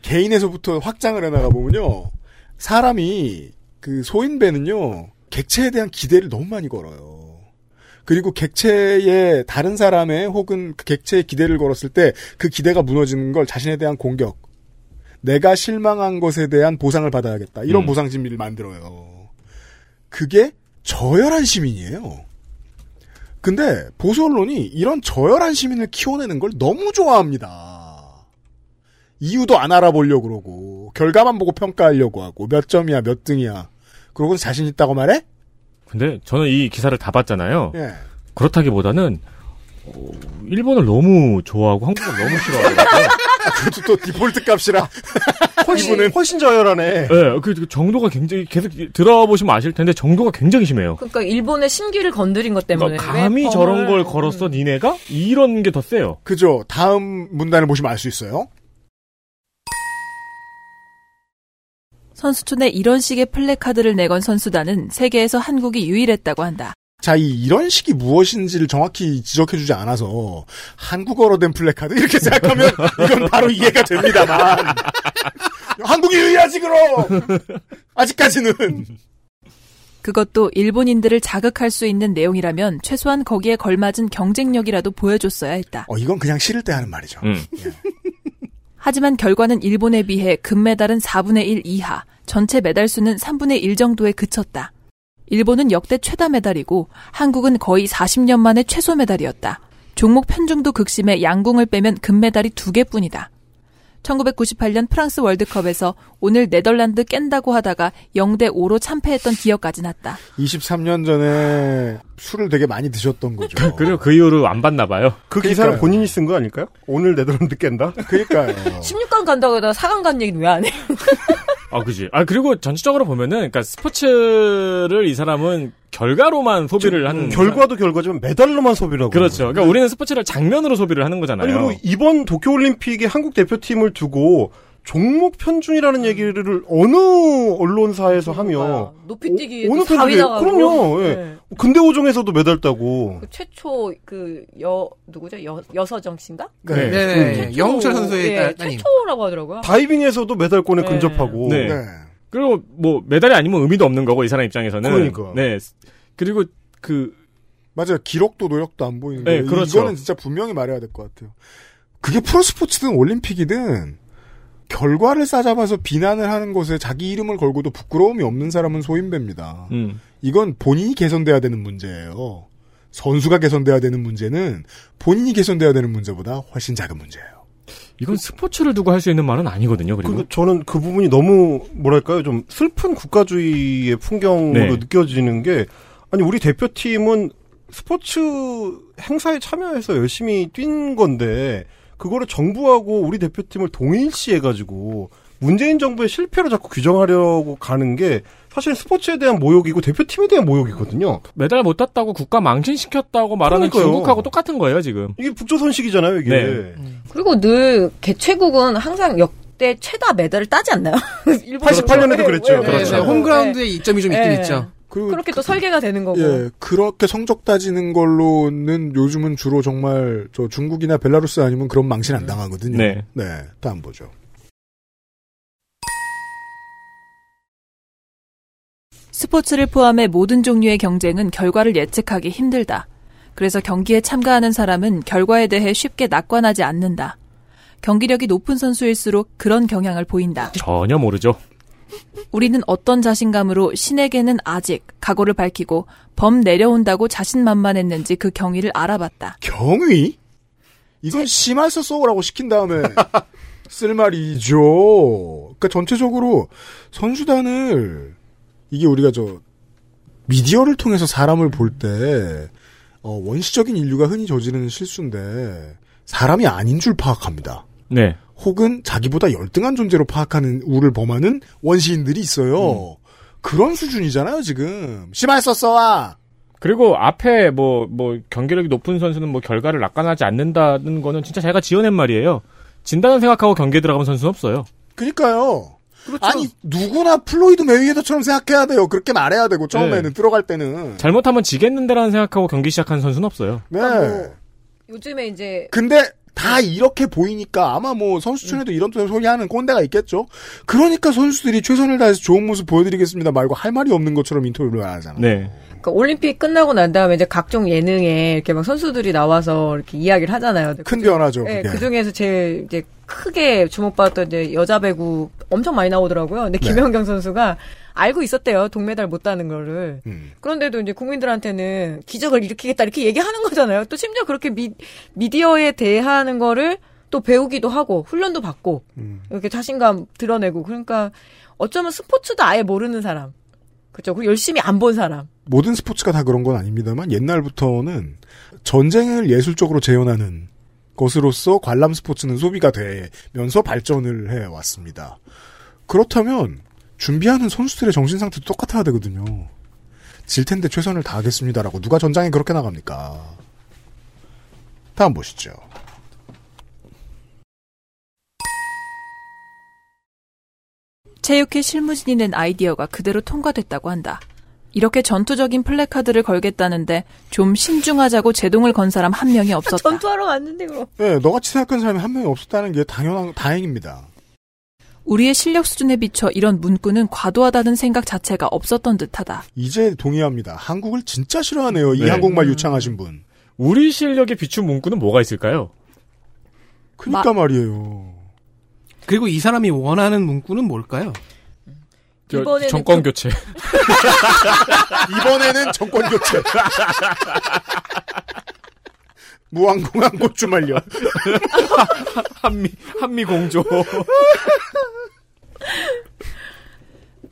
개인에서부터 확장을 해나가 보면요 사람이 그 소인배는요 객체에 대한 기대를 너무 많이 걸어요. 그리고 객체에 다른 사람의 혹은 그 객체의 기대를 걸었을 때 그 기대가 무너지는 걸 자신에 대한 공격, 내가 실망한 것에 대한 보상을 받아야겠다 이런 음. 보상 심리를 만들어요. 그게 저열한 시민이에요. 근데 보수 언론이 이런 저열한 시민을 키워내는 걸 너무 좋아합니다. 이유도 안 알아보려고 그러고 결과만 보고 평가하려고 하고 몇 점이야 몇 등이야. 그러고 자신 있다고 말해? 근데 저는 이 기사를 다 봤잖아요. 예. 그렇다기보다는 어, 일본을 너무 좋아하고 한국을 너무 싫어하고. 그것도 또 디폴트 값이라. 훨씬 훨씬 저열하네. 네, 그, 그 정도가 굉장히 계속 들어보시면 아실 텐데 정도가 굉장히 심해요. 그러니까 일본의 심기를 건드린 것 때문에 그러니까 감히 왜 저런 걸 걸었어 니네가 이런 게 더 세요. 그죠. 다음 문단을 보시면 알 수 있어요. 선수촌에 이런 식의 플래카드를 내건 선수단은 세계에서 한국이 유일했다고 한다. 자, 이 이런 식이 무엇인지를 정확히 지적해주지 않아서 한국어로 된 플래카드 이렇게 생각하면 이건 바로 이해가 됩니다만 한국이 유리하지 그럼 아직까지는 그것도 일본인들을 자극할 수 있는 내용이라면 최소한 거기에 걸맞은 경쟁력이라도 보여줬어야 했다. 어 이건 그냥 싫을 때 하는 말이죠. 음. 하지만 결과는 일본에 비해 금메달은 4분의 1 이하, 전체 메달 수는 3분의 1 정도에 그쳤다. 일본은 역대 최다 메달이고 한국은 거의 40년 만에 최소 메달이었다. 종목 편중도 극심해 양궁을 빼면 금메달이 두 개뿐이다. 1998년 프랑스 월드컵에서 오늘 네덜란드 깬다고 하다가 0대 5로 참패했던 기억까지 났다. 23년 전에 술을 되게 많이 드셨던 거죠. 그리고 그 이후로 안 봤나 봐요. 그 기사는 본인이 쓴 거 아닐까요? 오늘 네덜란드 깬다? 그러니까요. 16강 간다고 하다가 4강 간 얘기는 왜 안 해? 아, 그지. 아, 그리고 전체적으로 보면은, 그러니까 스포츠를 이 사람은 결과로만 소비를 하는. 결과도 결과지만 메달로만 소비라고. 그렇죠. 그러니까 우리는 스포츠를 장면으로 소비를 하는 거잖아요. 그리고 이번 도쿄올림픽에 한국 대표팀을 두고 종목 편중이라는 얘기를 어느 언론사에서 하며 높이뛰기 어느 4위 편중에 나가고. 그럼요. 예. 네. 근대 오종에서도 메달 따고 그 최초 그 여 누구죠? 여 여서정 씨인가? 네. 네, 네. 영웅철 선수의 예, 딸- 따님. 최초라고 하더라고요. 다이빙에서도 메달권에 네. 근접하고 네. 그리고 뭐 메달이 아니면 의미도 없는 거고 이 사람 입장에서는. 그러니까. 네. 그리고 그 맞아요. 기록도 노력도 안 보이는 네. 그렇죠. 이거는 진짜 분명히 말해야 될 것 같아요. 그게 프로스포츠든 올림픽이든 결과를 싸잡아서 비난을 하는 것에 자기 이름을 걸고도 부끄러움이 없는 사람은 소인배입니다. 음. 이건 본인이 개선돼야 되는 문제예요. 선수가 개선돼야 되는 문제는 본인이 개선돼야 되는 문제보다 훨씬 작은 문제예요. 이건 스포츠를 두고 할 수 있는 말은 아니거든요. 그리고 그, 저는 그 부분이 너무 뭐랄까요 좀 슬픈 국가주의의 풍경으로 네. 느껴지는 게 아니 우리 대표팀은 스포츠 행사에 참여해서 열심히 뛴 건데 그거를 정부하고 우리 대표팀을 동일시해가지고 문재인 정부의 실패로 자꾸 규정하려고 가는 게 사실 스포츠에 대한 모욕이고 대표팀에 대한 모욕이거든요. 메달 못 땄다고 국가 망신시켰다고 말하는 그러니까요. 중국하고 똑같은 거예요, 지금. 이게 북조선식이잖아요, 이게. 네. 그리고 늘 개최국은 항상 역대 최다 메달을 따지 않나요? 일본 88년에도 그랬죠. 그렇죠. 홈그라운드의 이점이 좀 있긴 있죠. 그렇게 또 설계가 되는 거고. 예, 그렇게 성적 따지는 걸로는 요즘은 주로 정말 저 중국이나 벨라루스 아니면 그런 망신 안 당하거든요. 네. 네, 다음 보죠. 스포츠를 포함해 모든 종류의 경쟁은 결과를 예측하기 힘들다. 그래서 경기에 참가하는 사람은 결과에 대해 쉽게 낙관하지 않는다. 경기력이 높은 선수일수록 그런 경향을 보인다. 전혀 모르죠. 우리는 어떤 자신감으로 신에게는 아직 각오를 밝히고 범 내려온다고 자신만만했는지 그 경위를 알아봤다. 경위? 이건 심할서 써오라고 시킨 다음에 쓸 말이죠. 그러니까 전체적으로 선수단을 이게 우리가 저 미디어를 통해서 사람을 볼때 어, 원시적인 인류가 흔히 저지르는 실수인데 사람이 아닌 줄 파악합니다. 네. 혹은 자기보다 열등한 존재로 파악하는 우를 범하는 원시인들이 있어요. 그런 수준이잖아요, 지금. 심할 썼어와. 그리고 앞에 뭐, 뭐, 경기력이 높은 선수는 뭐 결과를 낙관하지 않는다는 거는 진짜 자기가 지어낸 말이에요. 진다는 생각하고 경기에 들어가면 선수는 없어요. 그니까요. 아니 누구나 플로이드 메이웨더처럼 생각해야 돼요. 그렇게 말해야 되고 처음에는 네. 들어갈 때는. 잘못하면 지겠는데라는 생각하고 경기 시작한 선수는 없어요. 네. 요즘에 이제 근데 다 이렇게 보이니까 아마 뭐 선수촌에도 이런 소리 하는 꼰대가 있겠죠. 그러니까 선수들이 최선을 다해서 좋은 모습 보여드리겠습니다 말고 할 말이 없는 것처럼 인터뷰를 하잖아. 네. 그러니까 올림픽 끝나고 난 다음에 이제 각종 예능에 이렇게 막 선수들이 나와서 이렇게 이야기를 하잖아요. 큰 변화죠. 네. 그 중에서 제일 이제 크게 주목받았던 이제 여자 배구 엄청 많이 나오더라고요. 근데 네. 김연경 선수가 알고 있었대요. 동메달 못 따는 거를. 음. 그런데도 이제 국민들한테는 기적을 일으키겠다 이렇게 얘기하는 거잖아요. 또 심지어 그렇게 미, 미디어에 대하는 거를 또 배우기도 하고 훈련도 받고 음. 이렇게 자신감 드러내고 그러니까 어쩌면 스포츠도 아예 모르는 사람. 그렇죠. 그리고 열심히 안 본 사람. 모든 스포츠가 다 그런 건 아닙니다만 옛날부터는 전쟁을 예술적으로 재현하는 것으로서 관람 스포츠는 소비가 되면서 발전을 해 왔습니다. 그렇다면 준비하는 선수들의 정신 상태도 똑같아야 되거든요. 질 텐데 최선을 다하겠습니다라고 누가 전장에 그렇게 나갑니까? 다음 보시죠. 체육회 실무진이 낸 아이디어가 그대로 통과됐다고 한다. 이렇게 전투적인 플래카드를 걸겠다는데 좀 신중하자고 제동을 건 사람 한 명이 없었다. 전투하러 갔는데 그럼. 네, 너같이 생각하는 사람이 한 명이 없었다는 게 당연한 다행입니다. 우리의 실력 수준에 비춰 이런 문구는 과도하다는 생각 자체가 없었던 듯하다. 이제 동의합니다. 한국을 진짜 싫어하네요. 이 네. 한국말 유창하신 분. 우리 실력에 비춘 문구는 뭐가 있을까요? 그니까 말이에요. 그리고 이 사람이 원하는 문구는 뭘까요? 저, 이번에는 정권 좀- 교체. 이번에는 정권 교체. 무한공항 고추 말려. 한미 한미 공조.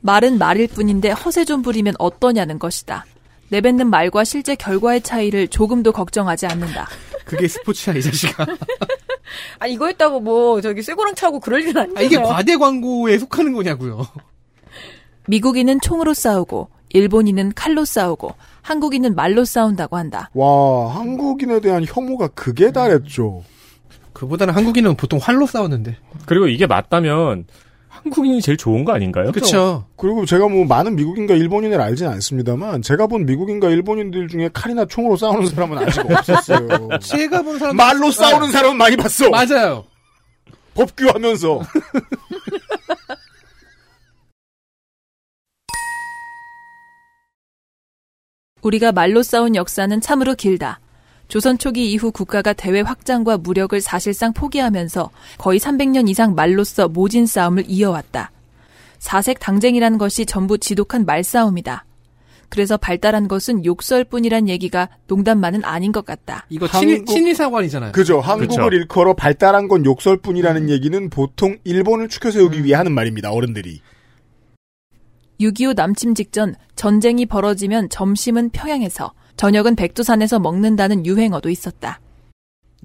말은 말일 뿐인데 허세 좀 부리면 어떠냐는 것이다. 내뱉는 말과 실제 결과의 차이를 조금도 걱정하지 않는다. 그게 스포츠야 이 자식아. 아 이거 했다고 뭐 저기 쇠고랑 차고 그럴 일은 아니잖아요. 아, 이게 과대 광고에 속하는 거냐고요. 미국인은 총으로 싸우고 일본인은 칼로 싸우고 한국인은 말로 싸운다고 한다. 와, 한국인에 대한 혐오가 극에 달했죠. 그보다는 한국인은 보통 활로 싸웠는데. 그리고 이게 맞다면 한국인이 제일 좋은 거 아닌가요? 그렇죠. 그리고 제가 뭐 많은 미국인과 일본인을 알진 않습니다만 제가 본 미국인과 일본인들 중에 칼이나 총으로 싸우는 사람은 아직 없었어요. 제가 본 사람 말로 싸우는 사람은 많이 봤어. 맞아요. 법규하면서. 우리가 말로 싸운 역사는 참으로 길다. 조선 초기 이후 국가가 대외 확장과 무력을 사실상 포기하면서 거의 300년 이상 말로써 모진 싸움을 이어왔다. 사색 당쟁이라는 것이 전부 지독한 말싸움이다. 그래서 발달한 것은 욕설뿐이란 얘기가 농담만은 아닌 것 같다. 이거 한국- 친일사관이잖아요. 그죠. 한국을 일컬어 발달한 건 욕설뿐이라는 얘기는 보통 일본을 추켜 세우기 위해 하는 말입니다. 어른들이. 6.25 남침 직전 전쟁이 벌어지면 점심은 평양에서 저녁은 백두산에서 먹는다는 유행어도 있었다.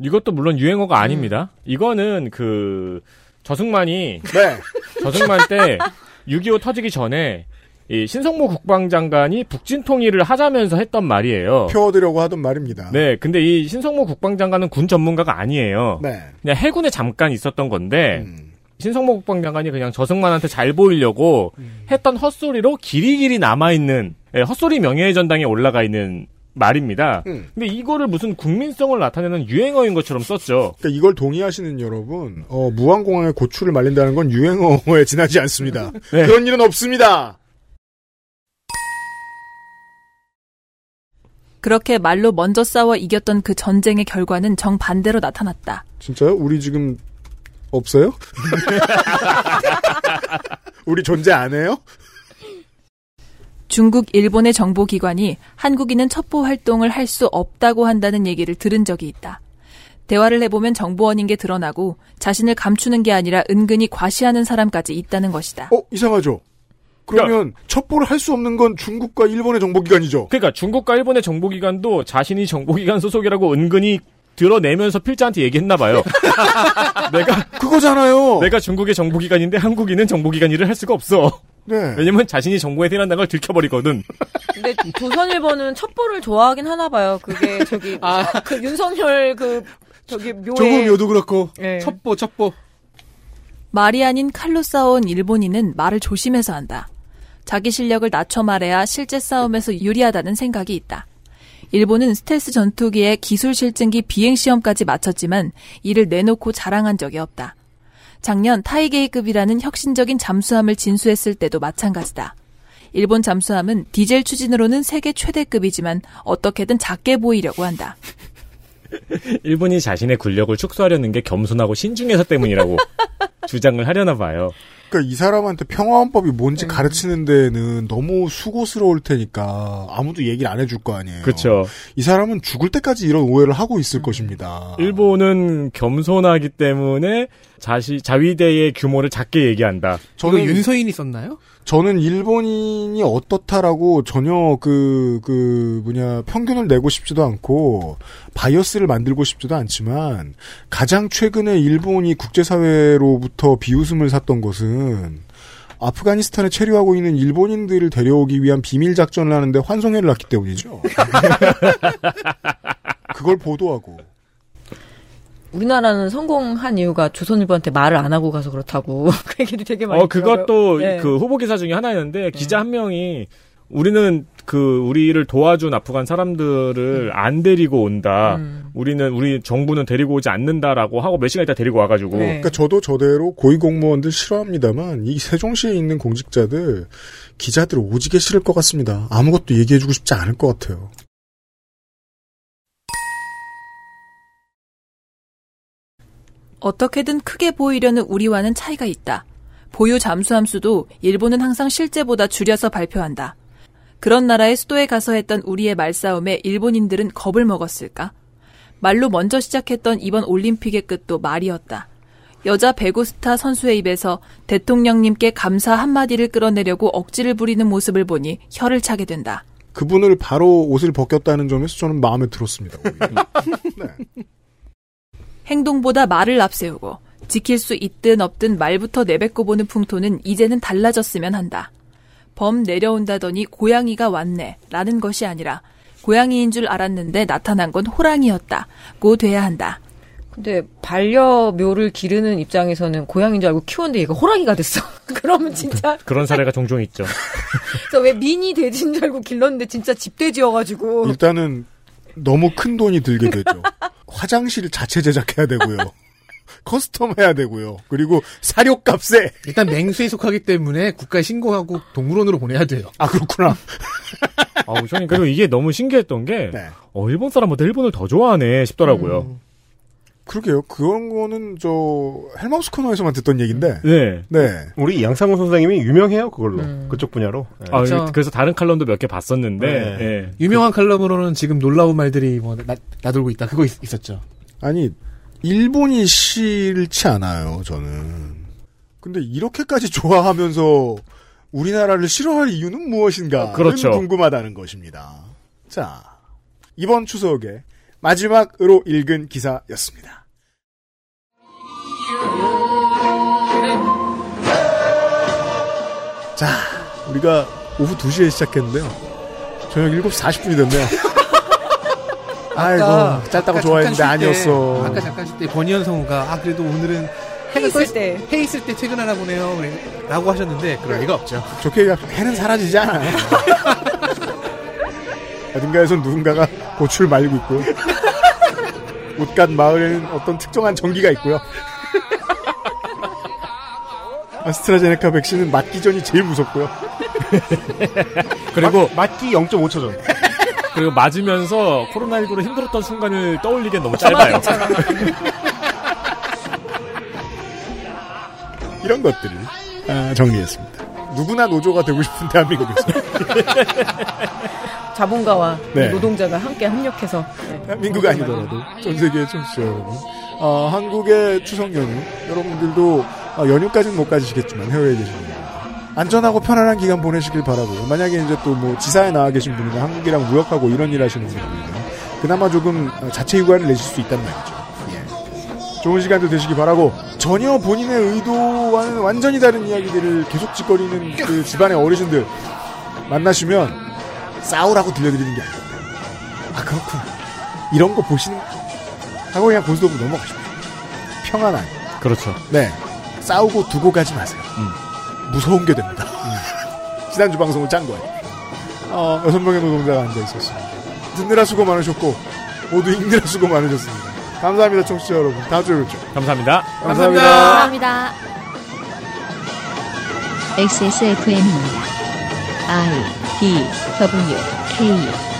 이것도 물론 유행어가 아닙니다. 이거는 그 저승만이 네. 저승만 때 6.25 터지기 전에 이 신성모 국방장관이 북진 통일을 하자면서 했던 말이에요. 펴드려고 하던 말입니다. 네, 근데 이 신성모 국방장관은 군 전문가가 아니에요. 네. 그냥 해군에 잠깐 있었던 건데 음. 신성모 국방장관이 그냥 저승만한테 잘 보이려고 했던 헛소리로 길이길이 남아있는 예, 헛소리 명예의 전당에 올라가 있는 말입니다. 음. 근데 이거를 무슨 국민성을 나타내는 유행어인 것처럼 썼죠. 그러니까 이걸 동의하시는 여러분, 어, 무한공항에 고추를 말린다는 건 유행어에 지나지 않습니다. 네. 그런 일은 없습니다. 그렇게 말로 먼저 싸워 이겼던 그 전쟁의 결과는 정반대로 나타났다. 진짜요? 우리 지금 없어요? 우리 존재 안 해요? 중국, 일본의 정보기관이 한국인은 첩보 활동을 할 수 없다고 한다는 얘기를 들은 적이 있다. 대화를 해보면 정보원인 게 드러나고 자신을 감추는 게 아니라 은근히 과시하는 사람까지 있다는 것이다. 어, 이상하죠? 그러면 첩보를 할 수 없는 건 중국과 일본의 정보기관이죠. 그러니까 중국과 일본의 정보기관도 자신이 정보기관 소속이라고 은근히 드러내면서 필자한테 얘기했나 봐요. 내가 그거잖아요. 내가 중국의 정보기관인데 한국인은 정보기관 일을 할 수가 없어. 네. 왜냐면 자신이 정부에 대한다는 걸 들켜버리거든. 근데 조선일보는 첩보를 좋아하긴 하나 봐요. 그게 저기 그 윤석열 그 저기 묘에 조금요도 그렇고 네. 첩보 첩보. 말이 아닌 칼로 싸운 일본인은 말을 조심해서 한다. 자기 실력을 낮춰 말해야 실제 싸움에서 유리하다는 생각이 있다. 일본은 스텔스 전투기의 기술 실증기 비행 시험까지 마쳤지만 이를 내놓고 자랑한 적이 없다. 작년 타이게이급이라는 혁신적인 잠수함을 진수했을 때도 마찬가지다. 일본 잠수함은 디젤 추진으로는 세계 최대급이지만 어떻게든 작게 보이려고 한다. 일본이 자신의 군력을 축소하려는 게 겸손하고 신중해서 때문이라고 주장을 하려나 봐요. 그러니까 이 사람한테 평화헌법이 뭔지 가르치는 데는 너무 수고스러울 테니까 아무도 얘기를 안 해줄 거 아니에요. 그렇죠. 이 사람은 죽을 때까지 이런 오해를 하고 있을 것입니다. 일본은 겸손하기 때문에 자시 자위대의 규모를 작게 얘기한다. 이거 윤서인이 썼나요? 저는 일본인이 어떻다라고 전혀 그, 그, 뭐냐, 평균을 내고 싶지도 않고, 바이어스를 만들고 싶지도 않지만, 가장 최근에 일본이 국제사회로부터 비웃음을 샀던 것은, 아프가니스탄에 체류하고 있는 일본인들을 데려오기 위한 비밀 작전을 하는데 환송회를 났기 때문이죠. 그걸 보도하고. 우리나라는 성공한 이유가 조선일보한테 말을 안 하고 가서 그렇다고 그 얘기를 되게 많이 어 그것도. 네. 그 후보 기사 중에 하나였는데 기자 한 명이 우리는 그 우리를 도와준 아프간 사람들을 안 데리고 온다. 우리는 우리 정부는 데리고 오지 않는다라고 하고 몇 시간 있다 데리고 와가지고 그러니까 저도 저대로 고위공무원들 싫어합니다만 이 세종시에 있는 공직자들 기자들 오지게 싫을 것 같습니다. 아무것도 얘기해주고 싶지 않을 것 같아요. 어떻게든 크게 보이려는 우리와는 차이가 있다. 보유 잠수함 수도 일본은 항상 실제보다 줄여서 발표한다. 그런 나라의 수도에 가서 했던 우리의 말싸움에 일본인들은 겁을 먹었을까? 말로 먼저 시작했던 이번 올림픽의 끝도 말이었다. 여자 배구 스타 선수의 입에서 대통령님께 감사 한마디를 끌어내려고 억지를 부리는 모습을 보니 혀를 차게 된다. 그분을 바로 옷을 벗겼다는 점에서 저는 마음에 들었습니다. 행동보다 말을 앞세우고 지킬 수 있든 없든 말부터 내뱉고 보는 풍토는 이제는 달라졌으면 한다. 범 내려온다더니 고양이가 왔네 라는 것이 아니라 고양이인 줄 알았는데 나타난 건 호랑이였다 고 돼야 한다. 근데 반려묘를 기르는 입장에서는 고양이인 줄 알고 키웠는데 얘가 호랑이가 됐어. 그러면 진짜 그런 사례가 종종 있죠. 그래서 왜 미니 돼지인 줄 알고 길렀는데 진짜 집돼지여가지고 일단은 너무 큰 돈이 들게 되죠. 화장실 자체 제작해야 되고요. custom 해야 되고요. 그리고 사료값에 일단 맹수에 속하기 때문에 국가에 신고하고 동물원으로 보내야 돼요. 아 그렇구나. 아우 저는 그리고 이게 너무 신기했던 게 네. 어, 일본 사람보다 일본을 더 좋아하네 싶더라고요. 음. 그러게요. 그런 거는 저 헬마우스 코너에서만 듣던 얘기인데. 네. 네. 우리 양상훈 선생님이 유명해요 그걸로 그쪽 분야로. 네. 아, 그렇죠. 그래서 다른 칼럼도 몇 개 봤었는데 네. 예. 유명한 칼럼으로는 지금 놀라운 말들이 뭐 나, 나돌고 있다. 그거 있, 있었죠. 아니 일본이 싫지 않아요. 저는. 근데 이렇게까지 좋아하면서 우리나라를 싫어할 이유는 무엇인가? 그렇죠. 궁금하다는 것입니다. 자 이번 추석에 마지막으로 읽은 기사였습니다. 자, 우리가 오후 2시에 시작했는데요. 저녁 7시 40분이 됐네요. 아이고, 짧다고 아까 좋아했는데 때, 아니었어. 아까 잠깐 쉴때 권희연 성우가 아 그래도 오늘은 해 있을 때. 해 있을 때 퇴근하나 보네요. 라고 하셨는데 그럴 리가 없죠. 좋게 얘기하면 해는 사라지지 않아요. 어딘가에선 누군가가 고추를 말리고 있고요. 웃간 마을에는 어떤 특정한 전기가 있고요. 아스트라제네카 백신은 맞기 전이 제일 무섭고요. 그리고 맞 기 0.5초 전. 그리고 맞으면서 코로나19로 힘들었던 순간을 떠올리기엔 너무 짧아요. 이런 것들을 아, 정리했습니다. 누구나 노조가 되고 싶은 대한민국에서 자본가와 네. 노동자가 함께 합력해서 네. 대한민국 아니더라도 전 세계의 청취자 여러분 어, 한국의 추석 연휴 여러분들도 어, 연휴까지는 못 가지시겠지만 해외에 계신 분들 안전하고 편안한 기간 보내시길 바라고요. 만약에 이제 또 뭐 지사에 나와 계신 분이나 한국이랑 무역하고 이런 일 하시는 분들은 그나마 조금 어, 자체 휴가를 내실 수 있단 말이죠. 예. 좋은 시간도 되시기 바라고 전혀 본인의 의도와는 완전히 다른 이야기들을 계속 짓거리는 그 집안의 어르신들 만나시면 싸우라고 들려드리는 게 아닙니다. 아 그렇구나. 이런 거 보시는 하고 그냥 고스톱으로 넘어가십시오. 평안한. 그렇죠. 네. 싸우고 두고 가지 마세요. 무서운 게 됩니다. 지난주 방송을 짠 거예요. 어, 여섯 명의 노동자가 앉아 있었습니다. 듣느라 수고 많으셨고, 모두 읽느라 수고 많으셨습니다. 감사합니다, 청취자 여러분. 다음 주에 뵙죠. 감사합니다. 감사합니다. 감사합니다. XSFM입니다. I D W K